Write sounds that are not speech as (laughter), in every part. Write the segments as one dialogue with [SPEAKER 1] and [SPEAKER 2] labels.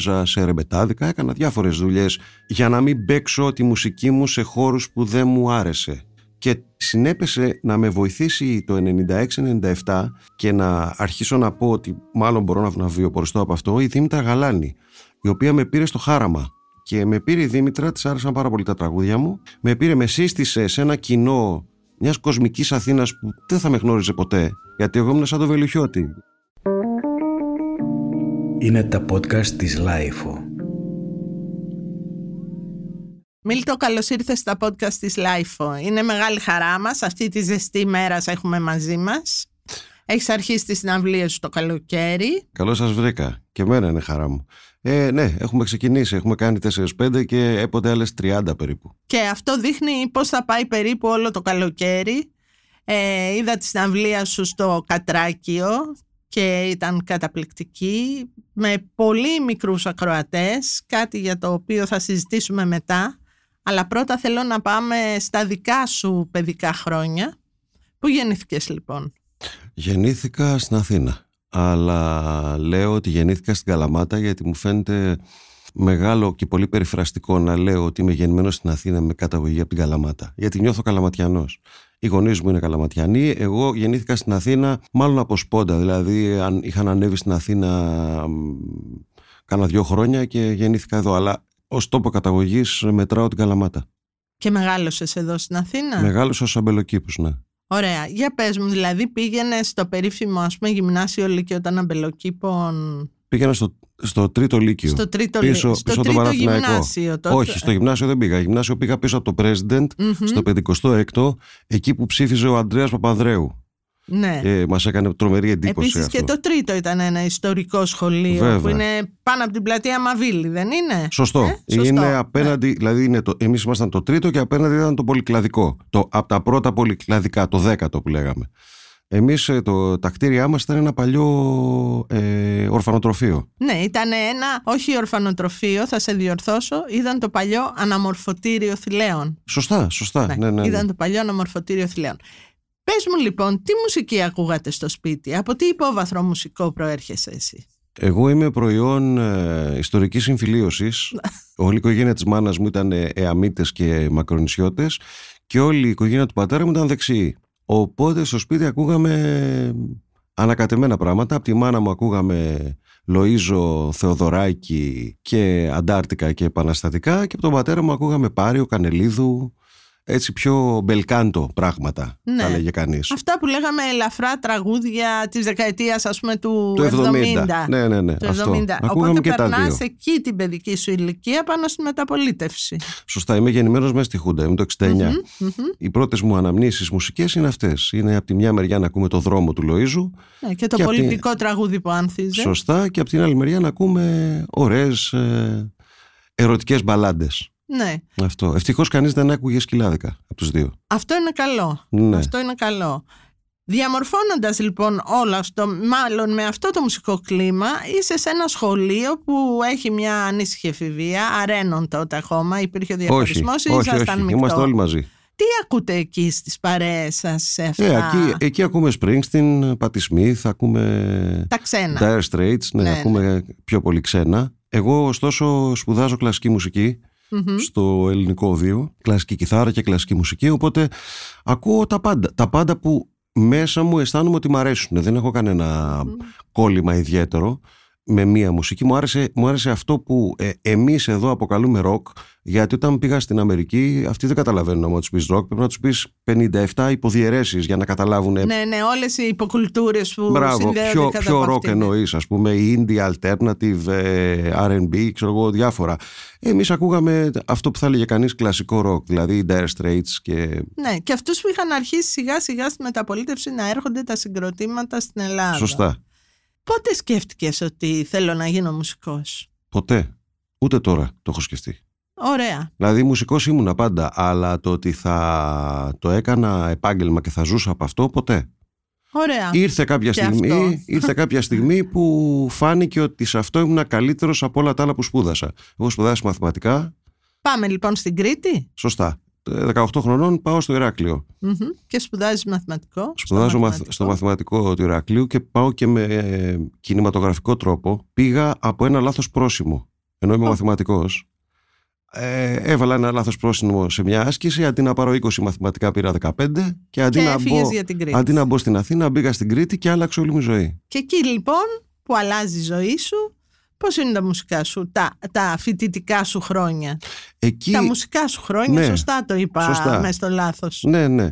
[SPEAKER 1] έπαιζα σε ρεμπετάδικα, έκανα διάφορες δουλειές για να μην παίξω τη μουσική μου σε χώρους που δεν μου άρεσε. Και συνέπεσε να με βοηθήσει το 96-97 και να αρχίσω να πω ότι μάλλον μπορώ να βιοποριστώ από αυτό η Δήμητρα Γαλάνη, η οποία με πήρε στο χάραμα. Και με πήρε η Δήμητρα, της άρεσαν πάρα πολύ τα τραγούδια μου. Με πήρε, με σύστησε σε ένα κοινό μιας κοσμικής Αθήνας που δεν θα με γνώριζε ποτέ, γιατί εγώ ήμουν σαν το Βελουχιώτη.
[SPEAKER 2] Είναι τα podcast της Λάιφο.
[SPEAKER 3] Μίλτο, καλώς ήρθες στα podcast της LiFO. Είναι μεγάλη χαρά μας. Αυτή τη ζεστή μέρα σε έχουμε μαζί μας. Έχεις αρχίσει τη συναυλία σου το καλοκαίρι.
[SPEAKER 1] Καλώς σας βρήκα. Και εμένα είναι χαρά μου. Ε, ναι, έχουμε ξεκινήσει. Έχουμε κάνει 4-5 και έπονται άλλες 30 περίπου.
[SPEAKER 3] Και αυτό δείχνει πώς θα πάει περίπου όλο το καλοκαίρι. Ε, είδα τη συναυλία σου στο Κατράκειο και ήταν καταπληκτική με πολύ μικρούς ακροατές, κάτι για το οποίο θα συζητήσουμε μετά. Αλλά πρώτα θέλω να πάμε στα δικά σου παιδικά χρόνια. Πού γεννήθηκες λοιπόν;
[SPEAKER 1] Γεννήθηκα στην Αθήνα, αλλά λέω ότι γεννήθηκα στην Καλαμάτα γιατί μου φαίνεται μεγάλο και πολύ περιφραστικό να λέω ότι είμαι γεννημένος στην Αθήνα με καταγωγή από την Καλαμάτα. Γιατί νιώθω καλαματιανός. Οι γονείς μου είναι καλαματιανοί. Εγώ γεννήθηκα στην Αθήνα, μάλλον από σπόντα. Δηλαδή, αν είχαν ανέβει στην Αθήνα κάνα δύο χρόνια και γεννήθηκα εδώ. Αλλά ως τόπο καταγωγής μετράω την Καλαμάτα.
[SPEAKER 3] Και μεγάλωσες εδώ στην Αθήνα;
[SPEAKER 1] Μεγάλωσα ως αμπελοκήπους, ναι.
[SPEAKER 3] Ωραία. Για πες μου, δηλαδή πήγαινες στο περίφημο ας πούμε γυμνάσιο Λύκειο όταν αμπελοκήπων;
[SPEAKER 1] Πήγαινα στο, στο τρίτο λύκειο.
[SPEAKER 3] Στο τρίτο,
[SPEAKER 1] πίσω,
[SPEAKER 3] στο πίσω τρίτο γυμνάσιο.
[SPEAKER 1] Τότε. Όχι, στο γυμνάσιο δεν πήγα. Γυμνάσιο πήγα πίσω από το President, στο 56ο, εκεί που ψήφιζε ο Αντρέας Παπανδρέου.
[SPEAKER 3] Ναι.
[SPEAKER 1] Ε, Μας έκανε τρομερή εντύπωση.
[SPEAKER 3] Επίσης και το τρίτο ήταν ένα ιστορικό σχολείο
[SPEAKER 1] Βέβαια.
[SPEAKER 3] που είναι πάνω από την πλατεία Μαβίλη, δεν είναι;
[SPEAKER 1] Σωστό.
[SPEAKER 3] Ε, σωστό.
[SPEAKER 1] Είναι απέναντι, ναι. δηλαδή είναι το, εμείς ήμασταν το τρίτο και απέναντι ήταν το πολυκλαδικό. Το, από τα πρώτα πολυκλαδικά, το δέκατο που λέγαμε. Εμείς ε, το, τα κτίρια μας ήταν ένα παλιό ε, ορφανοτροφείο.
[SPEAKER 3] Ναι, ήταν ένα, όχι ορφανοτροφείο, θα σε διορθώσω, ήταν το παλιό αναμορφωτήριο θηλαίων.
[SPEAKER 1] Σωστά, σωστά. Ναι, ναι, ναι,
[SPEAKER 3] Ήταν το παλιό αναμορφωτήριο θηλαίων. Πες μου λοιπόν, τι μουσική ακούγατε στο σπίτι, από τι υπόβαθρο μουσικό προέρχεσαι εσύ;
[SPEAKER 1] Εγώ είμαι προϊόν ε, ιστορικής συμφιλίωσης. (laughs) όλη η οικογένεια της μάνας μου ήταν εαμίτες και μακρονησιώτες και όλη η οικογένεια του πατέρα μου ήταν δεξιή. Οπότε στο σπίτι ακούγαμε ανακατεμένα πράγματα. Από τη μάνα μου ακούγαμε Λοΐζο, Θεοδωράκη και Αντάρτικα και Επαναστατικά και από τον πατέρα μου ακούγαμε Πάριο, Κανελίδου, έτσι πιο μπελκάντο πράγματα,
[SPEAKER 3] Ναι.
[SPEAKER 1] θα λέγε κανείς.
[SPEAKER 3] Αυτά που λέγαμε ελαφρά τραγούδια της δεκαετίας ας πούμε του
[SPEAKER 1] Το
[SPEAKER 3] 70.
[SPEAKER 1] 70. Ναι, ναι, ναι.
[SPEAKER 3] Το
[SPEAKER 1] Αυτό.
[SPEAKER 3] 70.
[SPEAKER 1] Ακούγαμε
[SPEAKER 3] Οπότε
[SPEAKER 1] και τα
[SPEAKER 3] περνάς
[SPEAKER 1] δύο.
[SPEAKER 3] εκεί την παιδική σου ηλικία πάνω στη μεταπολίτευση.
[SPEAKER 1] Σωστά, είμαι γεννημένος μέσα στη Χούντα, είμαι το 69.
[SPEAKER 3] Μμμ.
[SPEAKER 1] Οι πρώτες μου αναμνήσεις μουσικές είναι αυτές. Είναι από τη μια μεριά να ακούμε το δρόμο του Λοΐζου,
[SPEAKER 3] Ναι, και το
[SPEAKER 1] Και απ' τη-
[SPEAKER 3] πολιτικό τραγούδι που άνθιζε.
[SPEAKER 1] σωστά, και από την άλλη μεριά να ακούμε ωραίες ε, ερωτικές μπαλάντες.
[SPEAKER 3] Ναι.
[SPEAKER 1] Αυτό. Ευτυχώς κανείς δεν άκουγε σκυλάδικα από τους δύο.
[SPEAKER 3] Αυτό είναι καλό.
[SPEAKER 1] Ναι.
[SPEAKER 3] Αυτό είναι καλό. Διαμορφώνοντας λοιπόν όλο αυτό, μάλλον με αυτό το μουσικό κλίμα, είσαι σε ένα σχολείο που έχει μια ανήσυχη εφηβεία, αρένων τότε ακόμα, υπήρχε ο
[SPEAKER 1] όχι,
[SPEAKER 3] διαχωρισμός ή
[SPEAKER 1] όχι,
[SPEAKER 3] ήσασταν
[SPEAKER 1] όχι.
[SPEAKER 3] μεικτό;
[SPEAKER 1] Είμαστε όλοι μαζί.
[SPEAKER 3] Τι ακούτε εκεί στις παρέες σας σε αυτά;
[SPEAKER 1] Ε, εκεί, εκεί ακούμε Springsteen, Patti Smith, ακούμε
[SPEAKER 3] τα ξένα.
[SPEAKER 1] Dire Straits, ναι,
[SPEAKER 3] Ναι,
[SPEAKER 1] ακούμε πιο πολύ ξένα. Εγώ ωστόσο σπουδάζω κλασική μουσική
[SPEAKER 3] Μμμ.
[SPEAKER 1] στο ελληνικό οδείο, κλασική κιθάρα και κλασική μουσική, οπότε ακούω τα πάντα. Τα πάντα που μέσα μου αισθάνομαι ότι μου αρέσουν. Δεν έχω κανένα κόλλημα ιδιαίτερο με μία μουσική. Μου άρεσε, μου άρεσε αυτό που ε, εμείς εδώ αποκαλούμε ροκ, γιατί όταν πήγα στην Αμερική, αυτοί δεν καταλαβαίνουν άμα τους πεις ροκ, πρέπει να τους πεις 57 υποδιαιρέσεις για να καταλάβουν ε,
[SPEAKER 3] Ναι, ναι, όλες οι υποκουλτούρες που
[SPEAKER 1] Μπράβο,
[SPEAKER 3] συνδέονται
[SPEAKER 1] ποιο,
[SPEAKER 3] κατά
[SPEAKER 1] ποιο
[SPEAKER 3] από
[SPEAKER 1] rock
[SPEAKER 3] αυτήν.
[SPEAKER 1] εννοείς, ας πούμε, indie, alternative, ε, RB, ξέρω εγώ, διάφορα. Εμείς ακούγαμε αυτό που θα έλεγε κανείς κλασικό rock, δηλαδή Dire Straits και.
[SPEAKER 3] Ναι, και αυτούς που είχαν αρχίσει σιγά σιγά στη μεταπολίτευση να έρχονται τα συγκροτήματα στην Ελλάδα.
[SPEAKER 1] Σωστά.
[SPEAKER 3] Πότε σκέφτηκες ότι θέλω να γίνω μουσικός;
[SPEAKER 1] Ποτέ. Ούτε τώρα το έχω σκεφτεί.
[SPEAKER 3] Ωραία.
[SPEAKER 1] Δηλαδή, μουσικός ήμουνα πάντα, αλλά το ότι θα το έκανα επάγγελμα και θα ζούσα από αυτό, ποτέ.
[SPEAKER 3] Ωραία.
[SPEAKER 1] Ήρθε κάποια,
[SPEAKER 3] Και
[SPEAKER 1] στιγμή,
[SPEAKER 3] αυτό.
[SPEAKER 1] ήρθε κάποια στιγμή που φάνηκε ότι σε αυτό ήμουν καλύτερος από όλα τα άλλα που σπούδασα. Εγώ σπουδάσα μαθηματικά,
[SPEAKER 3] Πάμε λοιπόν στην Κρήτη
[SPEAKER 1] σωστά. Ε, 18 χρονών πάω στο Ηράκλειο.
[SPEAKER 3] Μμμ. και σπουδάζεις μαθηματικό.
[SPEAKER 1] Σπουδάζω
[SPEAKER 3] στο
[SPEAKER 1] μαθ- στο μαθηματικό του Ηρακλείου και πάω και με ε, κινηματογραφικό τρόπο. Πήγα από ένα λάθος πρόσημο. ενώ είμαι μαθηματικός ε, έβαλα ένα λάθος πρόσημο σε μια άσκηση αντί να πάρω 20 μαθηματικά πήρα 15 και αντί,
[SPEAKER 3] Και
[SPEAKER 1] να,
[SPEAKER 3] έφυγες
[SPEAKER 1] μπω,
[SPEAKER 3] για την Κρήτη.
[SPEAKER 1] αντί να μπω στην Αθήνα μπήκα στην Κρήτη και άλλαξε όλη μου η ζωή
[SPEAKER 3] Και εκεί λοιπόν που αλλάζει η ζωή σου, πώς είναι τα μουσικά σου, τα, τα φοιτητικά σου χρόνια;
[SPEAKER 1] εκεί,
[SPEAKER 3] Τα μουσικά σου χρόνια,
[SPEAKER 1] Ναι,
[SPEAKER 3] σωστά το είπα
[SPEAKER 1] σωστά.
[SPEAKER 3] μέσα στο λάθος.
[SPEAKER 1] ναι ναι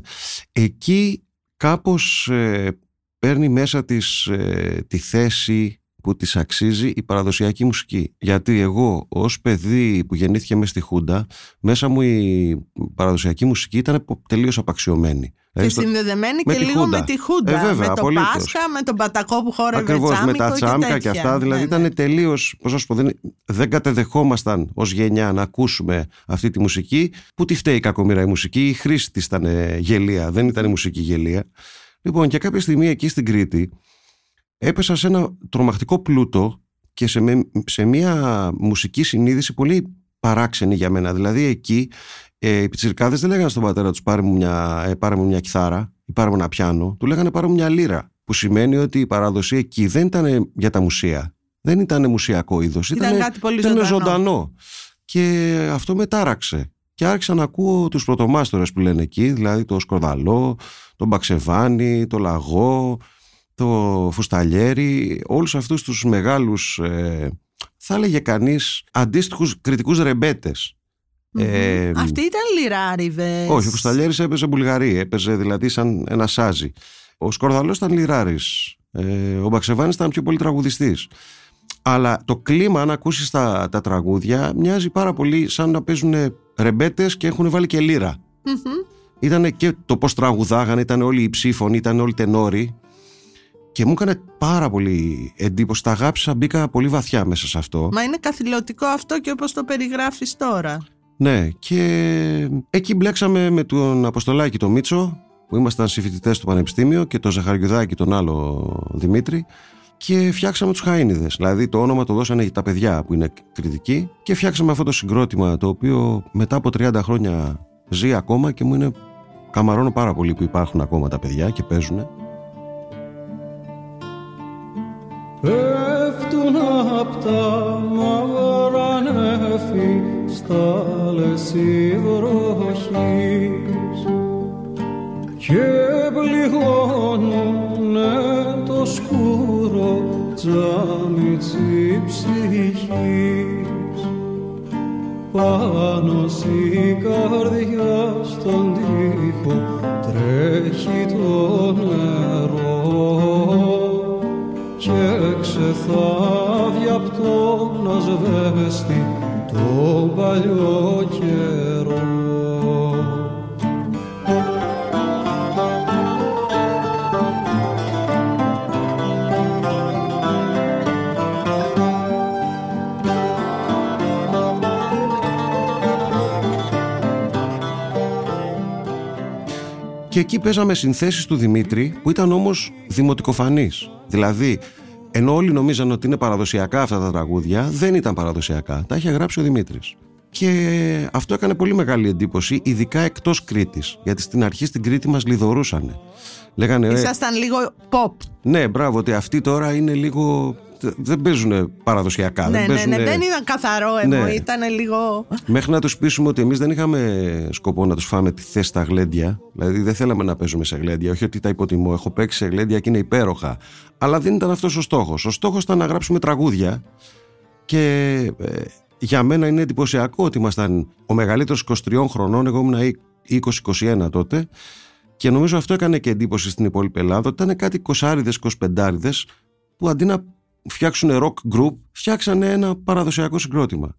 [SPEAKER 1] εκεί κάπως ε, παίρνει μέσα της ε, τη θέση που της αξίζει η παραδοσιακή μουσική. Γιατί εγώ ως παιδί που γεννήθηκε μέσα στη Χούντα, μέσα μου η παραδοσιακή μουσική ήταν τελείως απαξιωμένη.
[SPEAKER 3] Και
[SPEAKER 1] Δηλαδή στο-
[SPEAKER 3] συνδεδεμένη
[SPEAKER 1] με
[SPEAKER 3] και
[SPEAKER 1] τη
[SPEAKER 3] λίγο
[SPEAKER 1] Χούντα.
[SPEAKER 3] με τη Χούντα.
[SPEAKER 1] Ε, βέβαια,
[SPEAKER 3] με το
[SPEAKER 1] απολύτως.
[SPEAKER 3] Πάσχα, με τον Πατακό που χόρευε
[SPEAKER 1] Ακριβώς,
[SPEAKER 3] τσάμικο
[SPEAKER 1] με τα τσάμικα και,
[SPEAKER 3] τέτοια.
[SPEAKER 1] αυτά. Δηλαδή
[SPEAKER 3] Ναι, ναι.
[SPEAKER 1] ήταν τελείως. Πώς να σου πω, δεν, δεν κατεδεχόμασταν ως γενιά να ακούσουμε αυτή τη μουσική. Που τη φταίει η κακομοίρα η μουσική. Η χρήση της ήταν ε, γελία. Δεν ήταν η μουσική γελία. Λοιπόν, και κάποια στιγμή εκεί στην Κρήτη έπεσα σε ένα τρομακτικό πλούτο και σε, με- σε μια μουσική συνείδηση πολύ παράξενη για μένα. Δηλαδή εκεί ε, οι πιτσιρικάδες δεν λέγανε στον πατέρα τους πάρε μου μια, ε, πάρε μου μια κιθάρα ή πάρε μου ένα πιάνο. Του λέγανε πάρε μου μια λύρα. Που σημαίνει ότι η παράδοση εκεί δεν ήταν για τα μουσεία. Δεν ήταν μουσιακό είδος.
[SPEAKER 3] Ήταν κάτι πολύ
[SPEAKER 1] ήταν
[SPEAKER 3] ζωντανό.
[SPEAKER 1] ζωντανό. Και αυτό με τάραξε. Και άρχισα να ακούω τους πρωτομάστορες που λένε εκεί, δηλαδή το Σκορδαλό, τον Μπαξεβάνη, το Λαγό, το Φουσταλιέρι, όλους αυτούς τους μεγάλους, ε, θα έλεγε κανείς, αντίστοιχους κριτικούς ρεμπέτες.
[SPEAKER 3] Μμμ.
[SPEAKER 1] Ε,
[SPEAKER 3] Αυτοί ήταν λιράριδες.
[SPEAKER 1] όχι, ο Φουσταλιέρης έπαιζε μπουλγαρί, έπαιζε δηλαδή σαν ένα σάζι. Ο Σκορδαλός ήταν λιράρης, ε, ο Μπαξεβάνης ήταν πιο πολύ τραγουδιστής. Αλλά το κλίμα, αν ακούσεις τα, τα τραγούδια, μοιάζει πάρα πολύ σαν να παίζουν ρεμπέτες και έχουν βάλει και λύρα.
[SPEAKER 3] Μμμ.
[SPEAKER 1] Ήταν και το πώς τραγουδάγανε, ήταν όλοι οι ψήφωνοι, ήταν όλοι τενόροι. Και μου έκανε πάρα πολύ εντύπωση. Τα αγάπησα, μπήκα πολύ βαθιά μέσα σε αυτό.
[SPEAKER 3] Μα είναι καθηλωτικό αυτό και όπως το περιγράφεις τώρα.
[SPEAKER 1] Ναι, και εκεί μπλέξαμε με τον Αποστολάκη τον Μίτσο, που ήμασταν συμφοιτητές του Πανεπιστήμιο, και τον Ζαχαριουδάκη τον άλλο Δημήτρη, και φτιάξαμε τους Χαΐνιδες. Δηλαδή το όνομα το δώσανε για τα παιδιά που είναι κριτικοί και φτιάξαμε αυτό το συγκρότημα το οποίο μετά από 30 χρόνια ζει ακόμα και μου είναι καμαρώνω πάρα πολύ που υπάρχουν ακόμα τα παιδιά και παίζουν.
[SPEAKER 4] Πέφτουν απ' τα μαύρα νέφη στα λεσί βροχής και πληγώνουνε το σκούρο τζάμι της ψυχής. Πάνω στη καρδιά στον τοίχο τρέχει το νερό και ξεθάβει απ' τον ασβέστη τον παλιό καιρό.
[SPEAKER 1] Και εκεί παίζαμε συνθέσεις του Δημήτρη που ήταν όμως δημοτικοφανείς. Δηλαδή, ενώ όλοι νομίζαν ότι είναι παραδοσιακά αυτά τα τραγούδια, δεν ήταν παραδοσιακά. Τα είχε γράψει ο Δημήτρης. Και αυτό έκανε πολύ μεγάλη εντύπωση, ειδικά εκτός Κρήτης. Γιατί στην αρχή στην Κρήτη μας λιδωρούσανε. Λέγανε, «Ε,
[SPEAKER 3] Ήσασταν λίγο pop.
[SPEAKER 1] ναι, μπράβο, ότι αυτοί τώρα είναι λίγο. Δεν παίζουν παραδοσιακά.
[SPEAKER 3] ναι,
[SPEAKER 1] δεν
[SPEAKER 3] ναι,
[SPEAKER 1] παίζουνε-
[SPEAKER 3] ναι, δεν ήταν καθαρό εμώ,
[SPEAKER 1] Ναι.
[SPEAKER 3] ήταν λίγο...
[SPEAKER 1] Μέχρι να τους πείσουμε ότι εμείς δεν είχαμε σκοπό να τους φάμε τη θέση στα γλέντια. Δηλαδή δεν θέλαμε να παίζουμε σε γλέντια. Όχι ότι τα υποτιμώ. Έχω παίξει σε γλέντια και είναι υπέροχα. Αλλά δεν ήταν αυτός ο στόχος. Ο στόχος ήταν να γράψουμε τραγούδια. Και ε, για μένα είναι εντυπωσιακό ότι ήμασταν ο μεγαλύτερος 23 χρονών. Εγώ ήμουν 20-21 τότε. Και νομίζω αυτό έκανε και εντύπωση στην υπόλοιπη Ελλάδα. Ότι ήταν κάτι 20-25 που αντί να φτιάξουν rock group, φτιάξανε ένα παραδοσιακό συγκρότημα.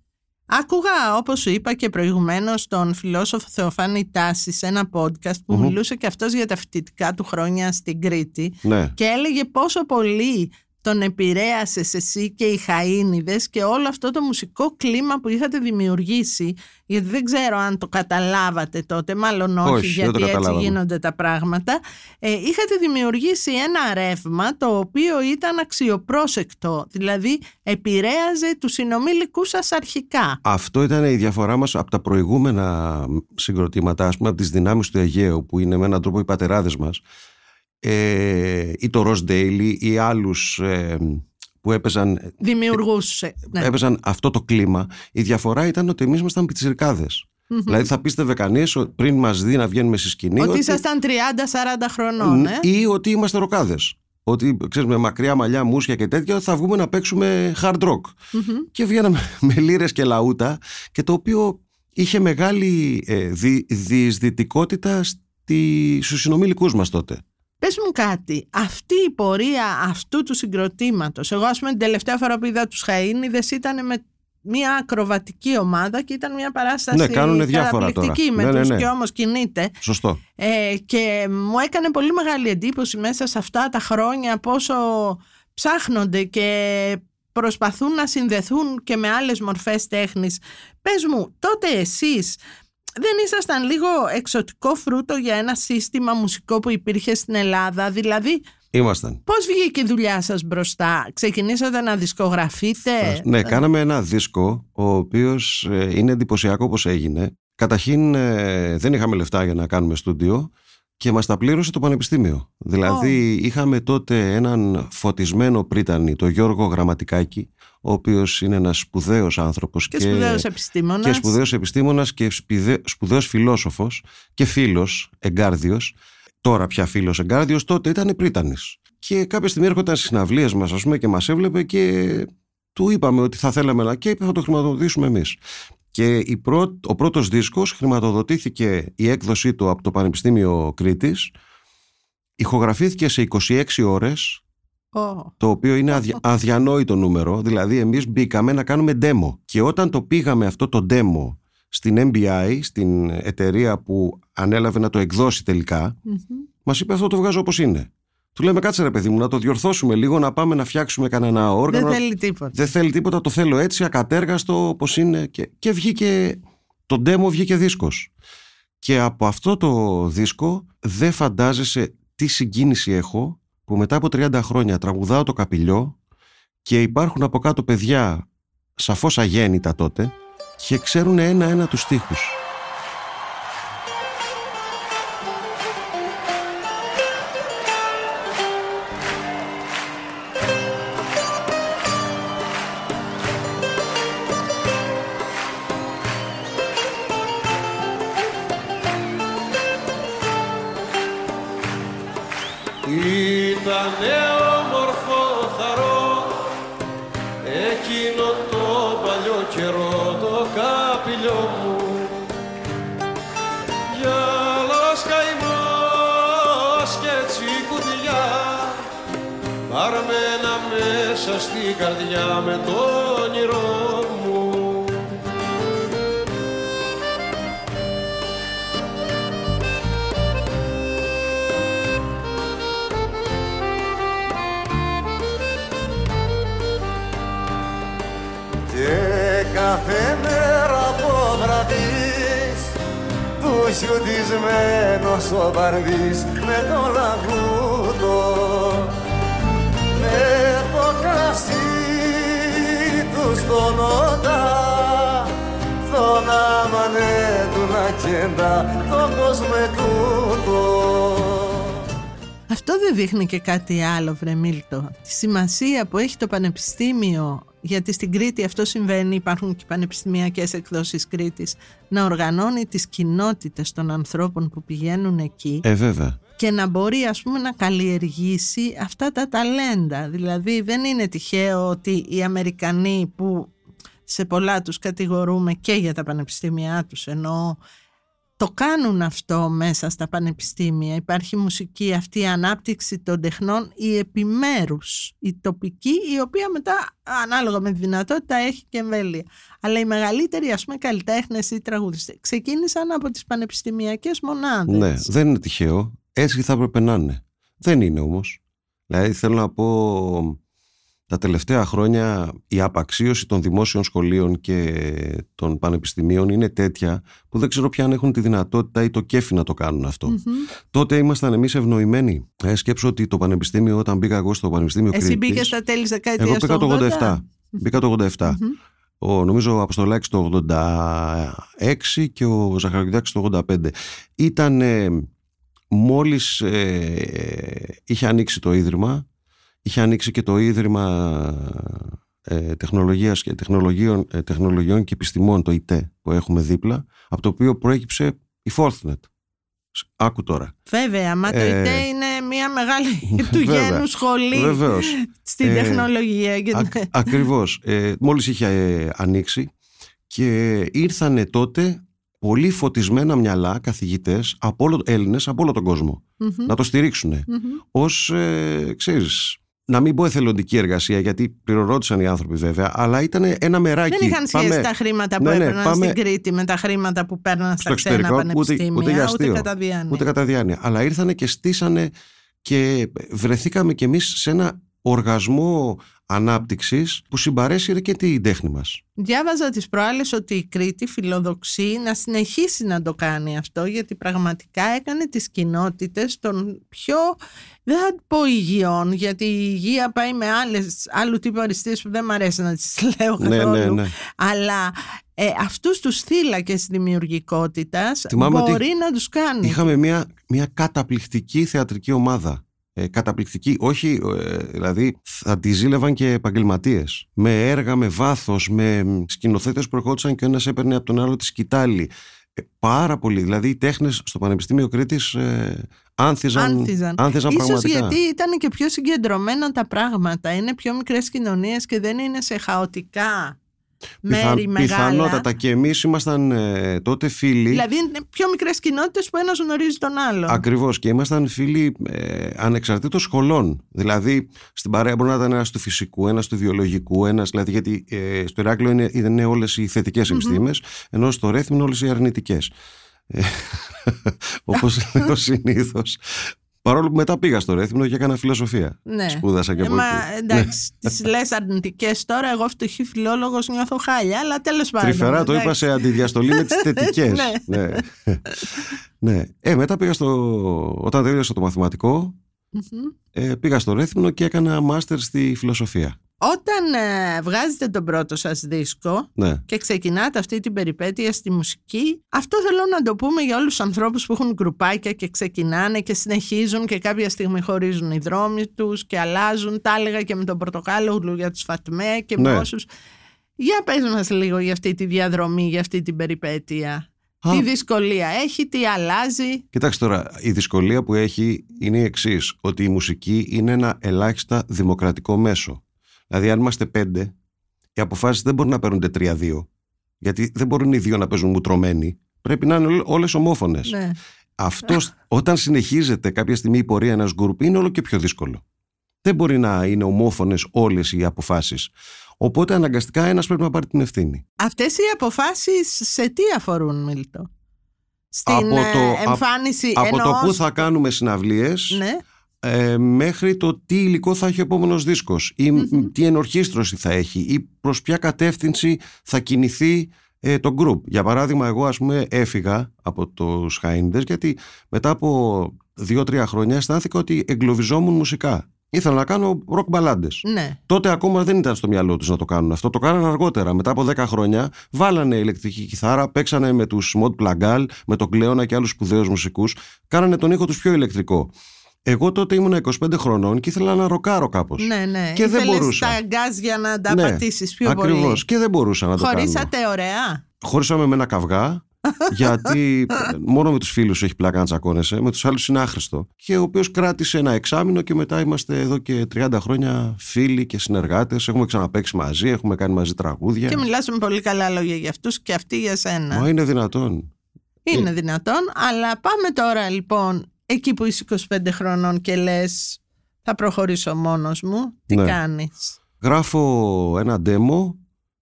[SPEAKER 3] Άκουγα, όπως σου είπα και προηγουμένως, τον φιλόσοφο Θεοφάνη Τάση σε ένα podcast που
[SPEAKER 1] Μμμ.
[SPEAKER 3] μιλούσε και αυτός για τα φοιτητικά του χρόνια στην Κρήτη
[SPEAKER 1] Ναι.
[SPEAKER 3] και έλεγε πόσο πολύ τον επηρέασες εσύ και οι Χαΐνιδες και όλο αυτό το μουσικό κλίμα που είχατε δημιουργήσει γιατί δεν ξέρω αν το καταλάβατε τότε μάλλον όχι,
[SPEAKER 1] Όχι, δεν το
[SPEAKER 3] γιατί έτσι
[SPEAKER 1] καταλάβαμε.
[SPEAKER 3] γίνονται τα πράγματα. Ε, είχατε δημιουργήσει ένα ρεύμα το οποίο ήταν αξιοπρόσεκτο δηλαδή επηρέαζε τους συνομήλικούς σας αρχικά.
[SPEAKER 1] Αυτό ήταν η διαφορά μας από τα προηγούμενα συγκροτήματα, ας πούμε από τις δυνάμεις του Αιγαίου που είναι με έναν τρόπο οι πατεράδες μας ε, ή το Ross Daily ή άλλους ε, που έπαιζαν,
[SPEAKER 3] Δημιουργούσε. Ναι.
[SPEAKER 1] έπαιζαν αυτό το κλίμα. Η διαφορά ήταν ότι εμείς ήμασταν πιτσιρικάδες. Δηλαδή θα πίστευε κανείς πριν μας δει να βγαίνουμε στη σκηνή.
[SPEAKER 3] Ότι ήσασταν 30-40 χρονών, ε.
[SPEAKER 1] ή ότι είμαστε ροκάδες. Ότι ξέρεις, με μακριά μαλλιά, μουσια και τέτοια θα βγούμε να παίξουμε hard rock. Και βγαίναμε (laughs) με λύρες και λαούτα και το οποίο είχε μεγάλη ε, δι, διεισδυτικότητα στη, στους συνομιλικούς μας τότε.
[SPEAKER 3] Πες μου κάτι, αυτή η πορεία αυτού του συγκροτήματος, εγώ ας πούμε την τελευταία φορά που είδα τους Χαΐνιδες ήταν με μια ακροβατική ομάδα και ήταν μια παράσταση
[SPEAKER 1] Ναι, κάνουνε διάφορα
[SPEAKER 3] καταπληκτική
[SPEAKER 1] τώρα.
[SPEAKER 3] με
[SPEAKER 1] Ναι,
[SPEAKER 3] τους
[SPEAKER 1] ναι, ναι.
[SPEAKER 3] και όμως κινείται.
[SPEAKER 1] Σωστό.
[SPEAKER 3] Ε, και μου έκανε πολύ μεγάλη εντύπωση μέσα σε αυτά τα χρόνια πόσο ψάχνονται και προσπαθούν να συνδεθούν και με άλλες μορφές τέχνης. Πες μου, τότε εσείς δεν ήσασταν λίγο εξωτικό φρούτο για ένα σύστημα μουσικό που υπήρχε στην Ελλάδα, δηλαδή
[SPEAKER 1] Ήμασταν.
[SPEAKER 3] πώς βγήκε η δουλειά σας μπροστά, ξεκινήσατε να δισκογραφείτε;
[SPEAKER 1] Ναι, κάναμε ένα δίσκο ο οποίος ε, είναι εντυπωσιακό όπως έγινε. Καταρχήν ε, δεν είχαμε λεφτά για να κάνουμε στούντιο και μας τα πλήρωσε το Πανεπιστήμιο. Δηλαδή είχαμε τότε έναν φωτισμένο πρίτανη, τον Γιώργο Γραμματικάκη, ο οποίος είναι ένας σπουδαίος άνθρωπος
[SPEAKER 3] Και σπουδαίος επιστήμονας.
[SPEAKER 1] και σπουδαίος επιστήμονας και σπουδαί- σπουδαίος φιλόσοφος και φίλος εγκάρδιος. Τώρα πια φίλος εγκάρδιος, τότε ήταν πρίτανης. Και κάποια στιγμή έρχονταν στις συναυλίες μας ας πούμε, και μας έβλεπε και του είπαμε ότι θα θέλαμε να και είπε θα το χρηματοδοτήσουμε εμείς. Και η πρω- ο πρώτος δίσκος χρηματοδοτήθηκε η έκδοσή του από το Πανεπιστήμιο Κρήτης ηχογραφήθηκε σε 26 ώρες
[SPEAKER 3] Ω,
[SPEAKER 1] το οποίο είναι αδια... αδιανόητο νούμερο. Δηλαδή, εμείς μπήκαμε να κάνουμε demo. Και όταν το πήγαμε αυτό το demo στην MBI, στην εταιρεία που ανέλαβε να το εκδώσει τελικά,
[SPEAKER 3] μμμ.
[SPEAKER 1] μας είπε αυτό το βγάζω όπως είναι. Του λέμε κάτσε ρε παιδί μου να το διορθώσουμε λίγο, να πάμε να φτιάξουμε κανένα όργανο.
[SPEAKER 3] Δεν θέλει τίποτα.
[SPEAKER 1] Δεν θέλει τίποτα, το θέλω έτσι, ακατέργαστο όπως είναι. Και, και βγήκε, το demo βγήκε δίσκος. Και από αυτό το δίσκο δεν φαντάζεσαι τι συγκίνηση έχω που μετά από 30 χρόνια τραγουδάω το καπηλιό και υπάρχουν από κάτω παιδιά σαφώς αγέννητα τότε και ξέρουν ένα-ένα τους στίχους.
[SPEAKER 5] Στον όντα στον άμανε του να κεντά τον κόσμο τούτο
[SPEAKER 3] Αυτό δεν δείχνει και κάτι άλλο, βρε Μίλτο. Τη σημασία που έχει το Πανεπιστήμιο, γιατί στην Κρήτη αυτό συμβαίνει, υπάρχουν και πανεπιστημιακές εκδόσεις Κρήτης, να οργανώνει τις κοινότητες των ανθρώπων που πηγαίνουν εκεί
[SPEAKER 1] Ε, βέβαια.
[SPEAKER 3] και να μπορεί ας πούμε να καλλιεργήσει αυτά τα ταλέντα. Δηλαδή δεν είναι τυχαίο ότι οι Αμερικανοί που σε πολλά τους κατηγορούμε και για τα πανεπιστήμια τους ενώ το κάνουν αυτό μέσα στα πανεπιστήμια. Υπάρχει μουσική αυτή η ανάπτυξη των τεχνών, η επιμέρους, η τοπική, η οποία μετά ανάλογα με τη δυνατότητα έχει και εμβέλεια. Αλλά οι μεγαλύτεροι ας πούμε καλλιτέχνες ή τραγουδιστές ξεκίνησαν από τις πανεπιστημιακές μονάδες.
[SPEAKER 1] Ναι, δεν είναι τυχαίο. Έτσι θα έπρεπε να είναι. Δεν είναι όμως. Δηλαδή θέλω να πω τα τελευταία χρόνια η απαξίωση των δημόσιων σχολείων και των πανεπιστημίων είναι τέτοια που δεν ξέρω πια αν έχουν τη δυνατότητα ή το κέφι να το κάνουν αυτό.
[SPEAKER 3] Μμμ.
[SPEAKER 1] Τότε ήμασταν εμείς ευνοημένοι. Ε, σκέψω ότι το πανεπιστήμιο, όταν μπήκα εγώ στο πανεπιστήμιο
[SPEAKER 3] Εσύ
[SPEAKER 1] Κρήτης,
[SPEAKER 3] μπήκες στα τέλη δεκαετίας
[SPEAKER 1] εγώ πήγα το 87. Μπήκα το 87. Ο, νομίζω ο Αποστολάκης το 86 και ο Ζαχαροκητάκης το 85. Ήταν ε, μόλις ε, είχε ανοίξει το Ίδρυμα, είχε ανοίξει και το Ίδρυμα ε, Τεχνολογίας και τεχνολογίων, ε, τεχνολογιών και Επιστημών, το ΙΤΕ, που έχουμε δίπλα, από το οποίο προέκυψε η Forthnet. Άκου τώρα.
[SPEAKER 3] Βέβαια, μα το
[SPEAKER 1] Ε,
[SPEAKER 3] ΙΤΕ είναι μια μεγάλη του (laughs)
[SPEAKER 1] βέβαια,
[SPEAKER 3] γένου σχολή
[SPEAKER 1] Βεβαίως.
[SPEAKER 3] στην
[SPEAKER 1] Ε,
[SPEAKER 3] τεχνολογία. Και...
[SPEAKER 1] Ακ, ακριβώς. Ε, μόλις είχε ε, ανοίξει και ήρθανε τότε πολύ φωτισμένα μυαλά καθηγητές από όλο, Έλληνες από όλο τον κόσμο
[SPEAKER 3] Μμμ,
[SPEAKER 1] να το στηρίξουν
[SPEAKER 3] μμμ.
[SPEAKER 1] ως, ε, ξέρεις, να μην πω εθελοντική εργασία γιατί πληρορώτησαν οι άνθρωποι βέβαια αλλά ήταν ένα μεράκι.
[SPEAKER 3] Δεν είχαν σχέση
[SPEAKER 1] Πάμε
[SPEAKER 3] τα χρήματα που
[SPEAKER 1] Ναι, ναι,
[SPEAKER 3] έπαιρναν
[SPEAKER 1] πάμε-
[SPEAKER 3] στην Κρήτη με τα χρήματα που παίρναν στα
[SPEAKER 1] στο
[SPEAKER 3] ξένα
[SPEAKER 1] εξωτερικό, ούτε-
[SPEAKER 3] πανεπιστήμια,
[SPEAKER 1] ούτε για αστείο.
[SPEAKER 3] κατά διάνοια.
[SPEAKER 1] Ούτε κατά διάνοια. Αλλά ήρθανε και στήσανε και βρεθήκαμε κι εμείς σε ένα οργασμό ανάπτυξης που συμπαρέσυρε και την τέχνη μας.
[SPEAKER 3] Διάβαζα τις προάλλες ότι η Κρήτη φιλοδοξεί να συνεχίσει να το κάνει αυτό γιατί πραγματικά έκανε τις κοινότητες των πιο, δεν θα πω υγιών γιατί η υγεία πάει με άλλες, άλλου τύπου αριστείες που δεν μ' αρέσει να τις (laughs) λέω
[SPEAKER 1] Ναι,
[SPEAKER 3] καθόλου
[SPEAKER 1] ναι, ναι.
[SPEAKER 3] αλλά ε, αυτούς τους θύλακες δημιουργικότητας
[SPEAKER 1] Θυμάμαι ότι
[SPEAKER 3] μπορεί να τους κάνει.
[SPEAKER 1] Είχαμε μια, μια καταπληκτική θεατρική ομάδα. Ε, καταπληκτική, όχι, ε, δηλαδή θα τη ζήλευαν και επαγγελματίες. Με έργα, με βάθος, με σκηνοθέτες που ερχόντουσαν και ο ένας έπαιρνε από τον άλλο τη σκητάλη. Ε, πάρα πολύ. Δηλαδή οι τέχνες στο Πανεπιστήμιο Κρήτης ε, άνθιζαν,
[SPEAKER 3] Άνθιζαν.
[SPEAKER 1] άνθιζαν
[SPEAKER 3] Ίσως
[SPEAKER 1] πραγματικά.
[SPEAKER 3] γιατί ήταν και πιο συγκεντρωμένα τα πράγματα. Είναι πιο μικρές κοινωνίες και δεν είναι σε χαοτικά μέρη
[SPEAKER 1] Πιθαν-
[SPEAKER 3] μεγάλα.
[SPEAKER 1] Πιθανότατα και εμείς ήμασταν ε, τότε φίλοι.
[SPEAKER 3] Δηλαδή είναι πιο μικρές κοινότητες που ένας γνωρίζει τον άλλον.
[SPEAKER 1] Ακριβώς και ήμασταν φίλοι ε, ανεξαρτήτως σχολών. Δηλαδή στην παρέα μπορεί να ήταν ένας του φυσικού, ένας του βιολογικού, ένας δηλαδή γιατί ε, στο Ηράκλειο είναι, είναι όλες οι θετικές επιστήμες, ενώ στο Ρέθμι είναι όλες οι αρνητικές. Ε, (laughs) όπως (laughs) λέω συνήθως. Παρόλο που μετά πήγα στο Ρέθμινο και έκανα φιλοσοφία.
[SPEAKER 3] Ναι.
[SPEAKER 1] Σπούδασα και
[SPEAKER 3] Ε,
[SPEAKER 1] από
[SPEAKER 3] μα
[SPEAKER 1] εκεί.
[SPEAKER 3] εντάξει, τις λες αρνητικές τώρα, εγώ φτωχή φιλόλογος νιώθω χάλια, αλλά τέλος πάντων.
[SPEAKER 1] Τρυφερά το είπα
[SPEAKER 3] εντάξει.
[SPEAKER 1] σε αντιδιαστολή με τις (laughs) θετικές.
[SPEAKER 3] Ναι.
[SPEAKER 1] ναι. ναι. Ε, μετά πήγα στο... Όταν τελείωσα το μαθηματικό,
[SPEAKER 3] Μμμ.
[SPEAKER 1] ε, πήγα στο Ρέθμινο και έκανα μάστερ στη φιλοσοφία.
[SPEAKER 3] Όταν ε, βγάζετε τον πρώτο σας δίσκο
[SPEAKER 1] Ναι.
[SPEAKER 3] και ξεκινάτε αυτή την περιπέτεια στη μουσική, αυτό θέλω να το πούμε για όλους τους ανθρώπους που έχουν γκρουπάκια και ξεκινάνε και συνεχίζουν και κάποια στιγμή χωρίζουν οι δρόμοι τους και αλλάζουν. Τα έλεγα και με τον Πορτοκάλογλου για τους Φατμέ και με
[SPEAKER 1] Ναι.
[SPEAKER 3] όσους. Για πες μας λίγο για αυτή τη διαδρομή, για αυτή την περιπέτεια.
[SPEAKER 1] Α.
[SPEAKER 3] Τι δυσκολία έχει, τι αλλάζει;
[SPEAKER 1] Κοιτάξτε τώρα, η δυσκολία που έχει είναι η εξής: ότι η μουσική είναι ένα ελάχιστα δημοκρατικό μέσο. Δηλαδή, αν είμαστε πέντε, οι αποφάσεις δεν μπορούν να παίρνονται τρία-δύο. Γιατί δεν μπορούν οι δύο να παίζουν μουτρωμένοι. Πρέπει να είναι όλες ομόφωνες.
[SPEAKER 3] Ναι.
[SPEAKER 1] Αυτό, (laughs) όταν συνεχίζεται κάποια στιγμή η πορεία ενός γκρουπ, είναι όλο και πιο δύσκολο. Δεν μπορεί να είναι ομόφωνες όλες οι αποφάσεις. Οπότε αναγκαστικά ένας πρέπει να πάρει την ευθύνη.
[SPEAKER 3] Αυτές οι αποφάσεις σε τι αφορούν, Μίλτο; Στην
[SPEAKER 1] Από
[SPEAKER 3] ε,
[SPEAKER 1] το-
[SPEAKER 3] εμφάνιση
[SPEAKER 1] Από το
[SPEAKER 3] εννοώ
[SPEAKER 1] που θα κάνουμε συναυλίες
[SPEAKER 3] Ναι.
[SPEAKER 1] Ε, μέχρι το τι υλικό θα έχει ο επόμενος δίσκος ή
[SPEAKER 3] Μμμ.
[SPEAKER 1] τι ενορχίστρωση θα έχει ή προς ποια κατεύθυνση θα κινηθεί ε, το group. Για παράδειγμα, εγώ ας πούμε έφυγα από τους Χάιντες γιατί μετά από δύο-τρία χρόνια αισθάνθηκα ότι εγκλωβιζόμουν μουσικά. Ήθελα να κάνω rock μπαλάντες.
[SPEAKER 3] Ναι.
[SPEAKER 1] Τότε ακόμα δεν ήταν στο μυαλό τους να το κάνουν αυτό. Το κάνανε αργότερα. Μετά από 10 χρόνια βάλανε ηλεκτρική κιθάρα, παίξανε με τους Mod Plagal, με τον Κλέωνα και άλλους σπουδαίους μουσικούς. Κάνανε τον ήχο τους πιο ηλεκτρικό. Εγώ τότε ήμουν 25 χρονών και ήθελα να ροκάρω κάπως.
[SPEAKER 3] Ναι, ναι.
[SPEAKER 1] Και δεν
[SPEAKER 3] Ήθελες
[SPEAKER 1] μπορούσα.
[SPEAKER 3] τα γκάζ για να τα
[SPEAKER 1] Ναι,
[SPEAKER 3] πατήσεις πιο
[SPEAKER 1] Ακριβώς.
[SPEAKER 3] πολύ.
[SPEAKER 1] Και δεν μπορούσα να το κάνω.
[SPEAKER 3] Χωρίσατε ωραία;
[SPEAKER 1] Χωρίσαμε με ένα καυγά, (laughs) γιατί μόνο με τους φίλους έχει πλάκα να τσακώνεσαι, με τους άλλους είναι άχρηστο. Και ο οποίος κράτησε ένα εξάμεινο και μετά είμαστε εδώ και 30 χρόνια φίλοι και συνεργάτες. Έχουμε ξαναπαίξει μαζί, έχουμε κάνει μαζί τραγούδια.
[SPEAKER 3] Και μιλάς με πολύ καλά λόγια για αυτούς και αυτοί για σένα.
[SPEAKER 1] Μα είναι δυνατόν.
[SPEAKER 3] Είναι δυνατόν. Αλλά πάμε τώρα λοιπόν εκεί που είσαι 25 χρονών και λες θα προχωρήσω μόνος μου. Τι
[SPEAKER 1] Ναι.
[SPEAKER 3] κάνεις;
[SPEAKER 1] Γράφω ένα demo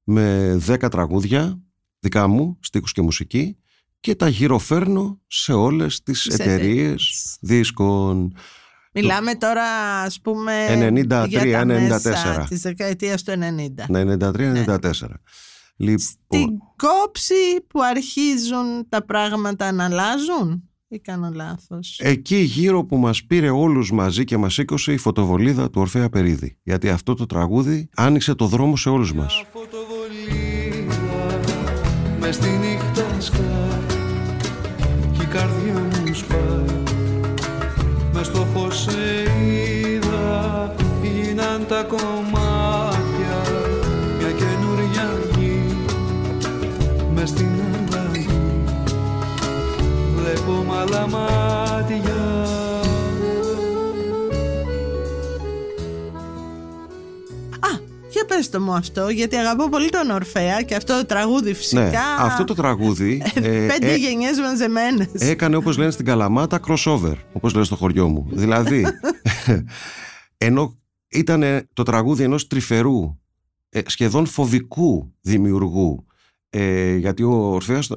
[SPEAKER 1] με 10 τραγούδια δικά μου, στίχους και μουσική και τα γυροφέρνω σε όλες τις
[SPEAKER 3] Τις
[SPEAKER 1] εταιρείες
[SPEAKER 3] εταιρείες.
[SPEAKER 1] δίσκων.
[SPEAKER 3] Μιλάμε τώρα ας πούμε
[SPEAKER 1] 93,
[SPEAKER 3] για τα
[SPEAKER 1] 94.
[SPEAKER 3] μέσα της δεκαετίας του 90.
[SPEAKER 1] Ναι, 93-94. Λοιπόν,
[SPEAKER 3] Στην κόψη που αρχίζουν τα πράγματα να αλλάζουν; Ή κάνω λάθος.
[SPEAKER 1] εκεί γύρω που μας πήρε όλους μαζί και μας σήκωσε η φωτοβολίδα του Ορφέα Περίδη. Γιατί αυτό το τραγούδι άνοιξε το δρόμο σε όλους μας.
[SPEAKER 4] φωτοβολίδα μες στη νύχτα σκάει κι η καρδιά μου σπάει μες στο φως σε είδα τα κομμάτια βλέπω μ' άλλα μάτια
[SPEAKER 3] Α, για πες το μου αυτό, γιατί αγαπώ πολύ τον Ορφέα και αυτό το τραγούδι φυσικά.
[SPEAKER 1] Ναι, αυτό το τραγούδι ε,
[SPEAKER 3] Πέντε
[SPEAKER 1] ε,
[SPEAKER 3] γενιές μαζεμένες.
[SPEAKER 1] έκανε όπως λένε στην Καλαμάτα crossover, όπως λένε στο χωριό μου. Δηλαδή, (laughs) ενώ ήταν το τραγούδι ενός τρυφερού, ε, σχεδόν φοβικού δημιουργού, ε, γιατί ο Ορφέας ε,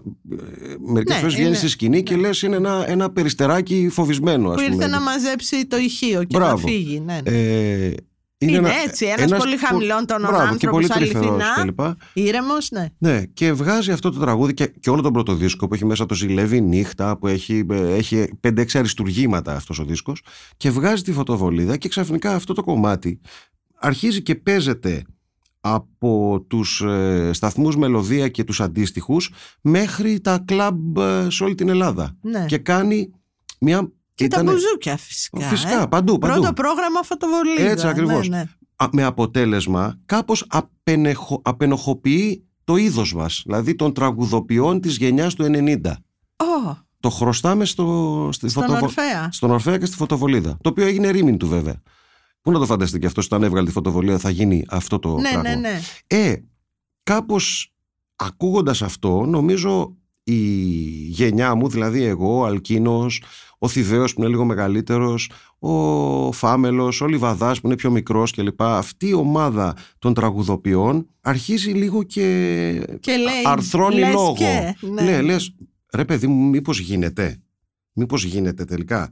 [SPEAKER 1] μερικές
[SPEAKER 3] Ναι,
[SPEAKER 1] φορές βγαίνει
[SPEAKER 3] είναι-
[SPEAKER 1] στη σκηνή και λες είναι ένα, ένα περιστεράκι φοβισμένο ας
[SPEAKER 3] που ήρθε
[SPEAKER 1] πούμε.
[SPEAKER 3] να μαζέψει το ηχείο και
[SPEAKER 1] Μπράβο.
[SPEAKER 3] να φύγει. Ναι, ναι.
[SPEAKER 1] Ε,
[SPEAKER 3] Είναι έτσι, ένας πολύ
[SPEAKER 1] πο-
[SPEAKER 3] χαμηλών τόνων
[SPEAKER 1] μπράβο, και πολύ
[SPEAKER 3] άνθρωπος,
[SPEAKER 1] τρυφερός
[SPEAKER 3] αληθινά.
[SPEAKER 1] κλπ.
[SPEAKER 3] Ήρεμος, ναι.
[SPEAKER 1] Ναι, και βγάζει αυτό το τραγούδι και, και όλο τον πρώτο δίσκο που έχει μέσα το Ζηλεύει νύχτα, που έχει, ε, έχει 5-6 αριστουργήματα αυτός ο δίσκος και βγάζει τη φωτοβολίδα και ξαφνικά αυτό το κομμάτι αρχίζει και παίζεται από τους ε, σταθμούς μελωδία και τους αντίστοιχους μέχρι τα κλαμπ ε, σε όλη την Ελλάδα
[SPEAKER 3] ναι.
[SPEAKER 1] και κάνει μια...
[SPEAKER 3] Και τα
[SPEAKER 1] ήτανε-
[SPEAKER 3] μπουζούκια φυσικά.
[SPEAKER 1] Φυσικά,
[SPEAKER 3] ε.
[SPEAKER 1] παντού, παντού.
[SPEAKER 3] Πρώτο πρόγραμμα φωτοβολίδα.
[SPEAKER 1] Έτσι ακριβώς.
[SPEAKER 3] Ναι, ναι.
[SPEAKER 1] Α, με αποτέλεσμα κάπως απενεχο, απενοχοποιεί το είδος μας, δηλαδή των τραγουδοποιών της γενιάς του 90.
[SPEAKER 3] Ω,
[SPEAKER 1] Το χρωστάμε στο, στη
[SPEAKER 3] στον
[SPEAKER 1] φωτοβο-
[SPEAKER 3] Ορφέα.
[SPEAKER 1] στον Ορφέα και στη φωτοβολίδα. Το οποίο έγινε ρήμην του βέβαια. Πού να το φανταστείτε και αυτός όταν έβγαλε τη φωτοβολίδα θα γίνει αυτό το
[SPEAKER 3] Ναι,
[SPEAKER 1] πράγμα;
[SPEAKER 3] ναι, ναι.
[SPEAKER 1] Ε, κάπως ακούγοντας αυτό νομίζω η γενιά μου, δηλαδή εγώ, ο Αλκίνος, ο Θηβαίος που είναι λίγο μεγαλύτερος, ο Φάμελος, ο Λιβαδάς που είναι πιο μικρός κλπ. Αυτή η ομάδα των τραγουδοποιών αρχίζει λίγο και,
[SPEAKER 3] Και λέει,
[SPEAKER 1] αρθρώνει
[SPEAKER 3] λες
[SPEAKER 1] λόγο.
[SPEAKER 3] και, ναι.
[SPEAKER 1] ναι, λες, ρε παιδί μου μήπως γίνεται. Μήπως γίνεται τελικά.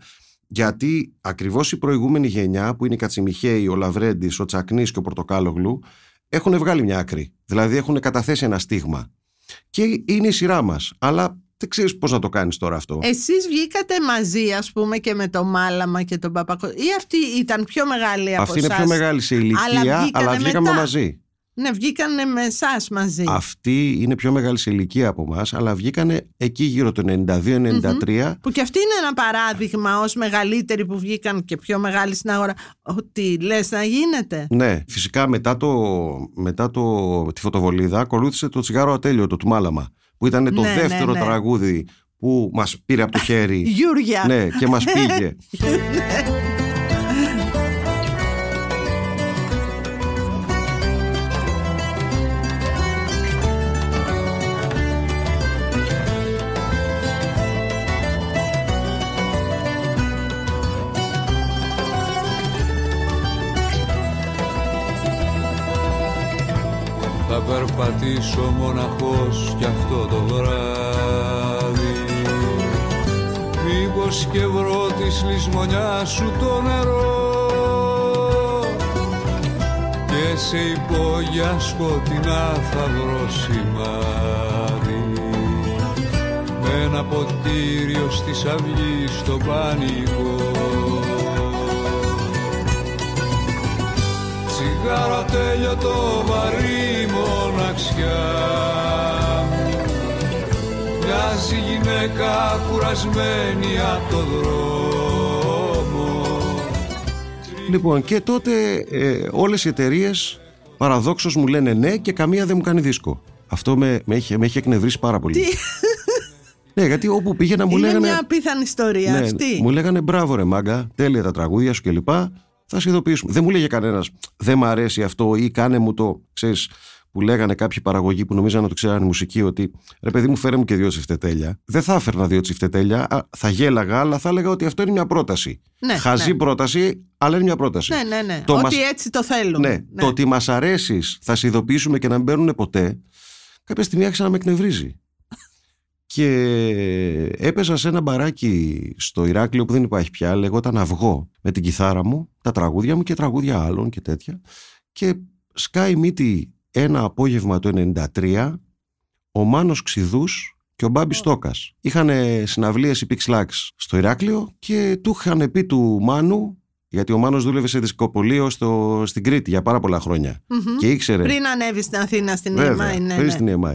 [SPEAKER 1] Γιατί ακριβώς η προηγούμενη γενιά που είναι η Κατσιμιχαίη, ο Λαβρέντης, ο Τσακνής και ο Πορτοκάλογλου έχουν βγάλει μια άκρη. Δηλαδή έχουν καταθέσει ένα στίγμα. Και είναι η σειρά μας. Αλλά δεν ξέρεις πώς να το κάνεις τώρα αυτό.
[SPEAKER 3] Εσείς βγήκατε μαζί ας πούμε και με το Μάλαμα και τον Παπακο ή αυτή ήταν πιο μεγάλη από
[SPEAKER 1] Αυτή είναι πιο
[SPEAKER 3] εσάς;
[SPEAKER 1] μεγάλη σε ηλικία,
[SPEAKER 3] Αλλά
[SPEAKER 1] αλλά,
[SPEAKER 3] βγήκανε
[SPEAKER 1] βγήκαμε
[SPEAKER 3] μετά.
[SPEAKER 1] μαζί.
[SPEAKER 3] Ναι, βγήκανε με εσάς μαζί.
[SPEAKER 1] Αυτή είναι πιο μεγάλη σε ηλικία από εμάς, αλλά βγήκανε εκεί γύρω το 92-93.
[SPEAKER 3] Που και αυτή είναι ένα παράδειγμα ως μεγαλύτεροι που βγήκαν και πιο μεγάλοι στην αγορά. Ότι λες να γίνεται.
[SPEAKER 1] Ναι, φυσικά μετά, το, μετά το, τη φωτοβολίδα ακολούθησε το τσιγάρο ατέλειωτο του Μάλαμα, που ήταν το
[SPEAKER 3] Ναι, ναι,
[SPEAKER 1] δεύτερο
[SPEAKER 3] ναι.
[SPEAKER 1] τραγούδι που μας πήρε από το χέρι. (laughs)
[SPEAKER 3] Γιούρια.
[SPEAKER 1] ναι, και μας πήγε. (laughs)
[SPEAKER 4] περπατήσω μοναχός κι αυτό το βράδυ. Μήπως και βρω της λησμονιάς σου το νερό Και σε υπόγεια σκοτεινά θα βρω σημάδι. Με ένα ποτήριο στις αυγή στο πανικό Τσιγάρο τέλειωτο βαρύ μοναξιά Μοιάζει γυναίκα κουρασμένη από το δρόμο
[SPEAKER 1] λοιπόν, και τότε ε, όλες οι εταιρείες παραδόξως μου λένε ναι και καμία δεν μου κάνει δίσκο. Αυτό με, με, έχει, με έχει εκνευρίσει πάρα πολύ. ναι, γιατί όπου πήγαινα μου
[SPEAKER 3] είναι
[SPEAKER 1] λέγανε...
[SPEAKER 3] μια απίθανη ιστορία
[SPEAKER 1] Ναι,
[SPEAKER 3] αυτή.
[SPEAKER 1] Μου λέγανε μπράβο ρε μάγκα, τέλεια τα τραγούδια σου κλπ. Θα σε ειδοποιήσουμε. Δεν μου λέγε κανένας, δεν μ' αρέσει αυτό ή κάνε μου το, ξέρεις, που λέγανε κάποιοι παραγωγοί που νομίζαν να το ξέρανε η μουσική ότι ρε παιδί μου φέρε μου και δύο τσιφτετέλια. Δεν θα έφερνα δύο τσιφτετέλια, α, θα γέλαγα, αλλά θα έλεγα ότι αυτό είναι μια πρόταση.
[SPEAKER 3] Ναι,
[SPEAKER 1] Χαζή
[SPEAKER 3] ναι.
[SPEAKER 1] πρόταση, αλλά είναι μια πρόταση.
[SPEAKER 3] Ναι, ναι, ναι.
[SPEAKER 1] Το
[SPEAKER 3] Ότι
[SPEAKER 1] μας-
[SPEAKER 3] έτσι το θέλουν.
[SPEAKER 1] Ναι, το ότι μας αρέσεις, θα σε ειδοποιήσουμε και να μην παίρνουν ποτέ, κάποια στιγμή άρχισε να με εκνευρίζει. Και έπαιζα σε ένα μπαράκι στο Ηράκλειο που δεν υπάρχει πια, λεγόταν Αυγό, με την κιθάρα μου, τα τραγούδια μου και τραγούδια άλλων και τέτοια. Και σκάει μύτη ένα απόγευμα το 93, ο Μάνος Ξιδούς και ο Μπάμπης Στόκας. Είχαν συναυλίες οι Pix Lax στο Ηράκλειο και του είχαν πει του Μάνου, γιατί ο Μάνος δούλευε σε δισκοπολείο στο, στην Κρήτη για πάρα πολλά χρόνια.
[SPEAKER 3] Μμμ.
[SPEAKER 1] Και ήξερε.
[SPEAKER 3] Πριν ανέβει στην Αθήνα στην
[SPEAKER 1] Βέβαια,
[SPEAKER 3] EMI, ναι,
[SPEAKER 1] πριν
[SPEAKER 3] ναι.
[SPEAKER 1] στην EMI.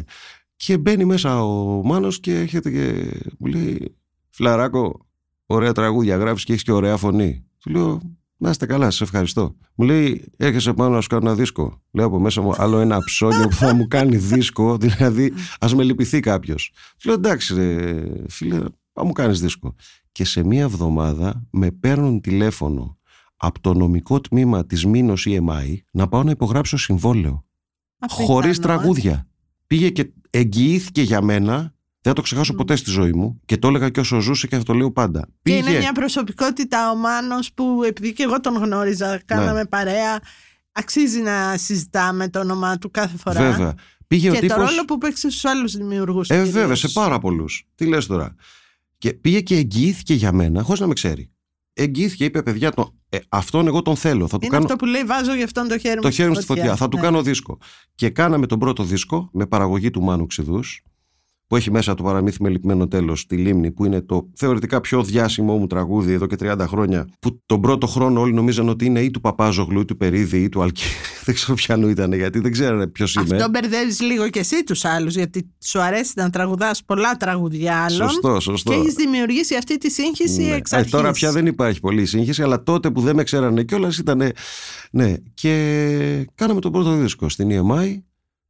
[SPEAKER 1] Και μπαίνει μέσα ο Μάνος και έρχεται και μου λέει Φλαράκο, ωραία τραγούδια γράφεις και έχεις και ωραία φωνή. Του λέω, Να είστε καλά, σε ευχαριστώ. Μου λέει, έρχεσαι πάνω να σου κάνω ένα δίσκο. Λέω από μέσα μου άλλο ένα ψώνιο που θα μου κάνει δίσκο, (laughs) δηλαδή ας με λυπηθεί κάποιος. Λέω εντάξει, ρε, φίλε, θα μου κάνεις δίσκο. Και σε μία εβδομάδα με παίρνουν τηλέφωνο από το νομικό τμήμα της Μήνος EMI να πάω να υπογράψω συμβόλαιο.
[SPEAKER 3] Απίθανο,
[SPEAKER 1] Χωρίς
[SPEAKER 3] ε.
[SPEAKER 1] τραγούδια. Πήγε και εγγυήθηκε για μένα. Δεν θα το ξεχάσω ποτέ στη ζωή μου και το έλεγα και όσο ζούσε και θα το λέω πάντα.
[SPEAKER 3] Και
[SPEAKER 1] Πήγε.
[SPEAKER 3] είναι μια προσωπικότητα ο Μάνος που επειδή και εγώ τον γνώριζα, κάναμε
[SPEAKER 1] Ναι.
[SPEAKER 3] παρέα, αξίζει να συζητάμε το όνομά του κάθε φορά.
[SPEAKER 1] Βέβαια. Πήγε ο
[SPEAKER 3] Και το
[SPEAKER 1] τύπος...
[SPEAKER 3] ρόλο που παίξει στους άλλους δημιουργούς.
[SPEAKER 1] Ε,
[SPEAKER 3] κυρίως.
[SPEAKER 1] βέβαια, σε πάρα πολλούς. Τι λες τώρα. Και πήγε και εγγυήθηκε για μένα, χωρίς να με ξέρει. Εγγυήθηκε, είπε παιδιά, το, ε, αυτόν εγώ τον θέλω. Θα του
[SPEAKER 3] Είναι
[SPEAKER 1] κάνω
[SPEAKER 3] αυτό που λέει βάζω γι' αυτόν το χέρι μου
[SPEAKER 1] το χέρι μου στη φωτιά. Θα του
[SPEAKER 3] Ναι.
[SPEAKER 1] κάνω δίσκο. Και κάναμε τον πρώτο δίσκο με παραγωγή του Μάνου Ξηδούς, που έχει μέσα το παραμύθι με λυπημένο τέλος στη Λίμνη, που είναι το θεωρητικά πιο διάσημο μου τραγούδι εδώ και 30 χρόνια. Που τον πρώτο χρόνο όλοι νομίζαν ότι είναι ή του Παπάζογλου ή του Περίδη ή του Αλκή. (laughs) δεν ξέρω ποιανού ήταν, γιατί δεν ξέρανε ποιος είμαι.
[SPEAKER 3] Αυτό μπερδεύεις λίγο και εσύ τους άλλους, γιατί σου αρέσει να τραγουδάς πολλά τραγουδιά άλλων.
[SPEAKER 1] Σωστό, σωστό.
[SPEAKER 3] Και έχεις δημιουργήσει αυτή τη σύγχυση
[SPEAKER 1] Ναι.
[SPEAKER 3] εξ
[SPEAKER 1] Ε,
[SPEAKER 3] αρχής.
[SPEAKER 1] τώρα πια δεν υπάρχει πολύ σύγχυση, αλλά τότε που δεν με ξέρανε κιόλας ήταν. Ναι, και κάναμε τον πρώτο δίσκο στην EMI,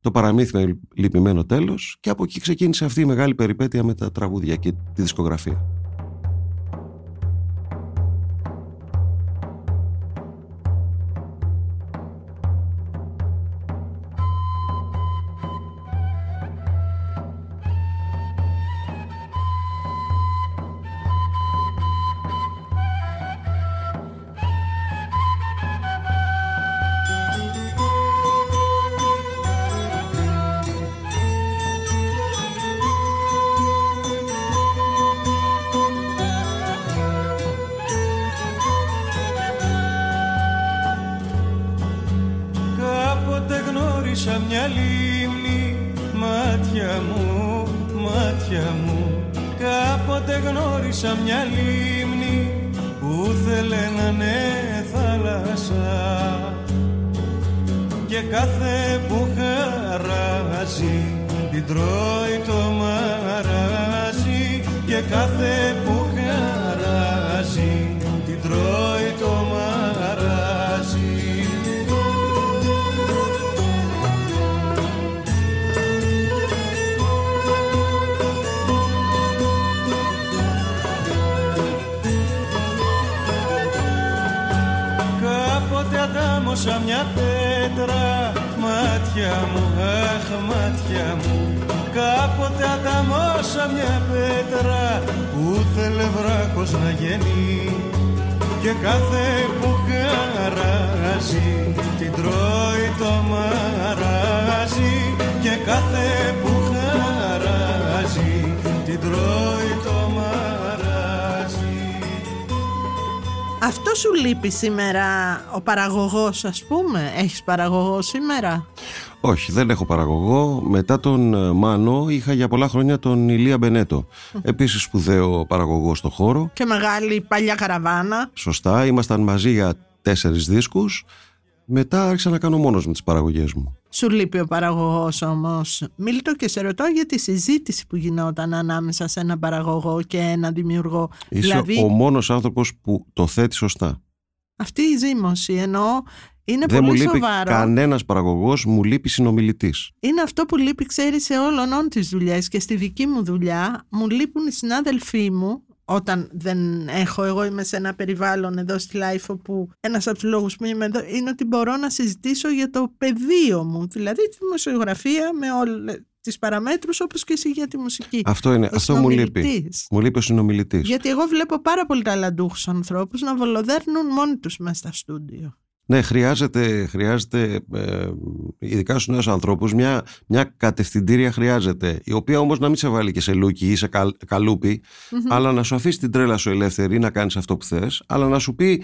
[SPEAKER 1] το παραμύθι με λυπημένο τέλος, και από εκεί ξεκίνησε αυτή η μεγάλη περιπέτεια με τα τραγούδια και τη δισκογραφία.
[SPEAKER 4] Χαράζει Την τρώει το μαράζι Και κάθε αντάμωσα μια πέτρα Που θέλε βράχος να γεννεί Και κάθε που χαράζει Την τρώει το μαράζι Και κάθε που χαράζει Την τρώει το μαράζι
[SPEAKER 3] Αυτό σου λείπει σήμερα ο παραγωγός ας πούμε; Έχεις παραγωγό σήμερα;
[SPEAKER 1] Όχι, δεν έχω παραγωγό. Μετά τον ε, Μάνο είχα για πολλά χρόνια τον Ηλία Μπενέτο. Επίσης σπουδαίο παραγωγό στο χώρο.
[SPEAKER 3] Και μεγάλη παλιά καραβάνα.
[SPEAKER 1] Σωστά, ήμασταν μαζί για τέσσερις δίσκους. Μετά άρχισα να κάνω μόνος με τις παραγωγές μου.
[SPEAKER 3] Σου λείπει ο παραγωγός όμως. Μίλτο και σε ρωτώ για τη συζήτηση που γινόταν ανάμεσα σε ένα παραγωγό και ένα δημιουργό.
[SPEAKER 1] Είσαι
[SPEAKER 3] δηλαδή
[SPEAKER 1] ο μόνος άνθρωπος που το θέτει σωστά.
[SPEAKER 3] αυτή η ζήμωση εννοώ είναι
[SPEAKER 1] Δεν μου
[SPEAKER 3] πολύ
[SPEAKER 1] λείπει
[SPEAKER 3] σοβαρό.
[SPEAKER 1] κανένας παραγωγός, μου λείπει συνομιλητής.
[SPEAKER 3] Είναι αυτό που λείπει, ξέρεις, σε όλων τις δουλειές και στη δική μου δουλειά. Μου λείπουν οι συνάδελφοί μου όταν δεν έχω, εγώ είμαι σε ένα περιβάλλον εδώ στη LiFO που ένας από τους λόγους που είμαι εδώ είναι ότι μπορώ να συζητήσω για το πεδίο μου, δηλαδή τη δημοσιογραφία με όλες τις παραμέτρους όπως και εσύ για τη μουσική.
[SPEAKER 1] Αυτό είναι,
[SPEAKER 3] Ο
[SPEAKER 1] αυτό μου λείπει.
[SPEAKER 3] συνομιλητής.
[SPEAKER 1] Μου λείπει ο συνομιλητής.
[SPEAKER 3] Γιατί εγώ βλέπω πάρα πολύ ταλαντούχους ανθρώπους να βολοδέρνουν μόνοι τους μέσα στα στούντιο.
[SPEAKER 1] Ναι, χρειάζεται, χρειάζεται ε, ειδικά στους νέους ανθρώπους, μια, μια κατευθυντήρια χρειάζεται, η οποία όμως να μην σε βάλει και σε λούκι ή σε καλ- καλούπι, αλλά να σου αφήσει την τρέλα σου ελεύθερη να κάνεις αυτό που θες, αλλά να σου πει,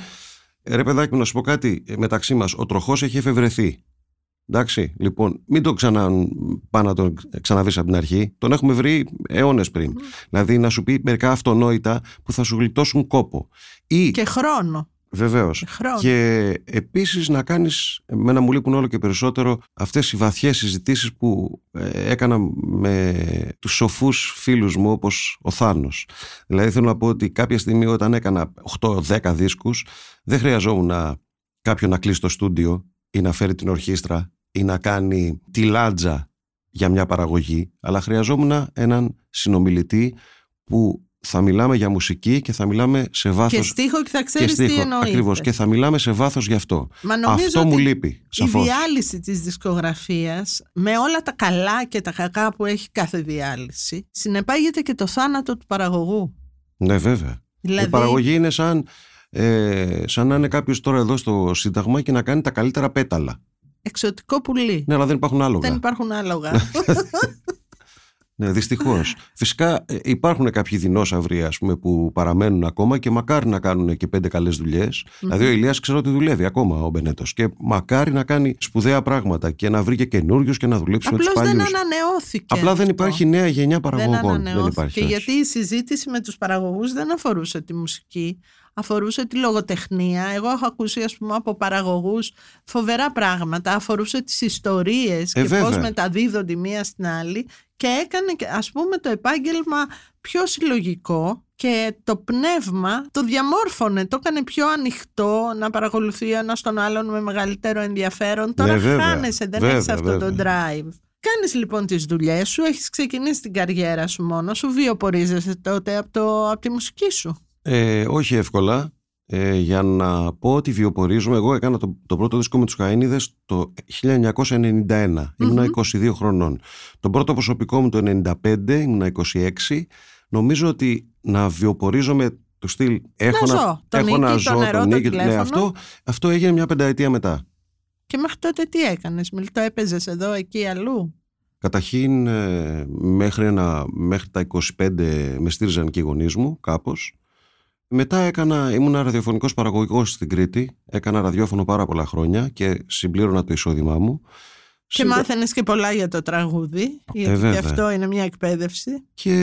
[SPEAKER 1] ρε παιδάκι μου να σου πω κάτι ε, μεταξύ μας, ο τροχός έχει εφευρεθεί. Εντάξει, λοιπόν, μην το ξανα, πάει να τον ξαναβρει από την αρχή. Τον έχουμε βρει αιώνες πριν. Δηλαδή, να σου πει μερικά αυτονόητα που θα σου γλιτώσουν κόπο. Ή
[SPEAKER 3] Και χρόνο.
[SPEAKER 1] Βεβαίως.
[SPEAKER 3] Χρόνια.
[SPEAKER 1] Και επίσης να κάνεις, εμένα μου λείπουν όλο και περισσότερο αυτές οι βαθιές συζητήσεις που ε, έκανα με τους σοφούς φίλους μου, όπως ο Θάνος. Δηλαδή θέλω να πω ότι κάποια στιγμή όταν έκανα 8-10 δίσκους, δεν χρειαζόμουν να, κάποιον να κλείσει το στούντιο ή να φέρει την ορχήστρα ή να κάνει τη λάτζα για μια παραγωγή, αλλά χρειαζόμουν έναν συνομιλητή που θα μιλάμε για μουσική και θα μιλάμε σε βάθος
[SPEAKER 3] Και στίχο και θα ξέρεις τι εννοείται.
[SPEAKER 1] Ακριβώς και θα μιλάμε σε βάθος γι' αυτό.
[SPEAKER 3] Μα νομίζω
[SPEAKER 1] Αυτό
[SPEAKER 3] ότι
[SPEAKER 1] μου λείπει,
[SPEAKER 3] Η
[SPEAKER 1] σαφώς.
[SPEAKER 3] διάλυση της δισκογραφίας με όλα τα καλά και τα κακά που έχει κάθε διάλυση συνεπάγεται και το θάνατο του παραγωγού.
[SPEAKER 1] Ναι βέβαια.
[SPEAKER 3] Δηλαδή,
[SPEAKER 1] Η παραγωγή είναι σαν, ε, σαν να είναι κάποιος τώρα εδώ στο Σύνταγμα και να κάνει τα καλύτερα πέταλα.
[SPEAKER 3] εξωτικό πουλί.
[SPEAKER 1] Ναι, αλλά δεν υπάρχουν άλογα.
[SPEAKER 3] Δεν υπάρχουν άλογα. (laughs) (laughs)
[SPEAKER 1] Ναι, δυστυχώς. Φυσικά ε, υπάρχουν κάποιοι δεινόσαυροι ας πούμε, που παραμένουν ακόμα και μακάρι να κάνουν και πέντε καλές Δηλαδή, ο Ηλίας ξέρω ότι δουλεύει ακόμα ο Μπενέτος. Και μακάρι να κάνει σπουδαία πράγματα και να βρει και καινούριους και να δουλέψει με τους
[SPEAKER 3] Απλώς δεν
[SPEAKER 1] παλιούς.
[SPEAKER 3] ανανεώθηκε.
[SPEAKER 1] Απλά δεν
[SPEAKER 3] αυτό.
[SPEAKER 1] υπάρχει νέα γενιά
[SPEAKER 3] Δεν
[SPEAKER 1] παραγωγών.
[SPEAKER 3] ανανεώθηκε.
[SPEAKER 1] υπάρχει.
[SPEAKER 3] γιατί η συζήτηση με τους παραγωγούς δεν αφορούσε τη μουσική, αφορούσε τη λογοτεχνία. Εγώ έχω ακούσει ας πούμε από παραγωγούς φοβερά πράγματα, αφορούσε τις ιστορίες
[SPEAKER 1] Ε,
[SPEAKER 3] και πώς
[SPEAKER 1] βέβαια.
[SPEAKER 3] μεταδίδονται η μία στην άλλη και έκανε και, ας πούμε το επάγγελμα πιο συλλογικό και το πνεύμα το διαμόρφωνε, το έκανε πιο ανοιχτό να παρακολουθεί ο ένας τον άλλον με μεγαλύτερο ενδιαφέρον. Τώρα
[SPEAKER 1] Ναι, βέβαια.
[SPEAKER 3] χάνεσαι, δεν
[SPEAKER 1] Βέβαια,
[SPEAKER 3] έχεις αυτό το
[SPEAKER 1] βέβαια.
[SPEAKER 3] drive. Κάνεις λοιπόν τις δουλειές σου, έχεις ξεκινήσει την καριέρα σου μόνος σου, βιοπορίζεσαι τότε από, το, από τη μουσική σου.
[SPEAKER 1] Ε, όχι εύκολα. Ε, για να πω ότι βιοπορίζομαι, εγώ έκανα το, το πρώτο δίσκο με τους Χαΐνιδες το 1991. Ήμουνα 22 χρονών. Το πρώτο προσωπικό μου το 95, ήμουνα 26. Νομίζω ότι να βιοπορίζομαι του στυλ έχω
[SPEAKER 3] Να
[SPEAKER 1] να,
[SPEAKER 3] ζω, το
[SPEAKER 1] έχω
[SPEAKER 3] νίκη,
[SPEAKER 1] να
[SPEAKER 3] το
[SPEAKER 1] ζω,
[SPEAKER 3] νερό,
[SPEAKER 1] τον
[SPEAKER 3] το
[SPEAKER 1] νίκη. Ναι,
[SPEAKER 3] τηλέφωνο.
[SPEAKER 1] αυτό, αυτό έγινε μια πενταετία μετά.
[SPEAKER 3] Και μέχρι τότε τι έκανες, Μιλτό, έπαιζες εδώ, εκεί, αλλού;
[SPEAKER 1] Καταρχήν ε, μέχρι, ένα, μέχρι τα 25 με στήριζαν και οι γονείς μου κάπως. Μετά έκανα, ήμουν ραδιοφωνικός παραγωγικός στην Κρήτη. Έκανα ραδιόφωνο πάρα πολλά χρόνια και συμπλήρωνα το εισόδημά μου.
[SPEAKER 3] Και
[SPEAKER 1] Συντα-
[SPEAKER 3] μάθαινες και πολλά για το τραγούδι, γιατί και
[SPEAKER 1] Ε, βέβαια.
[SPEAKER 3] αυτό είναι μια εκπαίδευση.
[SPEAKER 1] Και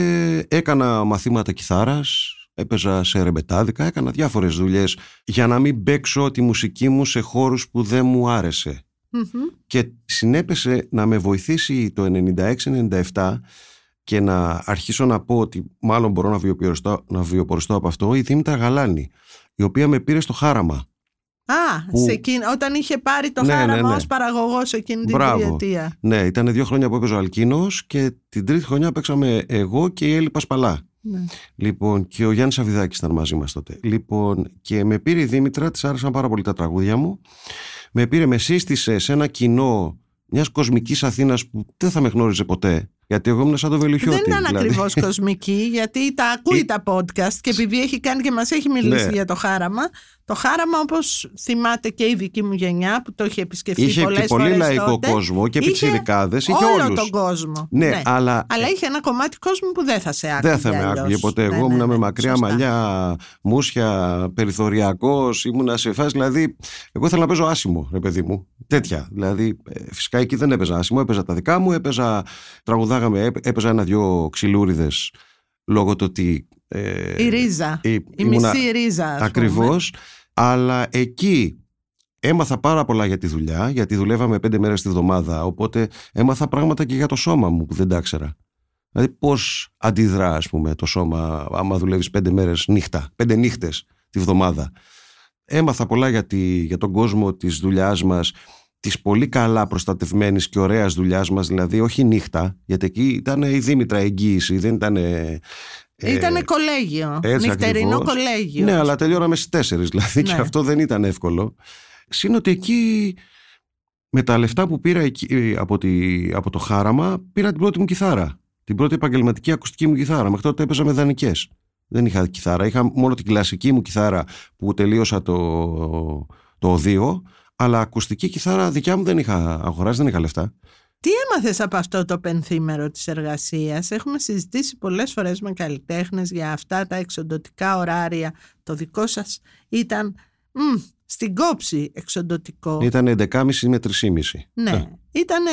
[SPEAKER 1] έκανα μαθήματα κιθάρας, έπαιζα σε ρεμπετάδικα, έκανα διάφορες δουλειές για να μην παίξω τη μουσική μου σε χώρους που δεν μου άρεσε.
[SPEAKER 3] Μμμ.
[SPEAKER 1] και συνέπεσε να με βοηθήσει το 96-97 και να αρχίσω να πω ότι μάλλον μπορώ να βιοποριστώ, να βιοποριστώ από αυτό η Δήμητρα Γαλάνη η οποία με πήρε στο χάραμα
[SPEAKER 3] Α,
[SPEAKER 1] Που-
[SPEAKER 3] σε εκείνη- όταν είχε πάρει το
[SPEAKER 1] Ναι,
[SPEAKER 3] χάραμα
[SPEAKER 1] ναι, ναι.
[SPEAKER 3] ως παραγωγός εκείνη την
[SPEAKER 1] Μπράβο.
[SPEAKER 3] τριετία.
[SPEAKER 1] ναι ήταν δύο χρόνια που έπαιζε ο Αλκίνος και την τρίτη χρονιά παίξαμε εγώ και η Έλλη Πασπαλά
[SPEAKER 3] Ναι.
[SPEAKER 1] Λοιπόν, και ο Γιάννης Αβιδάκη ήταν μαζί μας τότε. Λοιπόν, και με πήρε η Δήμητρα, της άρεσαν πάρα πολύ τα τραγούδια μου. Με πήρε, με σύστησε σε ένα κοινό μιας κοσμικής Αθήνας που δεν θα με γνώριζε ποτέ. Γιατί εγώ ήμουν σαν το Βελουχιώτη.
[SPEAKER 3] Δεν ήταν
[SPEAKER 1] δηλαδή.
[SPEAKER 3] ακριβώς (laughs) κοσμική, γιατί τα ακούει
[SPEAKER 1] Ε,
[SPEAKER 3] τα podcast και επειδή έχει κάνει και μας έχει μιλήσει
[SPEAKER 1] Ναι.
[SPEAKER 3] για το χάραμα, το χάραμα όπως θυμάται και η δική μου γενιά που το είχε επισκεφτεί
[SPEAKER 1] Είχε
[SPEAKER 3] πολλές
[SPEAKER 1] και πολύ
[SPEAKER 3] φορές
[SPEAKER 1] λαϊκό
[SPEAKER 3] τότε,
[SPEAKER 1] κόσμο και
[SPEAKER 3] είχε
[SPEAKER 1] πιτσιρικάδες. Είχε
[SPEAKER 3] όλο
[SPEAKER 1] όλους.
[SPEAKER 3] τον κόσμο.
[SPEAKER 1] Ναι, αλλά
[SPEAKER 3] Αλλά είχε ένα κομμάτι κόσμου που δεν θα σε άκουγε
[SPEAKER 1] δεν θα με
[SPEAKER 3] αλλιώς.
[SPEAKER 1] άκουγε ποτέ.
[SPEAKER 3] Ναι,
[SPEAKER 1] Εγώ
[SPEAKER 3] ναι,
[SPEAKER 1] ήμουν
[SPEAKER 3] ναι,
[SPEAKER 1] με μακριά
[SPEAKER 3] σωστά.
[SPEAKER 1] μαλλιά, μουσια, περιθωριακός, ήμουνα σε φάση. Δηλαδή, εγώ ήθελα να παίζω άσημο, ρε παιδί μου. Τέτοια. Δηλαδή, ε, φυσικά εκεί δεν έπαιζα άσημο, έπαιζα τα δικά μου, έπαιζα, τραγουδάγαμε, έπαι- έπαιζα ένα-δυο ξυλούριδες λόγω του ότι. ε,
[SPEAKER 3] Η ρίζα.
[SPEAKER 1] η-
[SPEAKER 3] Η
[SPEAKER 1] ήμουνα-
[SPEAKER 3] μισή ρίζα. ας πούμε.
[SPEAKER 1] Ακριβώς, αλλά εκεί έμαθα πάρα πολλά για τη δουλειά, γιατί δουλεύαμε πέντε μέρες τη βδομάδα, οπότε έμαθα πράγματα και για το σώμα μου που δεν τα ήξερα. Δηλαδή πώς αντιδρά, ας πούμε, το σώμα άμα δουλεύεις πέντε μέρες νύχτα, πέντε νύχτες τη βδομάδα. Έμαθα πολλά για, τη, για τον κόσμο της δουλειάς μας, της πολύ καλά προστατευμένης και ωραίας δουλειάς μας, δηλαδή όχι νύχτα, γιατί εκεί ήταν η Δήμητρα εγγύηση, δεν ήταν... Ε,
[SPEAKER 3] Ήτανε κολέγιο.
[SPEAKER 1] έτσι
[SPEAKER 3] νυχτερινό
[SPEAKER 1] ακριβώς.
[SPEAKER 3] κολέγιο.
[SPEAKER 1] ναι, αλλά τελειώναμε στις 4, δηλαδή και
[SPEAKER 3] Ναι.
[SPEAKER 1] αυτό δεν ήταν εύκολο. Συν ότι εκεί με τα λεφτά που πήρα εκεί, από, τη, από το χάραμα, πήρα την πρώτη μου κιθάρα. Την πρώτη επαγγελματική ακουστική μου κιθάρα. Μέχρι τότε έπαιζα με δανεικέ. Δεν είχα κιθάρα. Είχα μόνο την κλασική μου κιθάρα που τελείωσα το, το οδείο. Αλλά ακουστική κιθάρα δικιά μου δεν είχα αγοράσει, δεν είχα λεφτά.
[SPEAKER 3] Τι έμαθες από αυτό το πενθήμερο της εργασίας; Έχουμε συζητήσει πολλές φορές με καλλιτέχνες για αυτά τα εξοντοτικά ωράρια. Το δικό σας ήταν μ, στην κόψη εξοντοτικό.
[SPEAKER 1] Ήταν 11.30 με 3.30.
[SPEAKER 3] Ναι,
[SPEAKER 1] Ε.
[SPEAKER 3] ήτανε,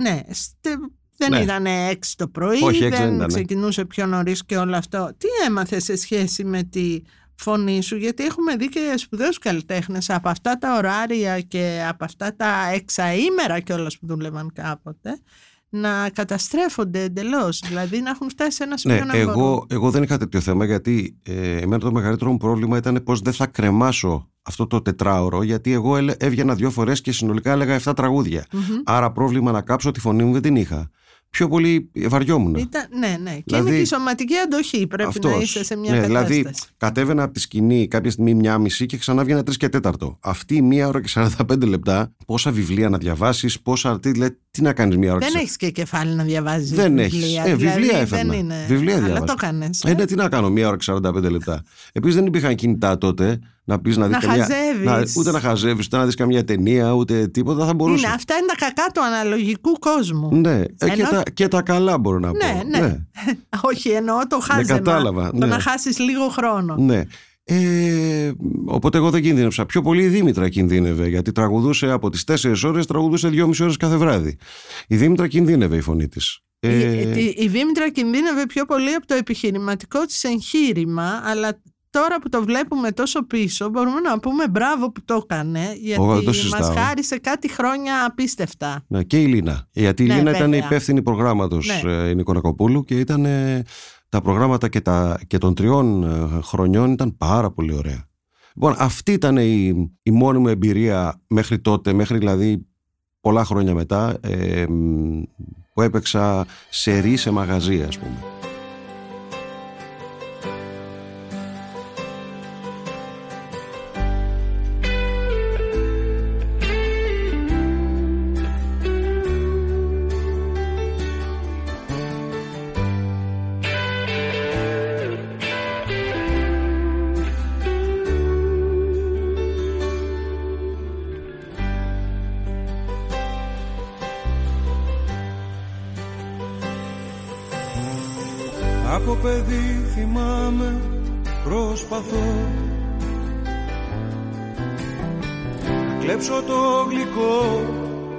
[SPEAKER 3] ναι, στε- δεν
[SPEAKER 1] Ναι.
[SPEAKER 3] ήταν έξι το πρωί,
[SPEAKER 1] Όχι, έξι δεν
[SPEAKER 3] δεν
[SPEAKER 1] ήτανε.
[SPEAKER 3] ξεκινούσε πιο νωρίς και όλο αυτό. Τι έμαθες σε σχέση με τη φωνή σου γιατί έχουμε δει και σπουδαίους καλλιτέχνες από αυτά τα ωράρια και από αυτά τα εξαήμερα κιόλας που δούλευαν κάποτε να καταστρέφονται εντελώς. Δηλαδή να έχουν φτάσει σε ένα σημείο
[SPEAKER 1] Ναι,
[SPEAKER 3] να μπορούν.
[SPEAKER 1] εγώ, εγώ δεν είχα τέτοιο θέμα γιατί ε, εμένα το μεγαλύτερο μου πρόβλημα ήταν πως δεν θα κρεμάσω αυτό το τετράωρο γιατί εγώ έλε- έβγαινα δύο φορές και συνολικά έλεγα 7 τραγούδια.
[SPEAKER 3] Μμμ.
[SPEAKER 1] Άρα πρόβλημα να κάψω τη φωνή μου δεν την είχα. Πιο πολύ βαριόμουν.
[SPEAKER 3] Ήταν, ναι, ναι. Και
[SPEAKER 1] Δηλαδή-
[SPEAKER 3] είναι και η σωματική αντοχή. Πρέπει
[SPEAKER 1] Αυτός.
[SPEAKER 3] να είσαι σε μια
[SPEAKER 1] ναι,
[SPEAKER 3] κατάσταση.
[SPEAKER 1] Δηλαδή, κατέβαινα από τη σκηνή κάποια στιγμή μία μισή και ξανά βγαίνα τρεις και τέταρτο. Αυτή η μία ώρα και 45 λεπτά, πόσα βιβλία να διαβάσεις, πόσα αρτή, δηλαδή, τι να κάνεις μία ώρα και
[SPEAKER 3] δεν έχεις και κεφάλι να διαβάζεις.
[SPEAKER 1] Δεν
[SPEAKER 3] βιβλία.
[SPEAKER 1] έχεις. Ε,
[SPEAKER 3] δηλαδή,
[SPEAKER 1] βιβλία
[SPEAKER 3] δεν
[SPEAKER 1] έφερνα.
[SPEAKER 3] είναι.
[SPEAKER 1] Βιβλία
[SPEAKER 3] Αλλά
[SPEAKER 1] διάβαζα.
[SPEAKER 3] το έκανε.
[SPEAKER 1] Ε, ναι, τι να κάνω, μία ώρα και 45 λεπτά. Επίσης δεν υπήρχαν κινητά τότε να πεις να δεις
[SPEAKER 3] Να
[SPEAKER 1] καμιά.
[SPEAKER 3] χαζεύεις.
[SPEAKER 1] ούτε να χαζεύεις, ούτε να δεις καμιά ταινία, ούτε τίποτα. Θα μπορούσε.
[SPEAKER 3] Είναι, αυτά είναι τα κακά του αναλογικού κόσμου.
[SPEAKER 1] Ναι, ε, και,
[SPEAKER 3] Ενώ-
[SPEAKER 1] τα, και τα καλά μπορώ να
[SPEAKER 3] Ναι,
[SPEAKER 1] πω.
[SPEAKER 3] ναι. (laughs) Όχι, εννοώ το χάζεμα.
[SPEAKER 1] κατάλαβα,
[SPEAKER 3] Το
[SPEAKER 1] ναι.
[SPEAKER 3] να χάσεις λίγο χρόνο.
[SPEAKER 1] Ναι. Ε, οπότε εγώ δεν κινδύνευσα. Πιο πολύ η Δήμητρα κινδύνευε γιατί τραγουδούσε από τις 4 ώρες, τραγουδούσε 2,5 ώρες κάθε βράδυ. Η Δήμητρα κινδύνευε η φωνή της. Ε,
[SPEAKER 3] Η, η, η Δήμητρα κινδύνευε πιο πολύ από το επιχειρηματικό της εγχείρημα, αλλά τώρα που το βλέπουμε τόσο πίσω μπορούμε να πούμε μπράβο που το έκανε, γιατί
[SPEAKER 1] Εγώ δεν το
[SPEAKER 3] μας
[SPEAKER 1] συζητάω.
[SPEAKER 3] χάρισε κάτι χρόνια απίστευτα.
[SPEAKER 1] ναι, και η Λίνα. Γιατί η
[SPEAKER 3] Ναι,
[SPEAKER 1] Λίνα ήταν
[SPEAKER 3] βέβαια.
[SPEAKER 1] υπεύθυνη προγράμματος
[SPEAKER 3] Ναι.
[SPEAKER 1] ε, η Νικονακοπούλου και ήταν ε, τα προγράμματα και, τα, και των τριών ε, χρονιών ήταν πάρα πολύ ωραία. Λοιπόν, αυτή ήταν η, η μόνη μου εμπειρία μέχρι τότε, μέχρι δηλαδή πολλά χρόνια μετά, ε, μ, που έπαιξα σε ρί σε μαγαζί, ας πούμε.
[SPEAKER 6] Προσπαθώ Να κλέψω το γλυκό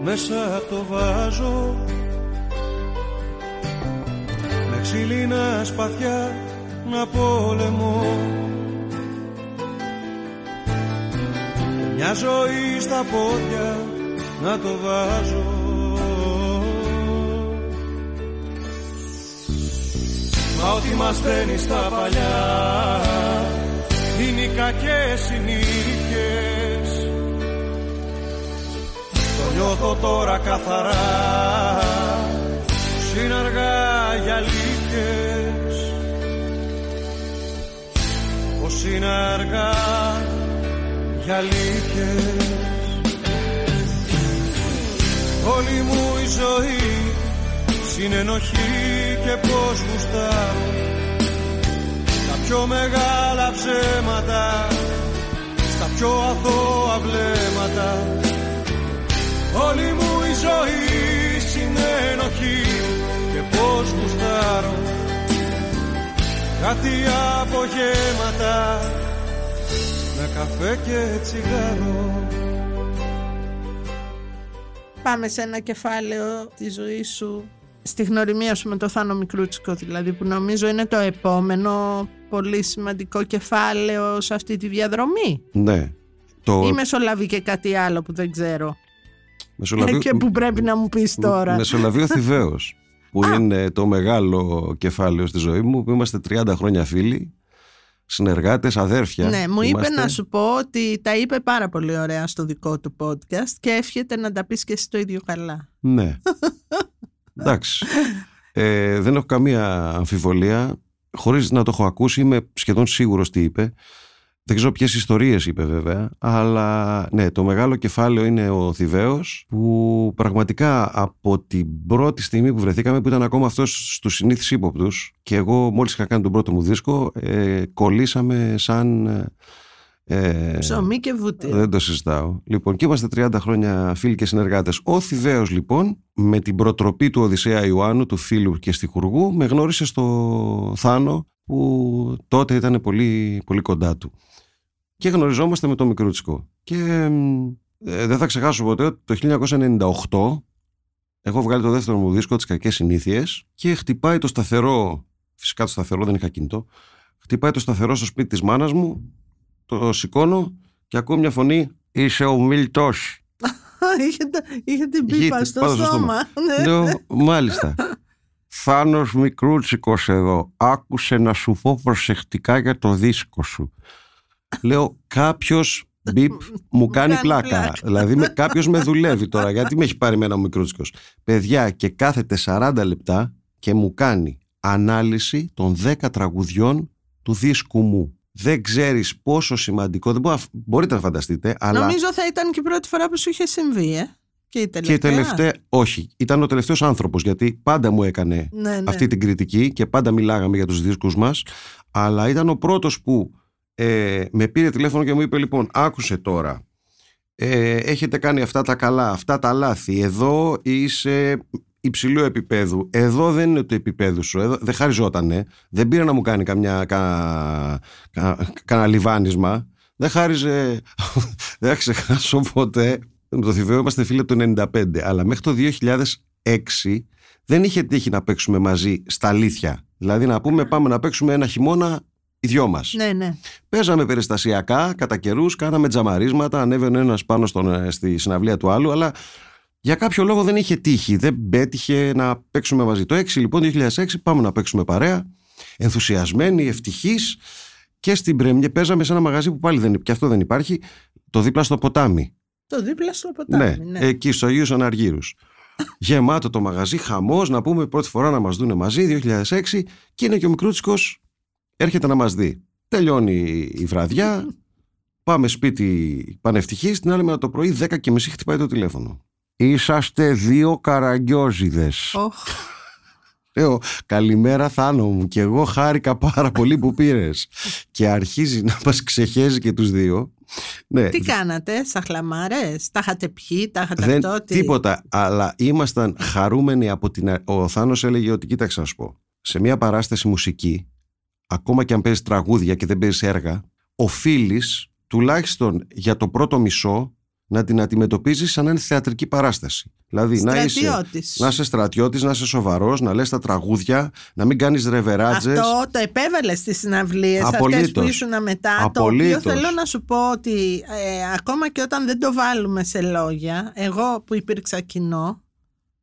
[SPEAKER 6] μέσα απ' το βάζω. Με ξύλινα σπαθιά να πόλεμω Μια ζωή στα πόδια να το βάζω. Μα ό,τι μας φέρνει στα παλιά είναι οι κακές συνήθειες. Το νιώθω τώρα καθαρά. Πως είναι αργά για αλήθειες. Πως είναι αργά για αλήθειες. Όλη μου η ζωή συνενοχή και πως γουστάρω Τα πιο μεγάλα ψέματα Στα πιο αθώα βλέμματα. Όλη μου η ζωή συνενοχή και πως γουστάρω Κάτι απογέματα με καφέ και τσιγάρο.
[SPEAKER 3] Πάμε σε ένα κεφάλαιο της ζωής σου στη γνωριμία σου με το Θάνο Μικρούτσικο δηλαδή που νομίζω είναι το επόμενο πολύ σημαντικό κεφάλαιο σε αυτή τη διαδρομή;
[SPEAKER 1] Ναι. Το
[SPEAKER 3] ή μεσολαβεί και κάτι άλλο που δεν ξέρω
[SPEAKER 1] Μεσολαβεί-
[SPEAKER 3] και που πρέπει να μου πεις τώρα
[SPEAKER 1] Μεσολαβεί ο (laughs) Θηβαίος που είναι το μεγάλο κεφάλαιο στη ζωή μου που είμαστε 30 χρόνια φίλοι συνεργάτες, αδέρφια
[SPEAKER 3] Ναι, μου είπε
[SPEAKER 1] Είμαστε.
[SPEAKER 3] να σου πω ότι τα είπε πάρα πολύ ωραία στο δικό του podcast και εύχεται να τα πεις και εσύ το ίδιο καλά.
[SPEAKER 1] Ναι. (laughs) Εντάξει. Ε, δεν έχω καμία αμφιβολία. Χωρίς να το έχω ακούσει, είμαι σχεδόν σίγουρος τι είπε. Δεν ξέρω ποιες ιστορίες είπε βέβαια, αλλά ναι, το μεγάλο κεφάλαιο είναι ο Θηβαίος που πραγματικά από την πρώτη στιγμή που βρεθήκαμε που ήταν ακόμα αυτός στους συνήθεις ύποπτους και εγώ μόλις είχα κάνει τον πρώτο μου δίσκο ε, κολλήσαμε σαν... Ε,
[SPEAKER 3] Ψωμί και βούτυρο.
[SPEAKER 1] δεν το συζητάω. Λοιπόν, και είμαστε 30 χρόνια φίλοι και συνεργάτες. Ο Θηβαίος, λοιπόν, με την προτροπή του Οδυσσέα Ιωάννου, του φίλου και στιχουργού, με γνώρισε στο Θάνο, που τότε ήταν πολύ, πολύ κοντά του. Και γνωριζόμαστε με το Μικρούτσικο. Και ε, δεν θα ξεχάσω ποτέ ότι το 1998 έχω βγάλει το δεύτερο μου δίσκο, τις κακές συνήθειες, και χτυπάει το σταθερό, φυσικά το σταθερό δεν είχα κινητό, Χτυπάει το σταθερό στο σπίτι της μάνας μου, το σηκώνω και ακούω μια φωνή «Είσαι ο Μιλτός».
[SPEAKER 3] Είχετε, είχετε μπει
[SPEAKER 1] Είχε
[SPEAKER 3] πα στο
[SPEAKER 1] πάνω στο
[SPEAKER 3] στόμα. (laughs) Ναι.
[SPEAKER 1] Λέω, μάλιστα. Θάνος Μικρούτσικος εδώ. Άκουσε να σου πω προσεκτικά για το δίσκο σου. Λέω, κάποιος μπιπ (laughs) μου κάνει
[SPEAKER 3] κάνει
[SPEAKER 1] πλάκα.
[SPEAKER 3] πλάκα.
[SPEAKER 1] δηλαδή με, κάποιος με δουλεύει τώρα. γιατί με έχει πάρει εμένα ο Μικρούτσικος. Παιδιά και κάθεται 40 λεπτά και μου κάνει ανάλυση των 10 τραγουδιών του δίσκου μου. Δεν ξέρεις πόσο σημαντικό, δεν μπορώ, να- μπορείτε να φανταστείτε, αλλά
[SPEAKER 3] Νομίζω θα ήταν και η πρώτη φορά που σου είχε συμβεί, ε. Και η
[SPEAKER 1] και
[SPEAKER 3] τελευταία.
[SPEAKER 1] η τελευταία, όχι, ήταν ο τελευταίος άνθρωπος γιατί πάντα μου έκανε
[SPEAKER 3] Ναι, ναι.
[SPEAKER 1] αυτή την κριτική και πάντα μιλάγαμε για τους δίσκους μας αλλά ήταν ο πρώτος που ε, με πήρε τηλέφωνο και μου είπε λοιπόν άκουσε τώρα ε, έχετε κάνει αυτά τα καλά, αυτά τα λάθη εδώ είσαι υψηλού επίπεδου εδώ δεν είναι το επίπεδο σου εδώ, δεν χαριζότανε δεν πήρε να μου κάνει καμιά κα, κα, κανένα λιβάνισμα δεν χάριζε (laughs) δεν θα ξεχάσω ποτέ με το Θηβαίο είμαστε φίλοι από το 95 αλλά μέχρι το 2006 δεν είχε τύχει να παίξουμε μαζί στα αλήθεια. Δηλαδή να πούμε πάμε να παίξουμε ένα χειμώνα οι δυο μας.
[SPEAKER 3] Ναι, ναι.
[SPEAKER 1] Παίζαμε περιστασιακά, κατά καιρούς, κάναμε τζαμαρίσματα, ανέβαινε ένας πάνω στον, ε, στη συναυλία του άλλου, αλλά για κάποιο λόγο δεν είχε τύχει, δεν πέτυχε να παίξουμε μαζί. Το 6 λοιπόν, 2006, πάμε να παίξουμε παρέα, ενθουσιασμένοι, ευτυχείς. Και στην Πρέμιε παίζαμε σε ένα μαγαζί που πάλι δεν, και αυτό δεν υπάρχει, το δίπλα στο ποτάμι.
[SPEAKER 3] Το δίπλα στο ποτάμι.
[SPEAKER 1] Ναι,
[SPEAKER 3] Ναι,
[SPEAKER 1] εκεί στου Αγίου Αναργύρου. (laughs) Γεμάτο το μαγαζί, χαμός, να πούμε πρώτη φορά να μας δούνε μαζί, 2006, και είναι και ο Μικρούτσικος, έρχεται να μας δει. Τελειώνει η βραδιά, (laughs) πάμε σπίτι πανευτυχή, την άλλη μέρα το πρωί, 10 και μισή χτυπάει το τηλέφωνο. Είσαστε δύο καραγκιόζιδες.
[SPEAKER 3] Οχ,
[SPEAKER 1] Λέω, καλημέρα Θάνο μου και εγώ χάρηκα πάρα πολύ που πήρες. και αρχίζει να μας ξεχέζει και τους δύο. Ναι,
[SPEAKER 3] τι κάνατε, σαχλαμάρες, τα είχατε πιει, τα είχατε
[SPEAKER 1] δεν,
[SPEAKER 3] αυτό. τι-
[SPEAKER 1] τίποτα, αλλά ήμασταν χαρούμενοι από την... α- Ο Θάνος έλεγε ότι κοίταξε να σου πω, σε μια παράσταση μουσική, ακόμα και αν παίζεις τραγούδια και δεν παίζεις έργα, οφείλεις τουλάχιστον για το πρώτο μισό να την αντιμετωπίζεις σαν να είναι θεατρική παράσταση. Δηλαδή να είσαι,
[SPEAKER 3] Στρατιώτης.
[SPEAKER 1] να είσαι στρατιώτης, να είσαι σοβαρός, να λες τα τραγούδια, να μην κάνεις ρεβεράτζες.
[SPEAKER 3] Αυτό το επέβαλες στις συναυλίες αυτές
[SPEAKER 1] Απολύτως.
[SPEAKER 3] που ήσουν μετά
[SPEAKER 1] Απολύτως.
[SPEAKER 3] Το οποίο θέλω να σου πω ότι ε, ακόμα και όταν δεν το βάλουμε σε λόγια Εγώ που υπήρξα κοινό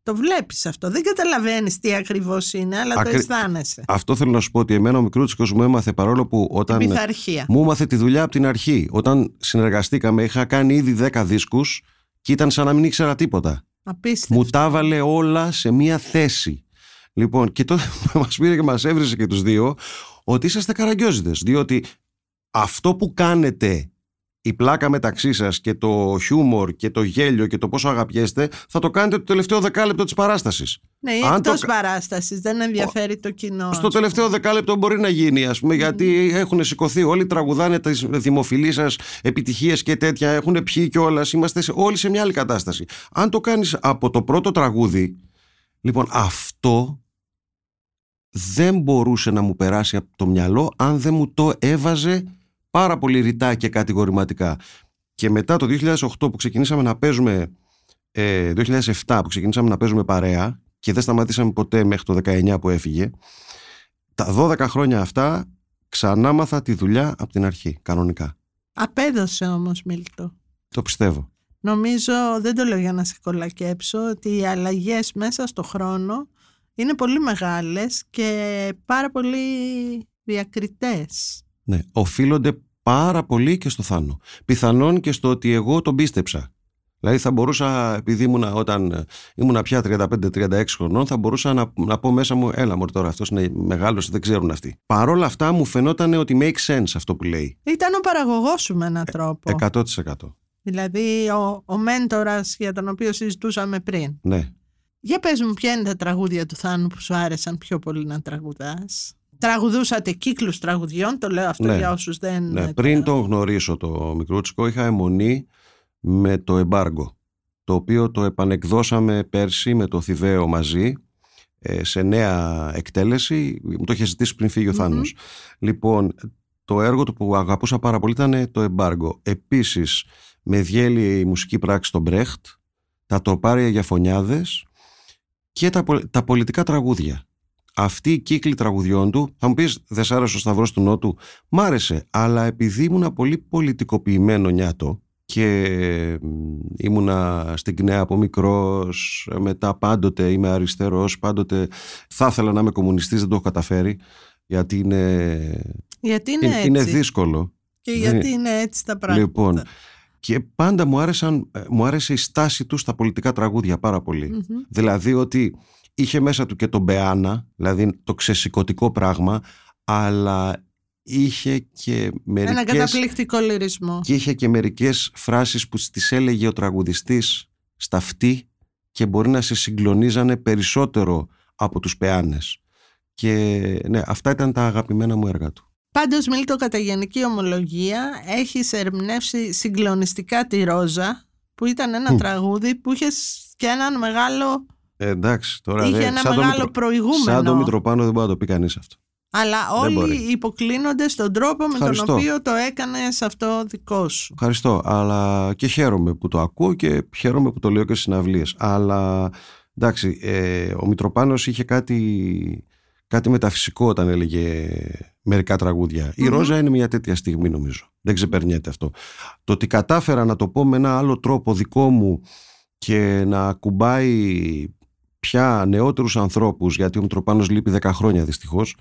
[SPEAKER 3] Το βλέπεις αυτό Δεν καταλαβαίνεις τι ακριβώς είναι Αλλά το
[SPEAKER 1] Ακρι-
[SPEAKER 3] αισθάνεσαι
[SPEAKER 1] Αυτό θέλω να σου πω ότι εμένα ο μικρούτσικος μου έμαθε παρόλο που
[SPEAKER 3] Την
[SPEAKER 1] όταν
[SPEAKER 3] πειθαρχία
[SPEAKER 1] μου έμαθε τη δουλειά από την αρχή. Όταν συνεργαστήκαμε είχα κάνει ήδη 10 δίσκους και ήταν σαν να μην ήξερα τίποτα.
[SPEAKER 3] Απίστευτο
[SPEAKER 1] Μου τα έβαλε όλα σε μία θέση. Λοιπόν, και τότε (laughs) μας πήρε και μας έβρισε και τους δύο ότι είσαστε καραγκιόζιδες. Διότι αυτό που κάνετε, η πλάκα μεταξύ σας και το χιούμορ και το γέλιο και το πόσο αγαπιέστε, θα το κάνετε το τελευταίο δεκάλεπτο της παράστασης.
[SPEAKER 3] Ναι, ή
[SPEAKER 1] αν
[SPEAKER 3] εκτός
[SPEAKER 1] το-
[SPEAKER 3] παράστασης Δεν ενδιαφέρει το κοινό
[SPEAKER 1] Στο τελευταίο δεκάλεπτο μπορεί να γίνει, ας πούμε, γιατί έχουν σηκωθεί όλοι, τραγουδάνε τις δημοφιλείς σας επιτυχίες και τέτοια, έχουν πιει κιόλας. Είμαστε σε- όλοι σε μια άλλη κατάσταση. Αν το κάνεις από το πρώτο τραγούδι, λοιπόν, αυτό δεν μπορούσε να μου περάσει από το μυαλό αν δεν μου το έβαζε πάρα πολύ ρητά και κατηγορηματικά. Και μετά το 2008 που ξεκινήσαμε να παίζουμε, ε, 2007 που ξεκινήσαμε να παίζουμε παρέα και δεν σταματήσαμε ποτέ μέχρι το 19 που έφυγε, τα 12 χρόνια αυτά ξανά μάθα τη δουλειά από την αρχή, κανονικά.
[SPEAKER 3] Απέδωσε όμως Μίλτο
[SPEAKER 1] Το πιστεύω.
[SPEAKER 3] Νομίζω, δεν το λέω για να σε κολακέψω, ότι οι αλλαγές μέσα στο χρόνο είναι πολύ μεγάλες και πάρα πολύ διακριτές.
[SPEAKER 1] Ναι, οφείλονται πάρα πολύ και στο Θάνο. Πιθανόν και στο ότι εγώ τον πίστεψα. Δηλαδή θα μπορούσα, επειδή ήμουνα, όταν ήμουνα πια 35-36 χρονών, θα μπορούσα να, να πω μέσα μου, έλα μωρέ τώρα αυτός είναι μεγάλος, δεν ξέρουν αυτοί. Παρ' όλα αυτά μου φαινόταν ότι make sense αυτό που λέει.
[SPEAKER 3] Ήταν ο παραγωγός σου με έναν τρόπο.
[SPEAKER 1] 100%.
[SPEAKER 3] Δηλαδή ο, ο μέντορας για τον οποίο συζητούσαμε πριν.
[SPEAKER 1] Ναι.
[SPEAKER 3] Για πες μου ποια είναι τα τραγούδια του Θάνου που σου άρεσαν πιο πολύ να τραγουδάς; Τραγουδούσατε κύκλους τραγουδιών, το λέω αυτό
[SPEAKER 1] Ναι.
[SPEAKER 3] για όσους δεν...
[SPEAKER 1] Ναι, πριν τον γνωρίσω το μικρούτσικο είχα αιμονή με το εμπάργκο το οποίο το επανεκδώσαμε πέρσι με το Θηβαίο μαζί ε, σε νέα εκτέλεση. Μου το είχε ζητήσει πριν φύγει ο Θάνος. Λοιπόν το έργο του που αγαπούσα πάρα πολύ ήταν το εμπάργκο. Επίσης με διέλυε η μουσική πράξη των Μπρέχτ τα τροπάρια για φωνιάδες και τα, πολ- τα πολιτικά τραγούδια αυτή η κύκλη τραγουδιών του, θα μου πεις, δεν σ' άρεσε ο Σταυρός του Νότου. Μ' άρεσε, αλλά επειδή ήμουν πολύ πολιτικοποιημένο νιάτο και ήμουνα στην ΚΝΕ από μικρός, μετά πάντοτε είμαι αριστερός, πάντοτε θα ήθελα να είμαι κομμουνιστής, δεν το έχω καταφέρει, γιατί είναι,
[SPEAKER 3] Γιατί είναι, έτσι;
[SPEAKER 1] είναι δύσκολο.
[SPEAKER 3] Και
[SPEAKER 1] Δεν-
[SPEAKER 3] γιατί είναι έτσι τα πράγματα;
[SPEAKER 1] Λοιπόν, και πάντα μου, άρεσαν, ε, μου άρεσε η στάση του στα πολιτικά τραγούδια πάρα πολύ.
[SPEAKER 3] Μμμ.
[SPEAKER 1] Δηλαδή ότι είχε μέσα του και τον Μπεάνα, δηλαδή το ξεσηκωτικό πράγμα, αλλά είχε και
[SPEAKER 3] Ένα
[SPEAKER 1] μερικές,
[SPEAKER 3] καταπληκτικό λυρισμό.
[SPEAKER 1] και είχε και μερικές φράσεις που τις έλεγε ο τραγουδιστής στα αυτή και μπορεί να σε συγκλονίζανε περισσότερο από τους Πεάνες. Και ναι, αυτά ήταν τα αγαπημένα μου έργα του.
[SPEAKER 3] Πάντως Μίλτο κατά γενική ομολογία έχεις ερμηνεύσει συγκλονιστικά τη Ρόζα που ήταν ένα
[SPEAKER 1] Μμ.
[SPEAKER 3] τραγούδι που είχες και έναν μεγάλο
[SPEAKER 1] Ε, εντάξει, τώρα
[SPEAKER 3] είχε
[SPEAKER 1] δεν-
[SPEAKER 3] ένα
[SPEAKER 1] σαν το
[SPEAKER 3] μεγάλο
[SPEAKER 1] Μητρο-
[SPEAKER 3] προηγούμενο
[SPEAKER 1] Σαν το Μητροπάνο δεν μπορεί να το πει κανείς αυτό.
[SPEAKER 3] αλλά
[SPEAKER 1] Δεν μπορεί.
[SPEAKER 3] όλοι υποκλίνονται στον τρόπο με
[SPEAKER 1] Ευχαριστώ.
[SPEAKER 3] τον οποίο το έκανε αυτό δικό σου
[SPEAKER 1] Ευχαριστώ, αλλά και χαίρομαι που το ακούω και χαίρομαι που το λέω και στις συναυλίες. Αλλά εντάξει, ε, ο Μητροπάνος είχε κάτι, κάτι μεταφυσικό όταν έλεγε μερικά τραγούδια. Η
[SPEAKER 3] Μμμ.
[SPEAKER 1] Ρόζα είναι μια τέτοια στιγμή νομίζω. Δεν ξεπερνιέται αυτό. Το ότι κατάφερα να το πω με ένα άλλο τρόπο δικό μου και να κουμπάει πια νεότερους ανθρώπους, γιατί ο Μητροπάνος λείπει 10 χρόνια δυστυχώς,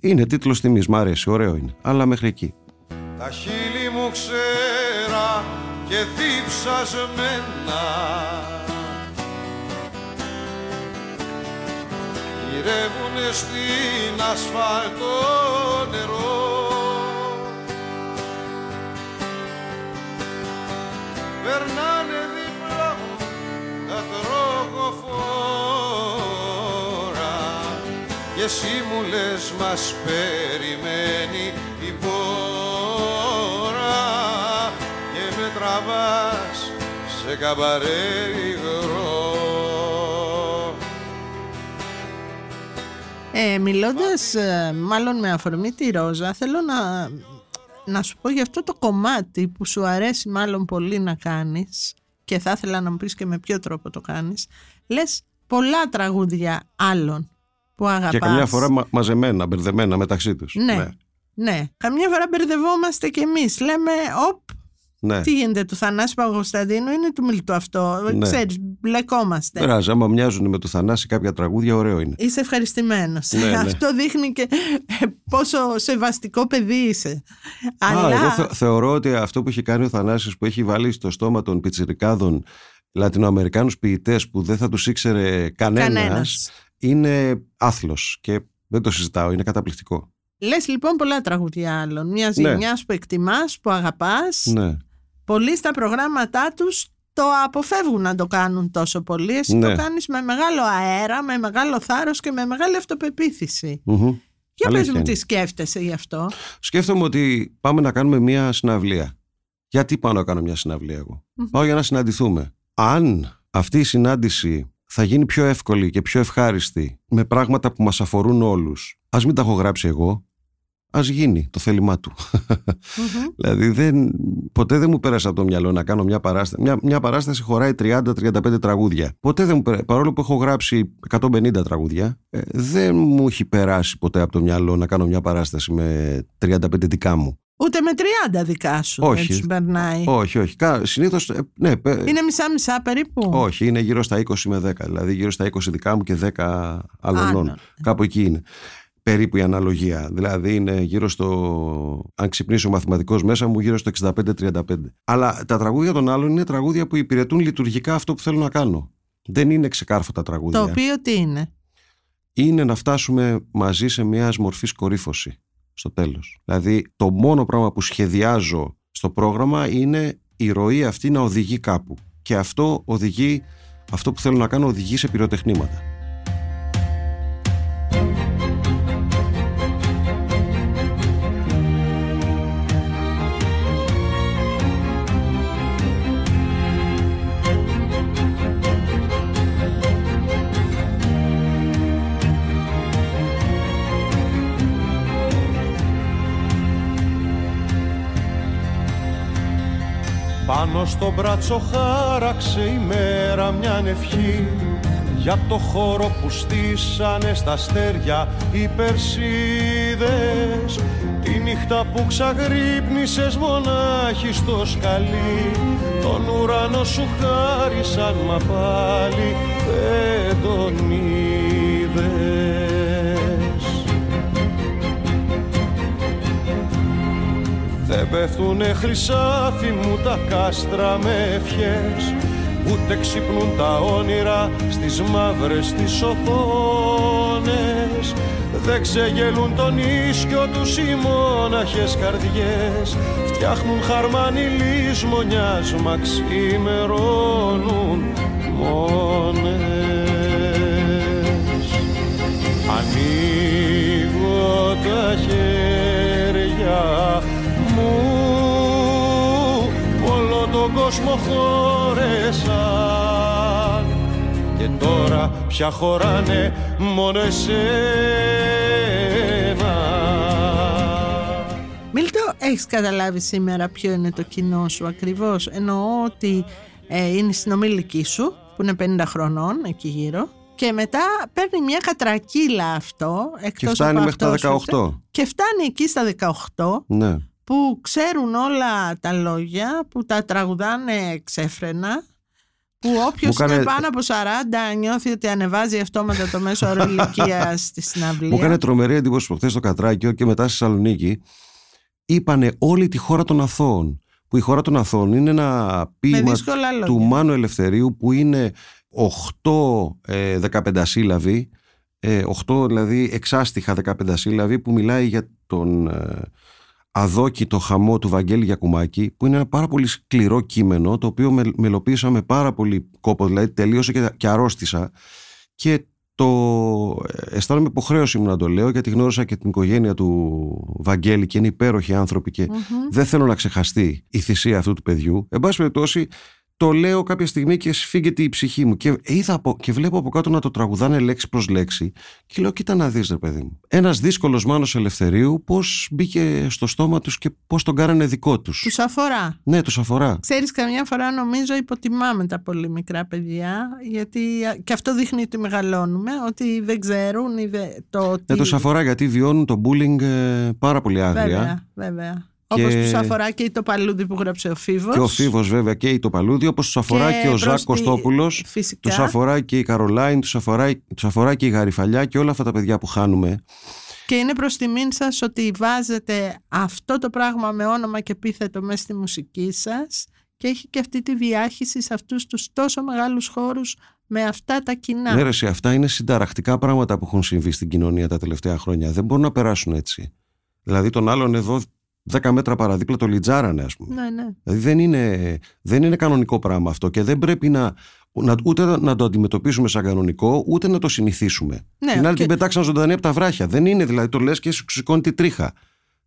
[SPEAKER 1] είναι τίτλος τιμής, μ' αρέσει, ωραίο είναι. Αλλά μέχρι εκεί.
[SPEAKER 4] Τα χείλη μου ξέρα και διψασμένα Γυρεύουνε στην ασφάλτο νερό Περνάνε δίπλα μου τα τροχοφόρα και εσύ μου λες μας περιμένει η πόρα και με τραβάς σε καμπαρέ υγρό
[SPEAKER 3] ε, μιλώντας ε, μάλλον με αφορμή τη Ρόζα θέλω να, να σου πω για αυτό το κομμάτι που σου αρέσει μάλλον πολύ να κάνεις και θα ήθελα να μου πεις και με ποιο τρόπο το κάνεις. Λες πολλά τραγούδια άλλων που αγαπάς
[SPEAKER 1] Και καμιά φορά μα- μαζεμένα, μπερδεμένα μεταξύ τους.
[SPEAKER 3] Ναι. Ναι, καμιά φορά μπερδευόμαστε κι εμείς. Λέμε, οπ,
[SPEAKER 1] ναι.
[SPEAKER 3] τι γίνεται του Θανάση Παπαγωσταντίνου, είναι του Μιλτού αυτό.
[SPEAKER 1] Ναι.
[SPEAKER 3] Ξέρεις, μπλεκόμαστε.
[SPEAKER 1] Περάζει, άμα μοιάζουν με το Θανάση κάποια τραγούδια, ωραίο είναι.
[SPEAKER 3] Είσαι ευχαριστημένος.
[SPEAKER 1] Ναι, (laughs) ναι.
[SPEAKER 3] Αυτό δείχνει και ε, πόσο σεβαστικό παιδί είσαι.
[SPEAKER 1] Α,
[SPEAKER 3] Αλλά
[SPEAKER 1] εγώ θε- θεωρώ ότι αυτό που έχει κάνει ο Θανάσης που έχει βάλει στο στόμα των πιτσιρικάδων Λατινοαμερικάνους ποιητές που δεν θα τους ήξερε κανένας,
[SPEAKER 3] κανένας.
[SPEAKER 1] Είναι άθλος και δεν το συζητάω, είναι καταπληκτικό.
[SPEAKER 3] Λες λοιπόν πολλά τραγούδια άλλων. Μια
[SPEAKER 1] Ναι.
[SPEAKER 3] γενιά που εκτιμάς, που αγαπάς.
[SPEAKER 1] Ναι.
[SPEAKER 3] Πολλοί στα προγράμματά τους το αποφεύγουν να το κάνουν τόσο πολύ. Εσύ
[SPEAKER 1] Ναι.
[SPEAKER 3] το κάνεις με μεγάλο αέρα, με μεγάλο θάρρος και με μεγάλη αυτοπεποίθηση.
[SPEAKER 1] Μμμ.
[SPEAKER 3] Για πες
[SPEAKER 1] Αλήθεια
[SPEAKER 3] μου τι
[SPEAKER 1] είναι.
[SPEAKER 3] σκέφτεσαι γι' αυτό;
[SPEAKER 1] Σκέφτομαι ότι πάμε να κάνουμε μια συναυλία. Γιατί πάω να κάνω μια συναυλία εγώ;
[SPEAKER 3] Μμμ.
[SPEAKER 1] Πάω για να συναντηθούμε. Αν αυτή η συνάντηση θα γίνει πιο εύκολη και πιο ευχάριστη με πράγματα που μας αφορούν όλους, ας μην τα έχω γράψει εγώ, ας γίνει το θέλημά του.
[SPEAKER 3] Μμμ. (laughs)
[SPEAKER 1] δηλαδή δεν, ποτέ δεν μου πέρασε από το μυαλό να κάνω μια παράσταση. Μια, μια παράσταση χωράει 30-35 τραγούδια. Ποτέ δεν μου πέρασε, παρόλο που έχω γράψει 150 τραγούδια, ε, δεν μου έχει περάσει ποτέ από το μυαλό να κάνω μια παράσταση με 35 δικά μου.
[SPEAKER 3] Ούτε με 30 δικά σου
[SPEAKER 1] Όχι.
[SPEAKER 3] δεν τους περνάει.
[SPEAKER 1] Όχι, όχι. Κα- Συνήθως, ε, ναι, πε-
[SPEAKER 3] Είναι μισά-μισά περίπου.
[SPEAKER 1] όχι, είναι γύρω στα 20 με 10. Δηλαδή γύρω στα 20 δικά μου και 10
[SPEAKER 3] Άλλων.
[SPEAKER 1] άλλων. Κάπου εκεί είναι. Περίπου η αναλογία. Δηλαδή είναι γύρω στο. Αν ξυπνήσει ο μαθηματικός μέσα μου, γύρω στο 65-35. Αλλά τα τραγούδια των άλλων είναι τραγούδια που υπηρετούν λειτουργικά αυτό που θέλω να κάνω. Δεν είναι ξεκάρφωτα τραγούδια.
[SPEAKER 3] Το οποίο τι είναι;
[SPEAKER 1] Είναι να φτάσουμε μαζί σε μια μορφή κορύφωση στο τέλος. Δηλαδή το μόνο πράγμα που σχεδιάζω στο πρόγραμμα είναι η ροή αυτή να οδηγεί κάπου. Και αυτό οδηγεί, αυτό που θέλω να κάνω οδηγεί σε πυροτεχνήματα.
[SPEAKER 4] Πάνω στο μπράτσο χάραξε η μέρα μια ευχή. Για το χώρο που στήσανε στα αστέρια οι Περσίδες τη νύχτα που ξαγρύπνησες μονάχη στο σκαλί. Τον ουρανό σου χάρισαν μα πάλι δεν τον είδες Δεν πέφτουνε χρυσάφι μου τα κάστρα με ευχές. Ούτε ξυπνούν τα όνειρα στις μαύρες τις οθόνες. Δεν ξεγελούν τον ίσκιο τους οι μόναχες καρδιές. Φτιάχνουν χαρμάνι λησμονιάς μα ξημερώνουν μόνες. Ανοίγω τα χέρια κόσμο χώρεσαν και τώρα πια χωράνε μόνο εσένα
[SPEAKER 3] Μίλτο, έχεις καταλάβει σήμερα ποιο είναι το κοινό σου ακριβώς; Εννοώ ότι ε, είναι η συνομιλική σου, που είναι 50 χρονών, εκεί γύρω. Και μετά παίρνει μια κατρακύλα αυτό, εκτός
[SPEAKER 1] φτάνει
[SPEAKER 3] από
[SPEAKER 1] μέχρι τα
[SPEAKER 3] αυτός σου
[SPEAKER 1] 18.
[SPEAKER 3] ήρθε, Και φτάνει εκεί στα 18,
[SPEAKER 1] Ναι.
[SPEAKER 3] Που ξέρουν όλα τα λόγια, που τα τραγουδάνε ξέφρενα, που όποιος
[SPEAKER 1] Μου κάνε-
[SPEAKER 3] είναι πάνω από 40 νιώθει ότι ανεβάζει αυτόματα το μέσο όρο ηλικία (laughs) στη συναυλία.
[SPEAKER 1] Μου έκανε τρομερή εντύπωση που χθες στο Κατράκιο και μετά στη Θεσσαλονίκη είπανε όλη τη χώρα των Αθώων. Που η χώρα των Αθώων είναι ένα ποίημα
[SPEAKER 3] δύσκολα λόγια.
[SPEAKER 1] του Μάνου Ελευθερίου που είναι 8 ε, 15 σύλλαβοι, ε, 8 δηλαδή εξάστιχα 15 σύλλαβοι που μιλάει για τον ε, αδόκητο χαμό του Βαγγέλη Γιακουμάκη που είναι ένα πάρα πολύ σκληρό κείμενο το οποίο με, μελοποίησα με πάρα πολύ κόπο δηλαδή τελείωσε και, και αρρώστησα και το αισθάνομαι υποχρέωση μου να το λέω γιατί γνώρισα και την οικογένεια του Βαγγέλη και είναι υπέροχοι άνθρωποι και δεν θέλω να ξεχαστεί η θυσία αυτού του παιδιού. Εν πάση περιπτώσει, το λέω κάποια στιγμή και σφίγγεται η ψυχή μου. Και, είδα από, και βλέπω από κάτω να το τραγουδάνε λέξη προς λέξη. Και λέω: Κοίτα να δεις, ρε παιδί μου. Ένας δύσκολος μάνος ελευθερίου, πώς μπήκε στο στόμα τους και πώς τον κάνανε δικό τους.
[SPEAKER 3] Τους αφορά.
[SPEAKER 1] Ναι, τους αφορά.
[SPEAKER 3] Ξέρεις καμιά φορά νομίζω υποτιμάμε τα πολύ μικρά παιδιά γιατί και αυτό δείχνει ότι μεγαλώνουμε ότι δεν ξέρουν ή δεν- το ότι...
[SPEAKER 1] Ναι, τους αφορά γιατί βιώνουν το bullying ε, πάρα πολύ άγρια.
[SPEAKER 3] Βέβαια, βέβαια.
[SPEAKER 1] Και-
[SPEAKER 3] Όπως τους αφορά και το παλούδι που γράψε ο Φίβος.
[SPEAKER 1] Και ο Φίβος, βέβαια, και η Τοπαλούδη, όπως τους αφορά και, ο
[SPEAKER 3] προς
[SPEAKER 1] Ζακ
[SPEAKER 3] τη-
[SPEAKER 1] Κωστόπουλος.
[SPEAKER 3] Φυσικά.
[SPEAKER 1] Τους αφορά και η Καρολάιν, τους αφορά, τους αφορά και η Γαριφαλιά και όλα αυτά τα παιδιά που χάνουμε.
[SPEAKER 3] Και είναι προς τιμήν σας ότι βάζετε αυτό το πράγμα με όνομα και επίθετο μέσα στη μουσική σας και έχει και αυτή τη διάχυση σε αυτούς τους τόσο μεγάλους χώρους με αυτά τα κοινά.
[SPEAKER 1] Ναι, ρε, εσύ, αυτά είναι συνταρακτικά πράγματα που έχουν συμβεί στην κοινωνία τα τελευταία χρόνια. Δεν μπορούν να περάσουν έτσι. Δηλαδή, τον άλλον εδώ 10 μέτρα παραδίπλα το λιτζάρανε, ας πούμε.
[SPEAKER 3] ναι, ναι.
[SPEAKER 1] Δηλαδή, δεν είναι, δεν είναι κανονικό πράγμα αυτό και δεν πρέπει να, να, ούτε να το αντιμετωπίσουμε σαν κανονικό, ούτε να το συνηθίσουμε.
[SPEAKER 3] Ναι,
[SPEAKER 1] την άλλη
[SPEAKER 3] και-
[SPEAKER 1] την πετάξαν ζωντανή από τα βράχια. Δεν είναι, δηλαδή, το λες και σου σηκώνει τη τρίχα.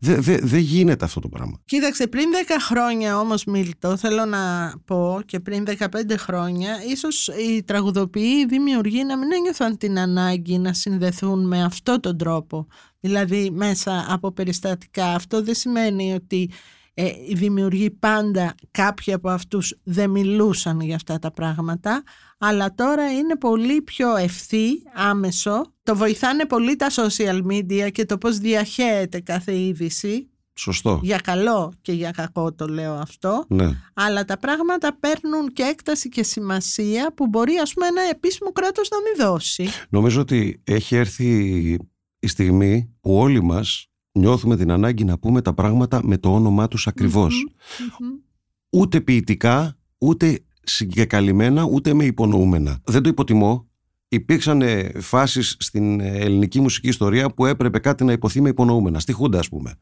[SPEAKER 1] Δεν δε, δεν γίνεται αυτό το πράγμα.
[SPEAKER 3] Κοίταξε, πριν 10 χρόνια όμως Μίλτο, θέλω να πω και πριν 15 χρόνια, ίσως οι τραγουδοποιοί, οι δημιουργοί να μην ένιωθαν την ανάγκη να συνδεθούν με αυτό τον τρόπο. Δηλαδή μέσα από περιστατικά. Αυτό δεν σημαίνει ότι ε, οι δημιουργοί πάντα κάποιοι από αυτούς δεν μιλούσαν για αυτά τα πράγματα αλλά τώρα είναι πολύ πιο ευθύ, άμεσο το βοηθάνε πολύ τα social media και το πώς διαχέεται κάθε είδηση
[SPEAKER 1] Σωστό.
[SPEAKER 3] για καλό και για κακό το λέω αυτό
[SPEAKER 1] Ναι.
[SPEAKER 3] αλλά τα πράγματα παίρνουν και έκταση και σημασία που μπορεί ας πούμε ένα επίσημο κράτος να μην δώσει
[SPEAKER 1] Νομίζω ότι έχει έρθει η στιγμή που όλοι μας νιώθουμε την ανάγκη να πούμε τα πράγματα με το όνομά τους ακριβώς.
[SPEAKER 3] Μμμ.
[SPEAKER 1] Ούτε ποιητικά, ούτε συγκεκαλυμμένα, ούτε με υπονοούμενα. Δεν το υποτιμώ. Υπήρξαν ε, φάσεις στην ε, ελληνική μουσική ιστορία που έπρεπε κάτι να υποθεί με υπονοούμενα. Στη Χούντα, ας πούμε.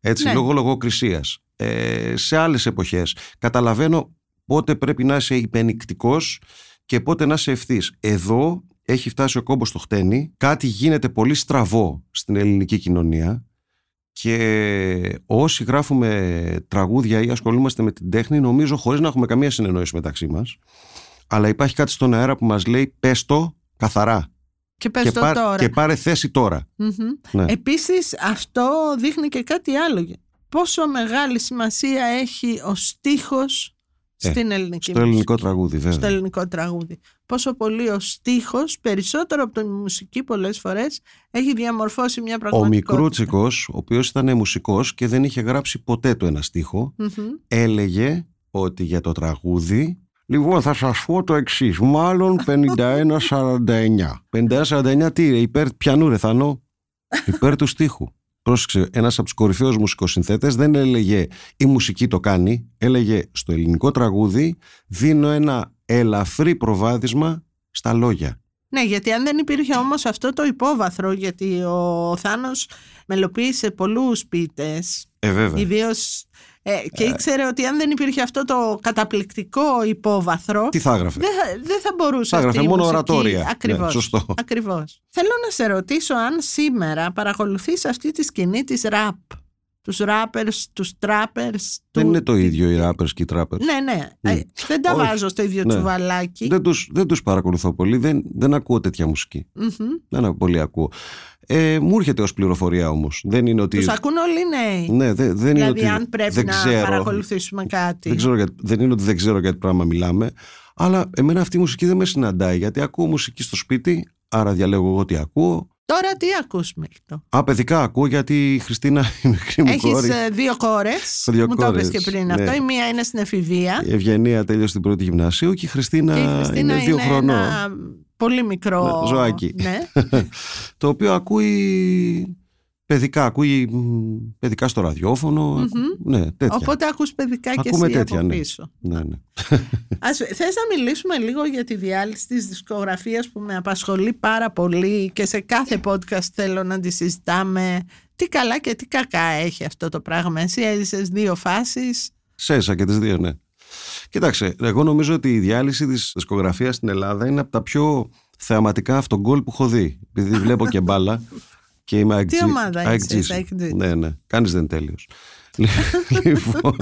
[SPEAKER 1] Έτσι,
[SPEAKER 3] Ναι.
[SPEAKER 1] λόγω λογοκρισίας. Ε, σε άλλες εποχές. Καταλαβαίνω πότε πρέπει να είσαι υπενικτικός και πότε να είσαι ευθύς. Εδώ έχει φτάσει ο κόμπος στο χτένι. Κάτι γίνεται πολύ στραβό στην ελληνική κοινωνία και όσοι γράφουμε τραγούδια ή ασχολούμαστε με την τέχνη νομίζω χωρίς να έχουμε καμία συνεννόηση μεταξύ μας αλλά υπάρχει κάτι στον αέρα που μας λέει πες το καθαρά
[SPEAKER 3] και πες
[SPEAKER 1] και,
[SPEAKER 3] το
[SPEAKER 1] πάρ-
[SPEAKER 3] τώρα
[SPEAKER 1] και πάρε θέση τώρα.
[SPEAKER 3] Μμμ.
[SPEAKER 1] Ναι.
[SPEAKER 3] Επίσης αυτό δείχνει και κάτι άλλο. Πόσο μεγάλη σημασία έχει ο στίχος
[SPEAKER 1] Ε,
[SPEAKER 3] στην ελληνική
[SPEAKER 1] Στο
[SPEAKER 3] μουσική.
[SPEAKER 1] ελληνικό τραγούδι βέβαια.
[SPEAKER 3] Στο ελληνικό τραγούδι. Πόσο πολύ ο στίχος, περισσότερο από τη μουσική πολλές φορές, έχει διαμορφώσει μια
[SPEAKER 1] Ο
[SPEAKER 3] πραγματικότητα.
[SPEAKER 1] Μικρούτσικος, ο οποίος ήταν μουσικός και δεν είχε γράψει ποτέ το ένα στίχο,
[SPEAKER 3] Μμμ.
[SPEAKER 1] έλεγε ότι για το τραγούδι Λοιπόν, θα σας πω το εξής. Μάλλον 51-49. 51-49 τι, υπέρ πιανού ρε Θανό. Υπέρ του στίχου. Πρόσεξε, ένας από τους κορυφαίους μουσικοσυνθέτες δεν έλεγε η μουσική το κάνει, έλεγε στο ελληνικό τραγούδι δίνω ένα ελαφρύ προβάδισμα στα λόγια.
[SPEAKER 3] Ναι, γιατί αν δεν υπήρχε όμως αυτό το υπόβαθρο, γιατί ο Θάνος μελοποίησε πολλούς ποιητές,
[SPEAKER 1] Ε, βέβαια.
[SPEAKER 3] ιδίως ε, και ήξερε ότι αν δεν υπήρχε αυτό το καταπληκτικό υπόβαθρο,
[SPEAKER 1] Τι θα έγραφε;
[SPEAKER 3] δεν θα, δεν θα μπορούσε
[SPEAKER 1] Θα
[SPEAKER 3] αυτή
[SPEAKER 1] έγραφε
[SPEAKER 3] η
[SPEAKER 1] μόνο
[SPEAKER 3] μουσική.
[SPEAKER 1] ορατόρια.
[SPEAKER 3] Ακριβώς.
[SPEAKER 1] Ναι, σωστό.
[SPEAKER 3] Ακριβώς. Θέλω να σε ρωτήσω αν σήμερα παρακολουθείς αυτή τη σκηνή της ραπ. Τους rappers, τους trappers.
[SPEAKER 1] Δεν
[SPEAKER 3] του-
[SPEAKER 1] είναι το ίδιο οι rappers και οι trappers.
[SPEAKER 3] Ναι, ναι.
[SPEAKER 1] Mm.
[SPEAKER 3] Ε, δεν τα
[SPEAKER 1] Όχι.
[SPEAKER 3] βάζω στο ίδιο
[SPEAKER 1] Ναι.
[SPEAKER 3] τσουβαλάκι.
[SPEAKER 1] Δεν τους, δεν τους παρακολουθώ πολύ, δεν, δεν ακούω τέτοια μουσική.
[SPEAKER 3] Μμμ.
[SPEAKER 1] Δεν πολύ ακούω. Ε, μου έρχεται ως πληροφορία όμως. Δεν είναι ότι...
[SPEAKER 3] Τους ακούν όλοι οι νέοι.
[SPEAKER 1] Ναι, δεν, δεν είναι
[SPEAKER 3] δηλαδή,
[SPEAKER 1] ότι
[SPEAKER 3] αν πρέπει
[SPEAKER 1] δεν
[SPEAKER 3] να
[SPEAKER 1] ξέρω.
[SPEAKER 3] παρακολουθήσουμε κάτι.
[SPEAKER 1] Δεν, ξέρω για, δεν είναι ότι δεν ξέρω για τι πράγμα μιλάμε, αλλά εμένα αυτή η μουσική δεν με συναντάει, γιατί ακούω μουσική στο σπίτι, άρα διαλέγω εγώ τι ακούω.
[SPEAKER 3] Τώρα τι ακούς, Μίλτο;
[SPEAKER 1] Α, παιδικά ακούω γιατί η Χριστίνα, (laughs) η μικρή μου
[SPEAKER 3] Έχεις
[SPEAKER 1] κόρη,
[SPEAKER 3] ε, δύο κόρες.
[SPEAKER 1] Δύο
[SPEAKER 3] Μου το
[SPEAKER 1] κόρες,
[SPEAKER 3] είπες και πριν
[SPEAKER 1] ναι.
[SPEAKER 3] αυτό. Η μία είναι στην εφηβεία.
[SPEAKER 1] η Ευγενία τέλειωσε την πρώτη γυμνασίου και η Χριστίνα,
[SPEAKER 3] και η Χριστίνα
[SPEAKER 1] είναι δύο χρονών.
[SPEAKER 3] ένα πολύ μικρό
[SPEAKER 1] Ναι, ζωάκι.
[SPEAKER 3] Ναι. (laughs)
[SPEAKER 1] το οποίο ακούει παιδικά, ακούει μ, παιδικά στο ραδιόφωνο.
[SPEAKER 3] Μμμ.
[SPEAKER 1] Ναι, τέτοια.
[SPEAKER 3] Οπότε ακούς παιδικά και
[SPEAKER 1] Ακούμε
[SPEAKER 3] εσύ
[SPEAKER 1] τέτοια,
[SPEAKER 3] από
[SPEAKER 1] ναι.
[SPEAKER 3] πίσω.
[SPEAKER 1] Ναι, ναι. (laughs)
[SPEAKER 3] Ας, θες να μιλήσουμε λίγο για τη διάλυση της δισκογραφίας που με απασχολεί πάρα πολύ και σε κάθε podcast θέλω να τη συζητάμε. Τι καλά και τι κακά έχει αυτό το πράγμα. Εσύ έζησες δύο φάσεις.
[SPEAKER 1] Σέσα και τις δύο, ναι. Κοιτάξτε, εγώ νομίζω ότι η διάλυση της δισκογραφίας στην Ελλάδα είναι από τα πιο θεαματικά αυτογκόλ που έχω δει. Επειδή βλέπω και μπάλα (laughs) και είμαι αεκτζή.
[SPEAKER 3] Τι ομάδα είσαι,
[SPEAKER 1] αεκτζής.
[SPEAKER 3] είσαι αεκτζής.
[SPEAKER 1] Ναι, ναι. Κάνεις δεν τέλειος. (laughs) λοιπόν,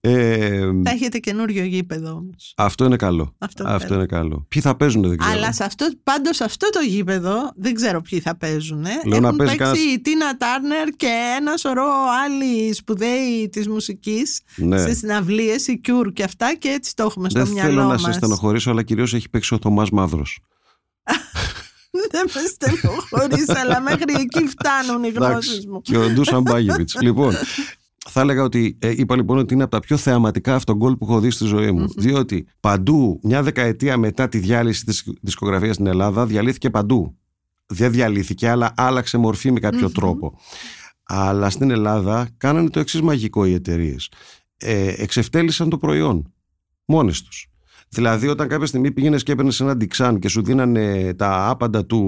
[SPEAKER 1] ε,
[SPEAKER 3] Θα έχετε καινούριο γήπεδο όμως.
[SPEAKER 1] αυτό είναι καλό.
[SPEAKER 3] Αυτό
[SPEAKER 1] Αυτό,
[SPEAKER 3] είναι
[SPEAKER 1] είναι καλό. Ποιοι θα παίζουν δεν ξέρω.
[SPEAKER 3] Αλλά σε αυτό, πάντως σε αυτό το γήπεδο δεν ξέρω ποιοι θα παίζουν. Ε.
[SPEAKER 1] Λέω να
[SPEAKER 3] Έχουν
[SPEAKER 1] παίζει
[SPEAKER 3] παίξει
[SPEAKER 1] κανένας-
[SPEAKER 3] η Τίνα Τάρνερ και ένα σωρό άλλοι σπουδαίοι της μουσικής
[SPEAKER 1] Ναι.
[SPEAKER 3] σε συναυλίες, η Cure και αυτά και έτσι το έχουμε στο
[SPEAKER 1] Δεν
[SPEAKER 3] μυαλό
[SPEAKER 1] θέλω να
[SPEAKER 3] μας.
[SPEAKER 1] σε στενοχωρήσω, αλλά κυρίως έχει παίξει ο Θωμάς Μαύρος. (laughs)
[SPEAKER 3] Δεν με στενοχωρείς, αλλά μέχρι εκεί φτάνουν οι γνώσεις
[SPEAKER 1] Εντάξει,
[SPEAKER 3] μου.
[SPEAKER 1] και ο Ντούσαν Μπάγεβιτς. (laughs) λοιπόν, θα έλεγα ότι ε, είπα λοιπόν ότι είναι από τα πιο θεαματικά αυτογκόλ που έχω δει στη ζωή μου. Διότι παντού, μια δεκαετία μετά τη διάλυση της δισκογραφίας στην Ελλάδα, διαλύθηκε παντού. Δεν διαλύθηκε, αλλά άλλαξε μορφή με κάποιο τρόπο. Αλλά στην Ελλάδα κάνανε το εξής μαγικό οι εταιρείες. Ε, εξευτέλισαν το προϊόν μόνες τους. Δηλαδή, όταν κάποια στιγμή πήγαινες και έπαιρνες ένα ντιξάν και σου δίνανε τα άπαντα του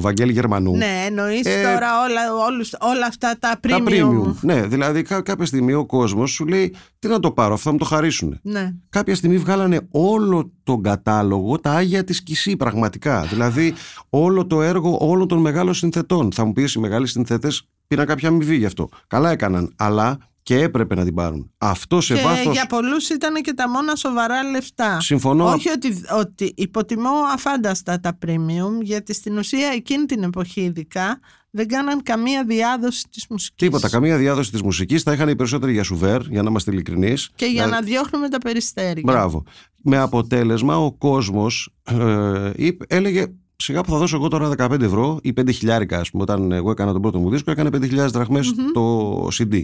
[SPEAKER 1] Βαγγέλη Γερμανού.
[SPEAKER 3] Ναι, εννοείς
[SPEAKER 1] Ε,
[SPEAKER 3] τώρα όλα, όλους, όλα αυτά τα
[SPEAKER 1] Τα
[SPEAKER 3] premium.
[SPEAKER 1] premium. Ναι, δηλαδή κα- κάποια στιγμή ο κόσμος σου λέει τι να το πάρω, αυτό θα μου το χαρίσουν.
[SPEAKER 3] Ναι.
[SPEAKER 1] Κάποια στιγμή βγάλανε όλο τον κατάλογο τα άγια της Κισή πραγματικά. Δηλαδή όλο το έργο όλων των μεγάλων συνθετών. Θα μου πεις οι μεγάλοι συνθέτες πήραν κάποια αμοιβή γι' αυτό. Καλά έκαναν, αλλά και έπρεπε να την πάρουν. Αυτό σε
[SPEAKER 3] και
[SPEAKER 1] βάθος...
[SPEAKER 3] για πολλούς ήταν και τα μόνα σοβαρά λεφτά.
[SPEAKER 1] Συμφωνώ.
[SPEAKER 3] Όχι ότι, ότι υποτιμώ αφάνταστα τα premium, γιατί στην ουσία εκείνη την εποχή ειδικά δεν κάναν καμία διάδοση της μουσικής.
[SPEAKER 1] Τίποτα, καμία διάδοση της μουσικής. Τα είχαν οι περισσότεροι για σουβέρ, για να είμαστε ειλικρινείς.
[SPEAKER 3] Και για
[SPEAKER 1] Δηλαδή-
[SPEAKER 3] να διώχνουμε τα περιστέρια.
[SPEAKER 1] Μπράβο. Με αποτέλεσμα ο κόσμος ε, είπε- έλεγε σιγά που θα δώσω εγώ τώρα 15 ευρώ ή 5 χιλιάρικα ας πούμε όταν εγώ έκανα τον πρώτο μου δίσκο έκανε 5.000 δραχμες το CD.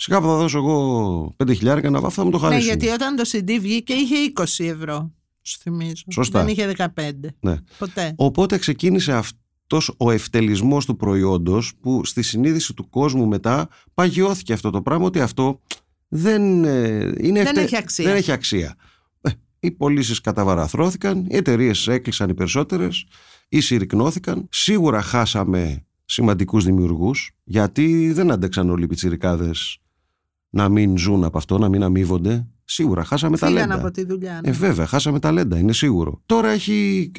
[SPEAKER 1] Σιγά που θα δώσω εγώ 5 χιλιάρικα να βάφω θα μου το
[SPEAKER 3] Ναι,
[SPEAKER 1] χαρίσουν.
[SPEAKER 3] γιατί όταν το CD βγήκε είχε 20 ευρώ. Σου θυμίζω.
[SPEAKER 1] Σωστά.
[SPEAKER 3] Δεν είχε 15.
[SPEAKER 1] Ναι.
[SPEAKER 3] Ποτέ.
[SPEAKER 1] Οπότε ξεκίνησε αυτός ο ευτελισμός του προϊόντος που στη συνείδηση του κόσμου μετά παγιώθηκε αυτό το πράγμα ότι αυτό δεν, ε, είναι
[SPEAKER 3] Δεν έχει αξία.
[SPEAKER 1] Δεν έχει αξία. Ε, Οι πωλήσεις καταβαραθρώθηκαν, οι εταιρείες έκλεισαν οι περισσότερες ή συρρυκνώθηκαν. Σίγουρα χάσαμε σημαντικούς δημιουργούς γιατί δεν άντεξαν όλοι οι πιτσιρικάδες να μην ζουν από αυτό, να μην αμείβονται. Σίγουρα χάσαμε
[SPEAKER 3] Φύγαν
[SPEAKER 1] ταλέντα.
[SPEAKER 3] από τη δουλειά. ναι.
[SPEAKER 1] Ε, βέβαια, χάσαμε ταλέντα, είναι σίγουρο. Τώρα έχει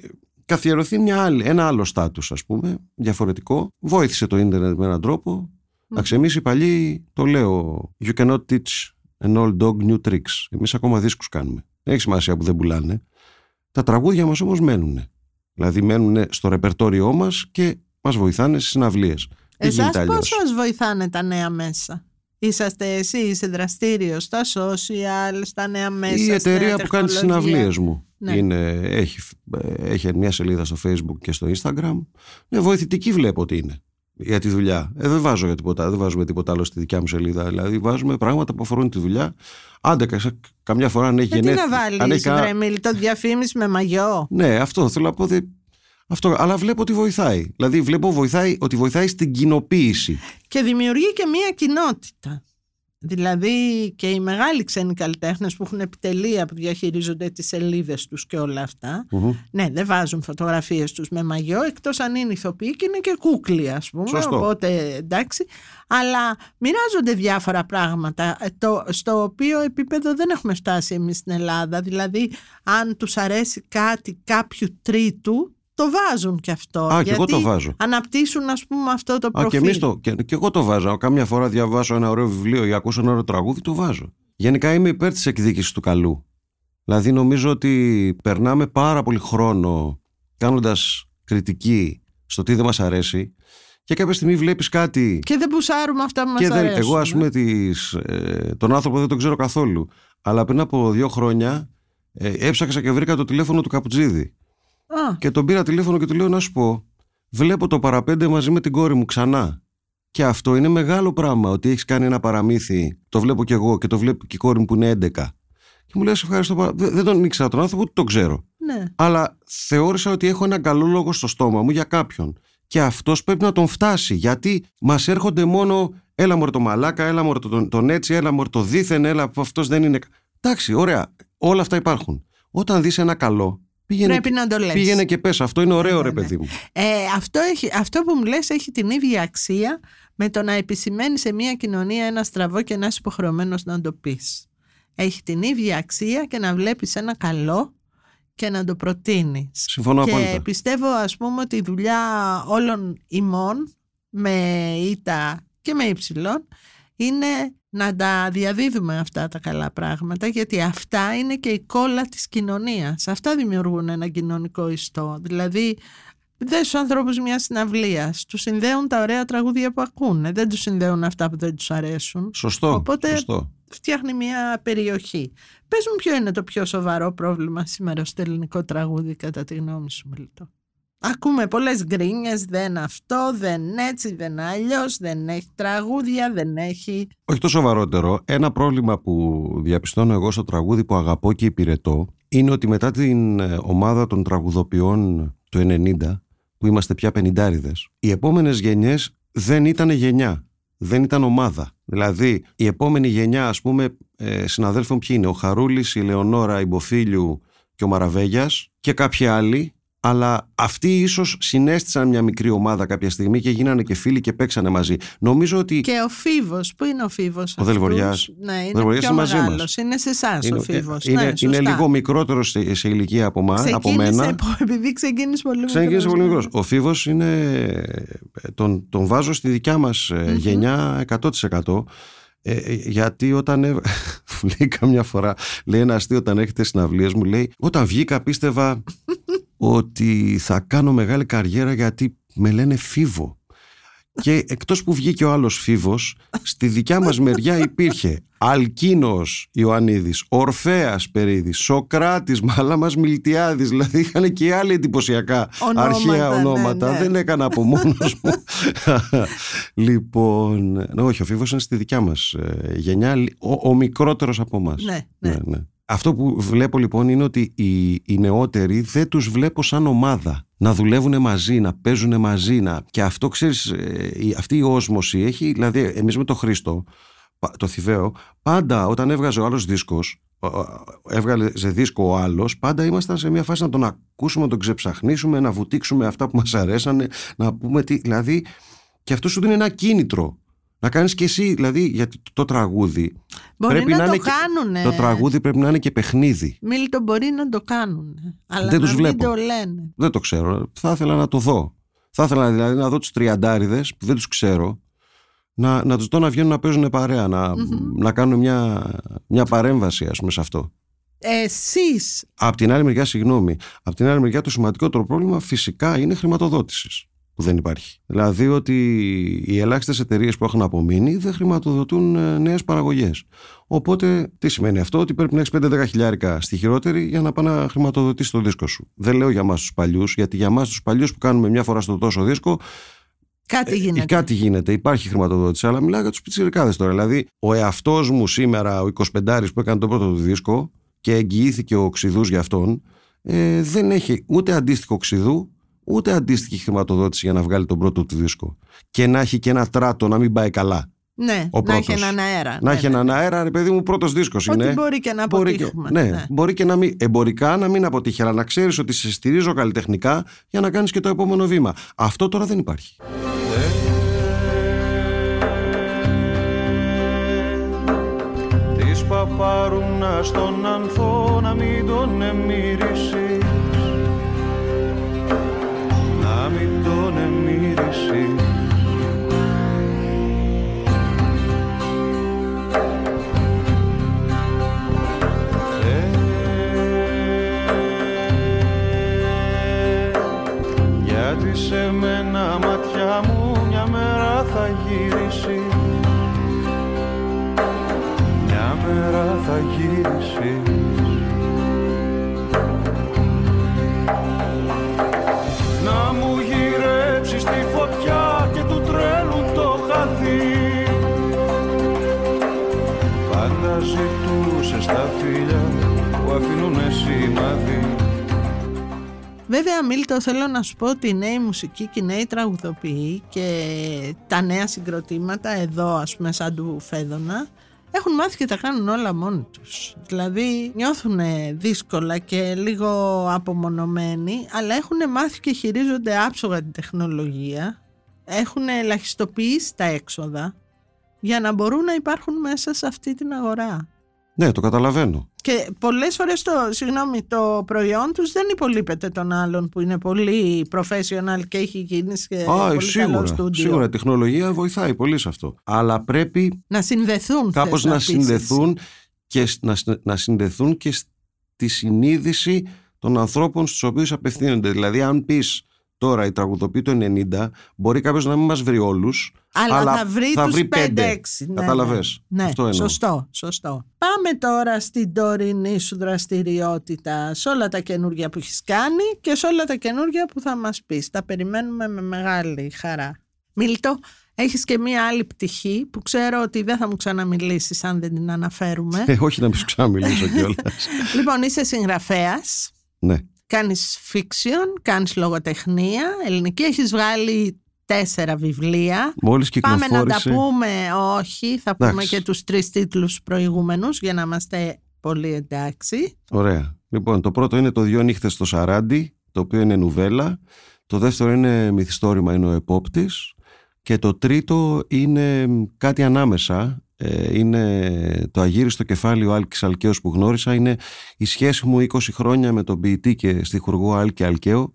[SPEAKER 1] καθιερωθεί μια άλλη, ένα άλλο στάτους, ας πούμε, διαφορετικό. Βόηθησε το ίντερνετ με έναν τρόπο. Εντάξει, εμείς οι παλιοί το λέω, you cannot teach an old dog new tricks. Εμείς ακόμα δίσκους κάνουμε. Δεν έχει σημασία που δεν πουλάνε. Τα τραγούδια μας όμως μένουν. Δηλαδή μένουν στο ρεπερτόριό μας και μας βοηθάνε στις συναυλίες. Δεν
[SPEAKER 3] Εσάς
[SPEAKER 1] γίνεται αλλιώς;
[SPEAKER 3] πώς σας βοηθάνε τα νέα μέσα; Είσαστε εσύ, είσαι δραστήριος στα social, στα νέα μέσα.
[SPEAKER 1] Η
[SPEAKER 3] στη νέα
[SPEAKER 1] εταιρεία που κάνει τις
[SPEAKER 3] τεχνολογία.
[SPEAKER 1] συναυλίες μου.
[SPEAKER 3] Ναι.
[SPEAKER 1] Είναι, έχει, έχει μια σελίδα στο facebook και στο instagram. Ναι, βοηθητική βλέπω ότι είναι για τη δουλειά. Ε, δεν βάζω για τίποτα, δεν βάζουμε τίποτα άλλο στη δικιά μου σελίδα. Δηλαδή βάζουμε πράγματα που αφορούν τη δουλειά. Άντε, κα- καμιά φορά αν έχει
[SPEAKER 3] Ε, τι να
[SPEAKER 1] γενέθλια. αν
[SPEAKER 3] βάλεις,
[SPEAKER 1] έχει κανένα-
[SPEAKER 3] Βρεμίλ, το διαφήμιση με μαγιό.
[SPEAKER 1] Ναι, αυτό θέλω να πω. δε- Αυτό, αλλά βλέπω ότι βοηθάει. Δηλαδή βλέπω βοηθάει, ότι βοηθάει στην κοινοποίηση.
[SPEAKER 3] Και δημιουργεί και μία κοινότητα. Δηλαδή και οι μεγάλοι ξένοι καλλιτέχνες που έχουν επιτελεία που διαχειρίζονται τις σελίδες τους και όλα αυτά.
[SPEAKER 1] Μμμ.
[SPEAKER 3] Ναι, δεν βάζουν φωτογραφίες τους με μαγιό εκτός αν είναι ηθοποιοί και είναι και κούκλοι ας πούμε.
[SPEAKER 1] Σωστό.
[SPEAKER 3] Οπότε εντάξει. Αλλά μοιράζονται διάφορα πράγματα ε, το, στο οποίο επίπεδο δεν έχουμε φτάσει εμείς στην Ελλάδα. Δηλαδή αν τους αρέσει κάτι κάποιου τρίτου το βάζουν και αυτό.
[SPEAKER 1] Α, και εγώ
[SPEAKER 3] γιατί
[SPEAKER 1] το βάζω.
[SPEAKER 3] Αναπτύσσουν ας πούμε αυτό το
[SPEAKER 1] Α, και,
[SPEAKER 3] προφίλ.
[SPEAKER 1] εμείς το, και, και εγώ το βάζω. Κάμια φορά διαβάσω ένα ωραίο βιβλίο ή ακούσω ένα ωραίο τραγούδι, το βάζω. Γενικά είμαι υπέρ της εκδίκησης του καλού. Δηλαδή νομίζω ότι περνάμε πάρα πολύ χρόνο κάνοντας κριτική στο τι δεν μας αρέσει και κάποια στιγμή βλέπεις κάτι.
[SPEAKER 3] Και δεν πουσάρουμε αυτά που μας
[SPEAKER 1] και δεν,
[SPEAKER 3] αρέσουν.
[SPEAKER 1] εγώ, ας
[SPEAKER 3] ε.
[SPEAKER 1] πούμε, τις, ε, τον άνθρωπο δεν τον ξέρω καθόλου. Αλλά πριν από δύο χρόνια ε, έψαξα και βρήκα το τηλέφωνο του Καπουτζίδη.
[SPEAKER 3] Α,
[SPEAKER 1] Και τον πήρα τηλέφωνο και του λέω να σου πω, βλέπω το παραπέντε μαζί με την κόρη μου ξανά. Και αυτό είναι μεγάλο πράγμα, ότι έχεις κάνει ένα παραμύθι. Το βλέπω κι εγώ και το βλέπει και η κόρη μου που είναι 11. Και μου λέει, «Σε ευχαριστώ πάρα Δεν δεν τον ήξερα τον άνθρωπο, ούτε τον ξέρω.
[SPEAKER 3] ναι.
[SPEAKER 1] Αλλά θεώρησα ότι έχω ένα καλό λόγο στο στόμα μου για κάποιον. Και αυτός πρέπει να τον φτάσει. Γιατί μας έρχονται μόνο, έλα μωρέ το μαλάκα, έλα μωρέ τον, τον έτσι, έλα μωρέ το δίθεν, έλα που αυτός δεν είναι. Εντάξει, ωραία. Όλα αυτά υπάρχουν. Όταν δεις ένα καλό, πήγαινε,
[SPEAKER 3] Πρέπει να το λες.
[SPEAKER 1] πήγαινε και πες. Αυτό είναι ωραίο,
[SPEAKER 3] Ναι,
[SPEAKER 1] ρε
[SPEAKER 3] ναι.
[SPEAKER 1] παιδί μου.
[SPEAKER 3] Ε, αυτό, έχει, αυτό που μου λες έχει την ίδια αξία με το να επισημαίνεις σε μια κοινωνία ένα στραβό και να είσαι υποχρεωμένος να το πεις. Έχει την ίδια αξία και να βλέπεις ένα καλό και να το προτείνεις.
[SPEAKER 1] Συμφωνώ
[SPEAKER 3] και
[SPEAKER 1] απόλυτα.
[SPEAKER 3] πιστεύω ας πούμε ότι η δουλειά όλων ημών με ήττα και με υψηλών είναι να τα διαδίδουμε αυτά τα καλά πράγματα γιατί αυτά είναι και η κόλλα της κοινωνίας. Αυτά δημιουργούν ένα κοινωνικό ιστό. Δηλαδή δεν στους ανθρώπους μια συναυλία. Τους συνδέουν τα ωραία τραγούδια που ακούνε. Δεν τους συνδέουν αυτά που δεν τους αρέσουν.
[SPEAKER 1] Σωστό.
[SPEAKER 3] Οπότε-
[SPEAKER 1] σωστό.
[SPEAKER 3] Φτιάχνει μια περιοχή. Πες μου ποιο είναι το πιο σοβαρό πρόβλημα σήμερα στο ελληνικό τραγούδι κατά τη γνώμη σου Μιλτό. Ακούμε πολλές γκρίνιες, δεν αυτό, δεν έτσι, δεν αλλιώς, δεν έχει τραγούδια, δεν έχει...
[SPEAKER 1] Όχι το σοβαρότερο. Ένα πρόβλημα που διαπιστώνω εγώ στο τραγούδι που αγαπώ και υπηρετώ είναι ότι μετά την ε, ομάδα των τραγουδοποιών του 90, που είμαστε πια πενιντάριδες, οι επόμενες γενιές δεν ήταν γενιά. Δεν ήταν ομάδα. Δηλαδή, η επόμενη γενιά, ας πούμε, ε, συναδέλφων ποιοι είναι, ο Χαρούλης, η Λεωνόρα, η Μποφίλιου και ο Μαραβέγιας και κάποιοι άλλοι, αλλά αυτοί ίσως συνέστησαν μια μικρή ομάδα κάποια στιγμή και γίνανε και φίλοι και παίξανε μαζί. Νομίζω ότι
[SPEAKER 3] Και ο Φίβος, πού είναι ο Φίβος
[SPEAKER 1] Ο Δελβοριάς.
[SPEAKER 3] αυτούς; Ναι, είναι
[SPEAKER 1] Δελβοριάς
[SPEAKER 3] πιο
[SPEAKER 1] είναι μαζί μας.
[SPEAKER 3] μεγάλος. Είναι σε εσάς ο Φίβος.
[SPEAKER 1] είναι,
[SPEAKER 3] ναι,
[SPEAKER 1] είναι
[SPEAKER 3] σωστά.
[SPEAKER 1] λίγο μικρότερο σε, σε ηλικία από, μα, από
[SPEAKER 3] Ξεκίνησε
[SPEAKER 1] μένα.
[SPEAKER 3] πο- (laughs) επειδή ξεκίνησε πολύ μικρός.
[SPEAKER 1] Ξεκίνησε πολύ
[SPEAKER 3] ναι.
[SPEAKER 1] μικρός. Ο Φίβος είναι. ε, Τον, τον βάζω στη δικιά μας ε, γενιά 100%. Ε, ε, γιατί όταν έβ- μου λέει καμιά φορά λέει ένα αστείο όταν έχετε συναυλίες μου λέει όταν βγήκα πίστευα ότι θα κάνω μεγάλη καριέρα γιατί με λένε Φίβο και εκτός που βγήκε ο άλλος Φίβος στη δικιά μας μεριά υπήρχε Αλκίνος Ιωαννίδης Ορφέας Περίδης Σοκράτης Μαλάμας Μιλτιάδης δηλαδή είχαν και άλλοι εντυπωσιακά
[SPEAKER 3] Ονόματα,
[SPEAKER 1] αρχαία
[SPEAKER 3] ναι,
[SPEAKER 1] ονόματα
[SPEAKER 3] ναι.
[SPEAKER 1] δεν έκανα από μόνος μου λοιπόν ναι, όχι ο Φίβος είναι στη δικιά μας ε, γενιά ο, ο μικρότερος από εμάς
[SPEAKER 3] Ναι, ναι.
[SPEAKER 1] ναι, ναι. Αυτό που βλέπω λοιπόν είναι ότι οι, οι νεότεροι δεν τους βλέπω σαν ομάδα. Να δουλεύουν μαζί, να παίζουν μαζί. Να... Και αυτό ξέρεις, ε, η- αυτή η όσμωση έχει, δηλαδή εμείς με το Χρήστο, πα- το Θηβαίο, πάντα όταν έβγαζε ο άλλος δίσκος, ο- ο- έβγαλε σε δίσκο ο άλλος, πάντα ήμασταν σε μια φάση να τον ακούσουμε, να τον ξεψαχνίσουμε, να βουτήξουμε αυτά που μας αρέσανε, να πούμε τι, δηλαδή, και αυτό σου δίνει ένα κίνητρο. Να κάνεις και εσύ, δηλαδή, γιατί το, το τραγούδι
[SPEAKER 3] Μπορεί
[SPEAKER 1] πρέπει
[SPEAKER 3] να,
[SPEAKER 1] να
[SPEAKER 3] το
[SPEAKER 1] είναι και-
[SPEAKER 3] κάνουνε.
[SPEAKER 1] το τραγούδι πρέπει να είναι και παιχνίδι.
[SPEAKER 3] Μίλτο μπορεί να το κάνουν. Αλλά
[SPEAKER 1] Δεν
[SPEAKER 3] να
[SPEAKER 1] τους
[SPEAKER 3] μην
[SPEAKER 1] βλέπω.
[SPEAKER 3] το λένε.
[SPEAKER 1] Δεν το ξέρω. Θα ήθελα να το δω. Θα ήθελα δηλαδή να δω τους τριαντάριδες που δεν τους ξέρω, να, να τους δω να βγαίνουν να παίζουν παρέα, να, να κάνουν μια, μια παρέμβαση, ας πούμε, σε αυτό.
[SPEAKER 3] Εσείς
[SPEAKER 1] Απ' την άλλη μεριά, συγγνώμη, απ' την άλλη μεριά το σημαντικότερο πρόβλημα φυσικά είναι χρηματοδότησης. Που δεν υπάρχει. Δηλαδή ότι οι ελάχιστες εταιρείες που έχουν απομείνει δεν χρηματοδοτούν ε, νέες παραγωγές. Οπότε, τι σημαίνει αυτό, ότι πρέπει να έχεις 5-10 χιλιάρικα στη χειρότερη για να πάει να χρηματοδοτήσει το δίσκο σου. Δεν λέω για εμάς τους παλιούς, γιατί για εμάς τους παλιούς που κάνουμε μια φορά στο τόσο δίσκο.
[SPEAKER 3] Κάτι
[SPEAKER 1] ε,
[SPEAKER 3] γίνεται.
[SPEAKER 1] κάτι γίνεται, υπάρχει χρηματοδότηση, αλλά μιλάω για τους πιτσιρικάδες τώρα. Δηλαδή, ο εαυτός μου σήμερα, ο 25 που έκανε τον πρώτο του δίσκο και εγγυήθηκε ο Ξιδού για αυτόν, ε, δεν έχει ούτε αντίστοιχο Ξιδού, ούτε αντίστοιχη χρηματοδότηση για να βγάλει τον πρώτο του δίσκο. Και να έχει και ένα τράτο να μην πάει καλά.
[SPEAKER 3] Ναι,
[SPEAKER 1] Ο
[SPEAKER 3] να έχει
[SPEAKER 1] πρώτος.
[SPEAKER 3] έναν αέρα.
[SPEAKER 1] Να
[SPEAKER 3] ναι,
[SPEAKER 1] έχει
[SPEAKER 3] ναι.
[SPEAKER 1] έναν αέρα, ρε παιδί μου, πρώτος δίσκος
[SPEAKER 3] Ότι
[SPEAKER 1] είναι.
[SPEAKER 3] μπορεί και να
[SPEAKER 1] Μπορεί και,
[SPEAKER 3] αποτύχουμε.
[SPEAKER 1] ναι,
[SPEAKER 3] ναι.
[SPEAKER 1] μπορεί και να μην, εμπορικά να μην αποτύχει, αλλά να ξέρεις ότι σε στηρίζω καλλιτεχνικά για να κάνεις και το επόμενο βήμα. Αυτό τώρα δεν υπάρχει.
[SPEAKER 4] Της παπαρούνα στον ανθό να μην τον εμμυρίσεις τον εμμυρίσεις Ε, γιατί σε μένα ματιά μου μια μέρα θα γυρίσει. Μια μέρα θα γυρίσει
[SPEAKER 3] Βέβαια, Μίλτο, θέλω να σου πω ότι η νέη μουσική και οι νέοι τραγουδοποιοί και τα νέα συγκροτήματα εδώ, ας πούμε, σαν του Φέδωνα, έχουν μάθει και τα κάνουν όλα μόνοι τους. Δηλαδή, νιώθουν δύσκολα και λίγο απομονωμένοι, αλλά έχουν μάθει και χειρίζονται άψογα την τεχνολογία, έχουν ελαχιστοποιήσει τα έξοδα για να μπορούν να υπάρχουν μέσα σε αυτή την αγορά.
[SPEAKER 1] Ναι, το καταλαβαίνω.
[SPEAKER 3] Και πολλές φορές το, συγγνώμη, το προϊόν τους δεν υπολείπεται των άλλων που είναι πολύ professional και έχει κίνηση και
[SPEAKER 1] Α,
[SPEAKER 3] Ε, πολύ καλό
[SPEAKER 1] σίγουρα.
[SPEAKER 3] στούντιο.
[SPEAKER 1] Σίγουρα η τεχνολογία βοηθάει πολύ σε αυτό. Αλλά πρέπει
[SPEAKER 3] Να συνδεθούν.
[SPEAKER 1] κάπως
[SPEAKER 3] θες
[SPEAKER 1] να
[SPEAKER 3] πεις
[SPEAKER 1] συνδεθούν και σ- να, συν- να συνδεθούν και στη συνείδηση των ανθρώπων στους οποίους απευθύνονται. Δηλαδή, αν πεις τώρα η τραγουδοποιή του 90, μπορεί κάποιος να μην μας βρει όλους,
[SPEAKER 3] Αλλά,
[SPEAKER 1] αλλά
[SPEAKER 3] θα βρει
[SPEAKER 1] θα
[SPEAKER 3] τους
[SPEAKER 1] βρει
[SPEAKER 3] 5-6.
[SPEAKER 1] πέντε.
[SPEAKER 3] Ναι,
[SPEAKER 1] Καταλαβες.
[SPEAKER 3] Ναι,
[SPEAKER 1] Αυτό εννοώ.
[SPEAKER 3] σωστό, σωστό. Πάμε τώρα στην τωρινή σου δραστηριότητα, σε όλα τα καινούργια που έχεις κάνει και σε όλα τα καινούργια που θα μας πεις. Τα περιμένουμε με μεγάλη χαρά. Μίλτο, έχεις και μία άλλη πτυχή που ξέρω ότι δεν θα μου ξαναμιλήσεις αν δεν την αναφέρουμε.
[SPEAKER 1] Ε, όχι να μην σου ξαναμιλήσω (laughs) κιόλας.
[SPEAKER 3] λοιπόν, είσαι συγγραφέας,
[SPEAKER 1] ναι.
[SPEAKER 3] Κάνεις fiction, κάνεις λογοτεχνία, ελληνική, έχεις βγάλει τέσσερα βιβλία.
[SPEAKER 1] Μόλις
[SPEAKER 3] Πάμε να τα
[SPEAKER 1] κυκλοφόρησε...
[SPEAKER 3] πούμε, όχι, θα πούμε
[SPEAKER 1] Εντάξει.
[SPEAKER 3] και τους τρεις τίτλους προηγούμενους για να είμαστε πολύ εντάξει.
[SPEAKER 1] Ωραία. Λοιπόν, το πρώτο είναι το «Δυο νύχτες στο Σαράντι», το οποίο είναι νουβέλα. Το δεύτερο είναι μυθιστόρημα, είναι ο επόπτης. Και το τρίτο είναι κάτι ανάμεσα. Ε, είναι το αγύριστο κεφάλι ο Άλκης Αλκαίος που γνώρισα. Είναι η σχέση μου 20 χρόνια με τον ποιητή και στιχουργό Άλκη Αλκαίο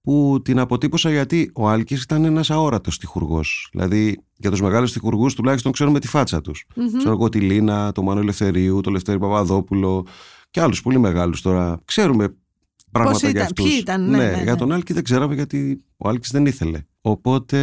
[SPEAKER 1] που την αποτύπωσα γιατί ο Άλκης ήταν ένας αόρατος στιχουργός. Δηλαδή για τους μεγάλους στιχουργούς τουλάχιστον ξέρουμε τη φάτσα τους.
[SPEAKER 3] Μμμ.
[SPEAKER 1] Ξέρω εγώ τη Λίνα, το Μάνο Ελευθερίου, το Λευτέρη Παπαδόπουλο και άλλους πολύ μεγάλους τώρα. Ξέρουμε πράγματα
[SPEAKER 3] Πώς
[SPEAKER 1] για
[SPEAKER 3] ήταν,
[SPEAKER 1] αυτούς.
[SPEAKER 3] ποιοι ήταν, ναι, ναι, ναι.
[SPEAKER 1] για τον Άλκη δεν ξέραμε γιατί ο Άλκης δεν ήθελε. Οπότε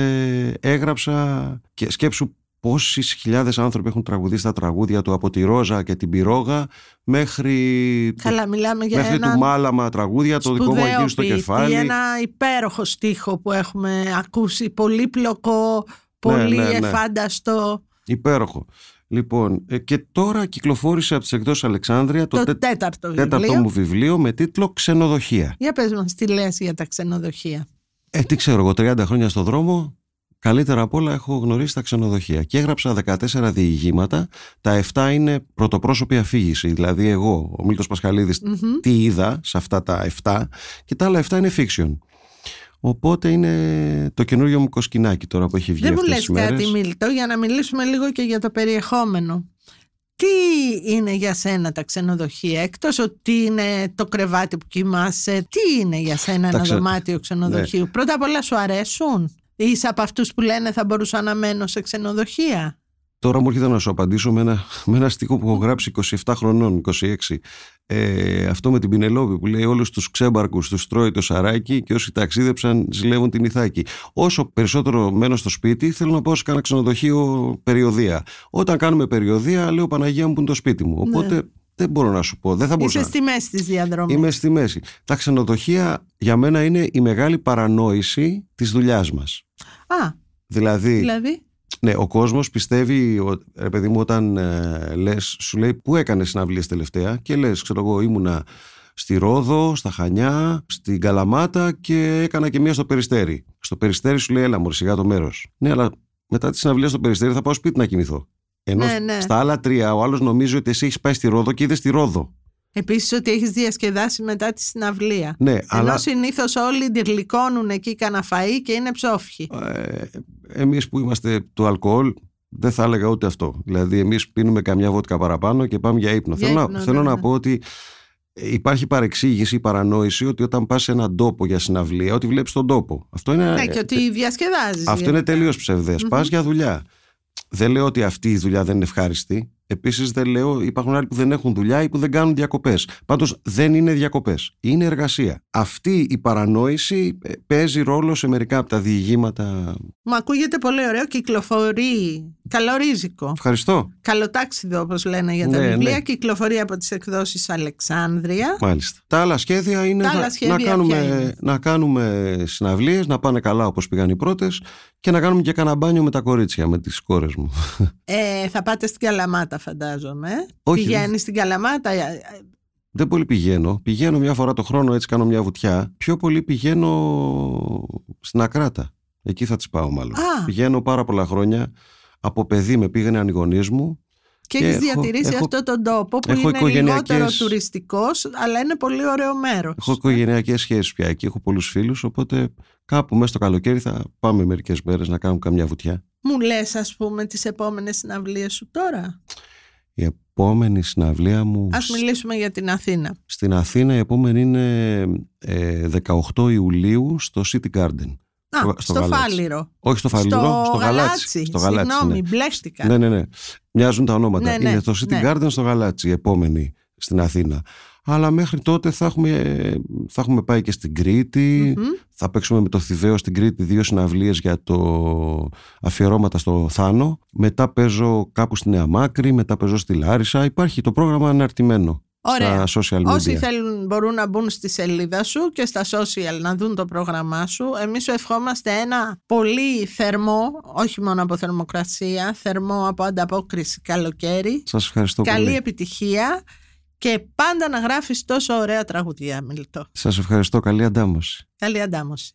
[SPEAKER 1] έγραψα και σκέψου πόσες χιλιάδες άνθρωποι έχουν τραγουδίσει τα τραγούδια του από τη Ρόζα και την Πυρόγα μέχρι,
[SPEAKER 3] Καλά, μιλάμε για
[SPEAKER 1] μέχρι
[SPEAKER 3] ένα
[SPEAKER 1] του Μάλαμα τραγούδια, το δικό μου
[SPEAKER 3] σπουδαίο
[SPEAKER 1] αγγύρι στο
[SPEAKER 3] ποιητή,
[SPEAKER 1] κεφάλι.
[SPEAKER 3] ένα υπέροχο στίχο που έχουμε ακούσει, πολύπλοκο, πολύ
[SPEAKER 1] ναι, ναι.
[SPEAKER 3] εφάνταστο.
[SPEAKER 1] Υπέροχο. Λοιπόν, ε, και τώρα κυκλοφόρησε από τις εκδόσεις Αλεξάνδρεια το,
[SPEAKER 3] Το,
[SPEAKER 1] τε-
[SPEAKER 3] τέταρτο βιβλίο.
[SPEAKER 1] τέταρτο μου βιβλίο με τίτλο «Ξενοδοχεία».
[SPEAKER 3] Για πες μας τι λες για τα ξενοδοχεία;
[SPEAKER 1] Ε, τι ξέρω εγώ, 30 χρόνια στο δρόμο, καλύτερα απ' όλα έχω γνωρίσει τα ξενοδοχεία. Και έγραψα 14 διηγήματα, τα 7 είναι πρωτοπρόσωπη αφήγηση. Δηλαδή εγώ, ο Μίλτος Πασχαλίδης,
[SPEAKER 3] Μμμ.
[SPEAKER 1] τι είδα σε αυτά τα 7 και τα άλλα 7 είναι fiction. Οπότε είναι το καινούριο μου κοσκινάκι τώρα που έχει βγει
[SPEAKER 3] Δεν μου
[SPEAKER 1] αυτές
[SPEAKER 3] λες
[SPEAKER 1] τις μέρες.
[SPEAKER 3] κάτι Μίλτο για να μιλήσουμε λίγο και για το περιεχόμενο. Τι είναι για σένα τα ξενοδοχεία, εκτός ότι είναι το κρεβάτι που κοιμάσαι, τι είναι για σένα ένα
[SPEAKER 1] ξε-
[SPEAKER 3] δωμάτιο ξενοδοχείου; Πρώτα απ' όλα σου αρέσουν; Είσαι από αυτούς που λένε θα μπορούσα να μένω σε ξενοδοχεία;
[SPEAKER 1] Τώρα μου έρχεται να σου απαντήσω με ένα, με ένα στίχο που έχω γράψει 27 χρονών, 26. Ε, αυτό με την Πινελόπη που λέει όλους τους ξέμπαρκους τους τρώει το σαράκι και όσοι ταξίδεψαν ζηλεύουν την Ιθάκη. Όσο περισσότερο μένω στο σπίτι θέλω να πάω σε κάνα ξενοδοχείο περιοδία. Όταν κάνουμε περιοδία λέω Παναγία μου που είναι το σπίτι μου. Οπότε
[SPEAKER 3] Ναι.
[SPEAKER 1] Δεν μπορώ να σου πω. Δεν θα μπορούσα.
[SPEAKER 3] Είσαι στη μέση της διαδρομής.
[SPEAKER 1] Είμαι στη μέση. Τα ξενοδοχεία για μένα είναι η μεγάλη παρανόηση της δουλειάς μας.
[SPEAKER 3] Α,
[SPEAKER 1] Δηλαδή,
[SPEAKER 3] δηλαδή;
[SPEAKER 1] ναι, ο κόσμος πιστεύει, ο- ρε παιδί μου, όταν ε, λες, σου λέει πού έκανες συναυλίες τελευταία και λες, ξέρω εγώ, ήμουνα στη Ρόδο, στα Χανιά, στην Καλαμάτα και έκανα και μία στο Περιστέρι. Στο Περιστέρι σου λέει, έλα μωρή, σιγά το μέρος. Ναι, αλλά μετά τη συναυλία στο Περιστέρι θα πάω σπίτι να κοιμηθώ. Ενώ
[SPEAKER 3] Ναι, ναι.
[SPEAKER 1] στα άλλα τρία ο άλλος νομίζει ότι εσύ έχεις πάει στη Ρόδο και είδες στη Ρόδο.
[SPEAKER 3] Επίσης ότι έχεις διασκεδάσει μετά τη συναυλία.
[SPEAKER 1] Ναι,
[SPEAKER 3] Ενώ
[SPEAKER 1] αλλά
[SPEAKER 3] συνήθως όλοι τυρλικώνουν εκεί κανένα φαΐ και είναι ψόφοι.
[SPEAKER 1] ε, εμείς που είμαστε του αλκοόλ δεν θα έλεγα ούτε αυτό. Δηλαδή εμείς πίνουμε καμιά βότκα παραπάνω και πάμε για ύπνο.
[SPEAKER 3] Για
[SPEAKER 1] θέλω
[SPEAKER 3] ύπνο,
[SPEAKER 1] να, θέλω
[SPEAKER 3] ναι,
[SPEAKER 1] να
[SPEAKER 3] ναι.
[SPEAKER 1] πω ότι υπάρχει παρεξήγηση, παρανόηση ότι όταν πας σε έναν τόπο για συναυλία ότι βλέπεις τον τόπο. Αυτό είναι,
[SPEAKER 3] Ναι, και ότι διασκεδάζεις.
[SPEAKER 1] αυτό είναι τελείως ψευδές.
[SPEAKER 3] Μμμ.
[SPEAKER 1] Πας για δουλειά. Δεν λέω ότι αυτή η δουλειά δεν είναι ευχάριστη. Επίσης δεν λέω υπάρχουν άλλοι που δεν έχουν δουλειά ή που δεν κάνουν διακοπές. Πάντως δεν είναι διακοπές. Είναι εργασία. Αυτή η παρανόηση ε, παίζει ρόλο σε μερικά από τα διηγήματα.
[SPEAKER 3] Μου ακούγεται πολύ ωραίο, κυκλοφορεί. Καλορίζικο.
[SPEAKER 1] Ευχαριστώ.
[SPEAKER 3] Καλοτάξιδο, όπως λένε για τα
[SPEAKER 1] Ναι,
[SPEAKER 3] βιβλία.
[SPEAKER 1] ναι.
[SPEAKER 3] Κυκλοφορεί από τις εκδόσεις Αλεξάνδρεια.
[SPEAKER 1] Μάλιστα. Τα άλλα σχέδια είναι
[SPEAKER 3] Τα
[SPEAKER 1] να,
[SPEAKER 3] άλλα σχέδια
[SPEAKER 1] να,
[SPEAKER 3] ποια
[SPEAKER 1] κάνουμε,
[SPEAKER 3] είναι;
[SPEAKER 1] να κάνουμε συναυλίες, να πάνε καλά όπως πήγαν οι πρώτες και να κάνουμε και κανένα μπάνιο με τα κορίτσια, με τις κόρες μου.
[SPEAKER 3] Ε, θα πάτε στην Καλαμάτα, φαντάζομαι.
[SPEAKER 1] Όχι,
[SPEAKER 3] Πηγαίνεις στην Καλαμάτα. ε,
[SPEAKER 1] Δεν πολύ πηγαίνω. Πηγαίνω μια φορά το χρόνο, έτσι κάνω μια βουτιά. Πιο πολύ πηγαίνω στην Ακράτα. Εκεί θα τις πάω μάλλον.
[SPEAKER 3] Α.
[SPEAKER 1] Πηγαίνω πάρα πολλά χρόνια. Από παιδί με πήγαινε ανηγονής μου.
[SPEAKER 3] Και,
[SPEAKER 1] Και
[SPEAKER 3] έχεις
[SPEAKER 1] έχω-
[SPEAKER 3] διατηρήσει
[SPEAKER 1] έχω-
[SPEAKER 3] αυτό τον τόπο που
[SPEAKER 1] έχω
[SPEAKER 3] είναι
[SPEAKER 1] οικογενειακές-
[SPEAKER 3] λιγότερο τουριστικός αλλά είναι πολύ ωραίο μέρος.
[SPEAKER 1] Έχω οικογενειακές σχέσεις πια εκεί. Έχω πολλούς φίλους. Οπότε κάπου μέσα στο καλοκαίρι θα πάμε μερικές μέρες να κάνουμε καμιά βουτιά.
[SPEAKER 3] Μου λες ας πούμε τις επόμενες συναυλίες σου τώρα;
[SPEAKER 1] Η επόμενη συναυλία μου
[SPEAKER 3] Ας μιλήσουμε για την Αθήνα.
[SPEAKER 1] στην Αθήνα η επόμενη είναι ε, 18 Ιουλίου στο City Garden.
[SPEAKER 3] Α,
[SPEAKER 1] Στο-
[SPEAKER 3] στο,
[SPEAKER 1] στο Γαλάτσι.
[SPEAKER 3] Φάληρο.
[SPEAKER 1] Όχι στο Φαλιρό, στο,
[SPEAKER 3] στο
[SPEAKER 1] Γαλάτσι. Στο Γαλάτσι,
[SPEAKER 3] Συγγνώμη,
[SPEAKER 1] ναι.
[SPEAKER 3] μπλέστηκα.
[SPEAKER 1] Ναι, ναι, ναι. Μοιάζουν τα ονόματα.
[SPEAKER 3] Ναι, ναι,
[SPEAKER 1] Είναι το City
[SPEAKER 3] ναι.
[SPEAKER 1] Garden στο Γαλάτσι, η επόμενη στην Αθήνα. Αλλά μέχρι τότε θα έχουμε, θα έχουμε πάει και στην Κρήτη.
[SPEAKER 3] Μμμ.
[SPEAKER 1] Θα παίξουμε με το Θηβαίο στην Κρήτη δύο συναυλίες για το αφιερώματα στο Θάνο. Μετά παίζω κάπου στη Νέα Μάκρη, μετά παίζω στη Λάρισα. Υπάρχει το πρόγραμμα αναρτημένο
[SPEAKER 3] Ωραία.
[SPEAKER 1] στα social media.
[SPEAKER 3] Όσοι θέλουν μπορούν να μπουν στη σελίδα σου και στα social να δουν το πρόγραμμά σου. Εμείς σου ευχόμαστε ένα πολύ θερμό, όχι μόνο από θερμοκρασία, θερμό από ανταπόκριση καλοκαίρι.
[SPEAKER 1] Σας ευχαριστώ
[SPEAKER 3] Καλή
[SPEAKER 1] πολύ.
[SPEAKER 3] επιτυχία και πάντα να γράφεις τόσο ωραία τραγουδία, Μιλτό.
[SPEAKER 1] Σας ευχαριστώ. Καλή αντάμωση.
[SPEAKER 3] Καλή αντάμωση.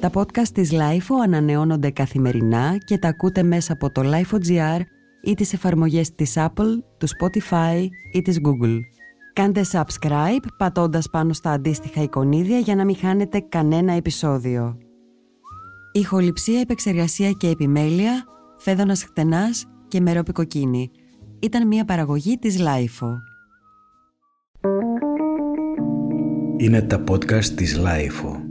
[SPEAKER 7] Τα podcast της LIFO ανανεώνονται καθημερινά και τα ακούτε μέσα από το LIFO.gr ή τις εφαρμογές της Apple, του Spotify ή της Google. Κάντε subscribe πατώντας πάνω στα αντίστοιχα εικονίδια για να μην χάνετε κανένα επεισόδιο. Ηχοληψία, επεξεργασία και επιμέλεια, Φαίδωνας Κτενάς και Μερόπη Κοκκίνη. Ήταν μια παραγωγή της LiFO.
[SPEAKER 2] Είναι τα podcast της LiFO.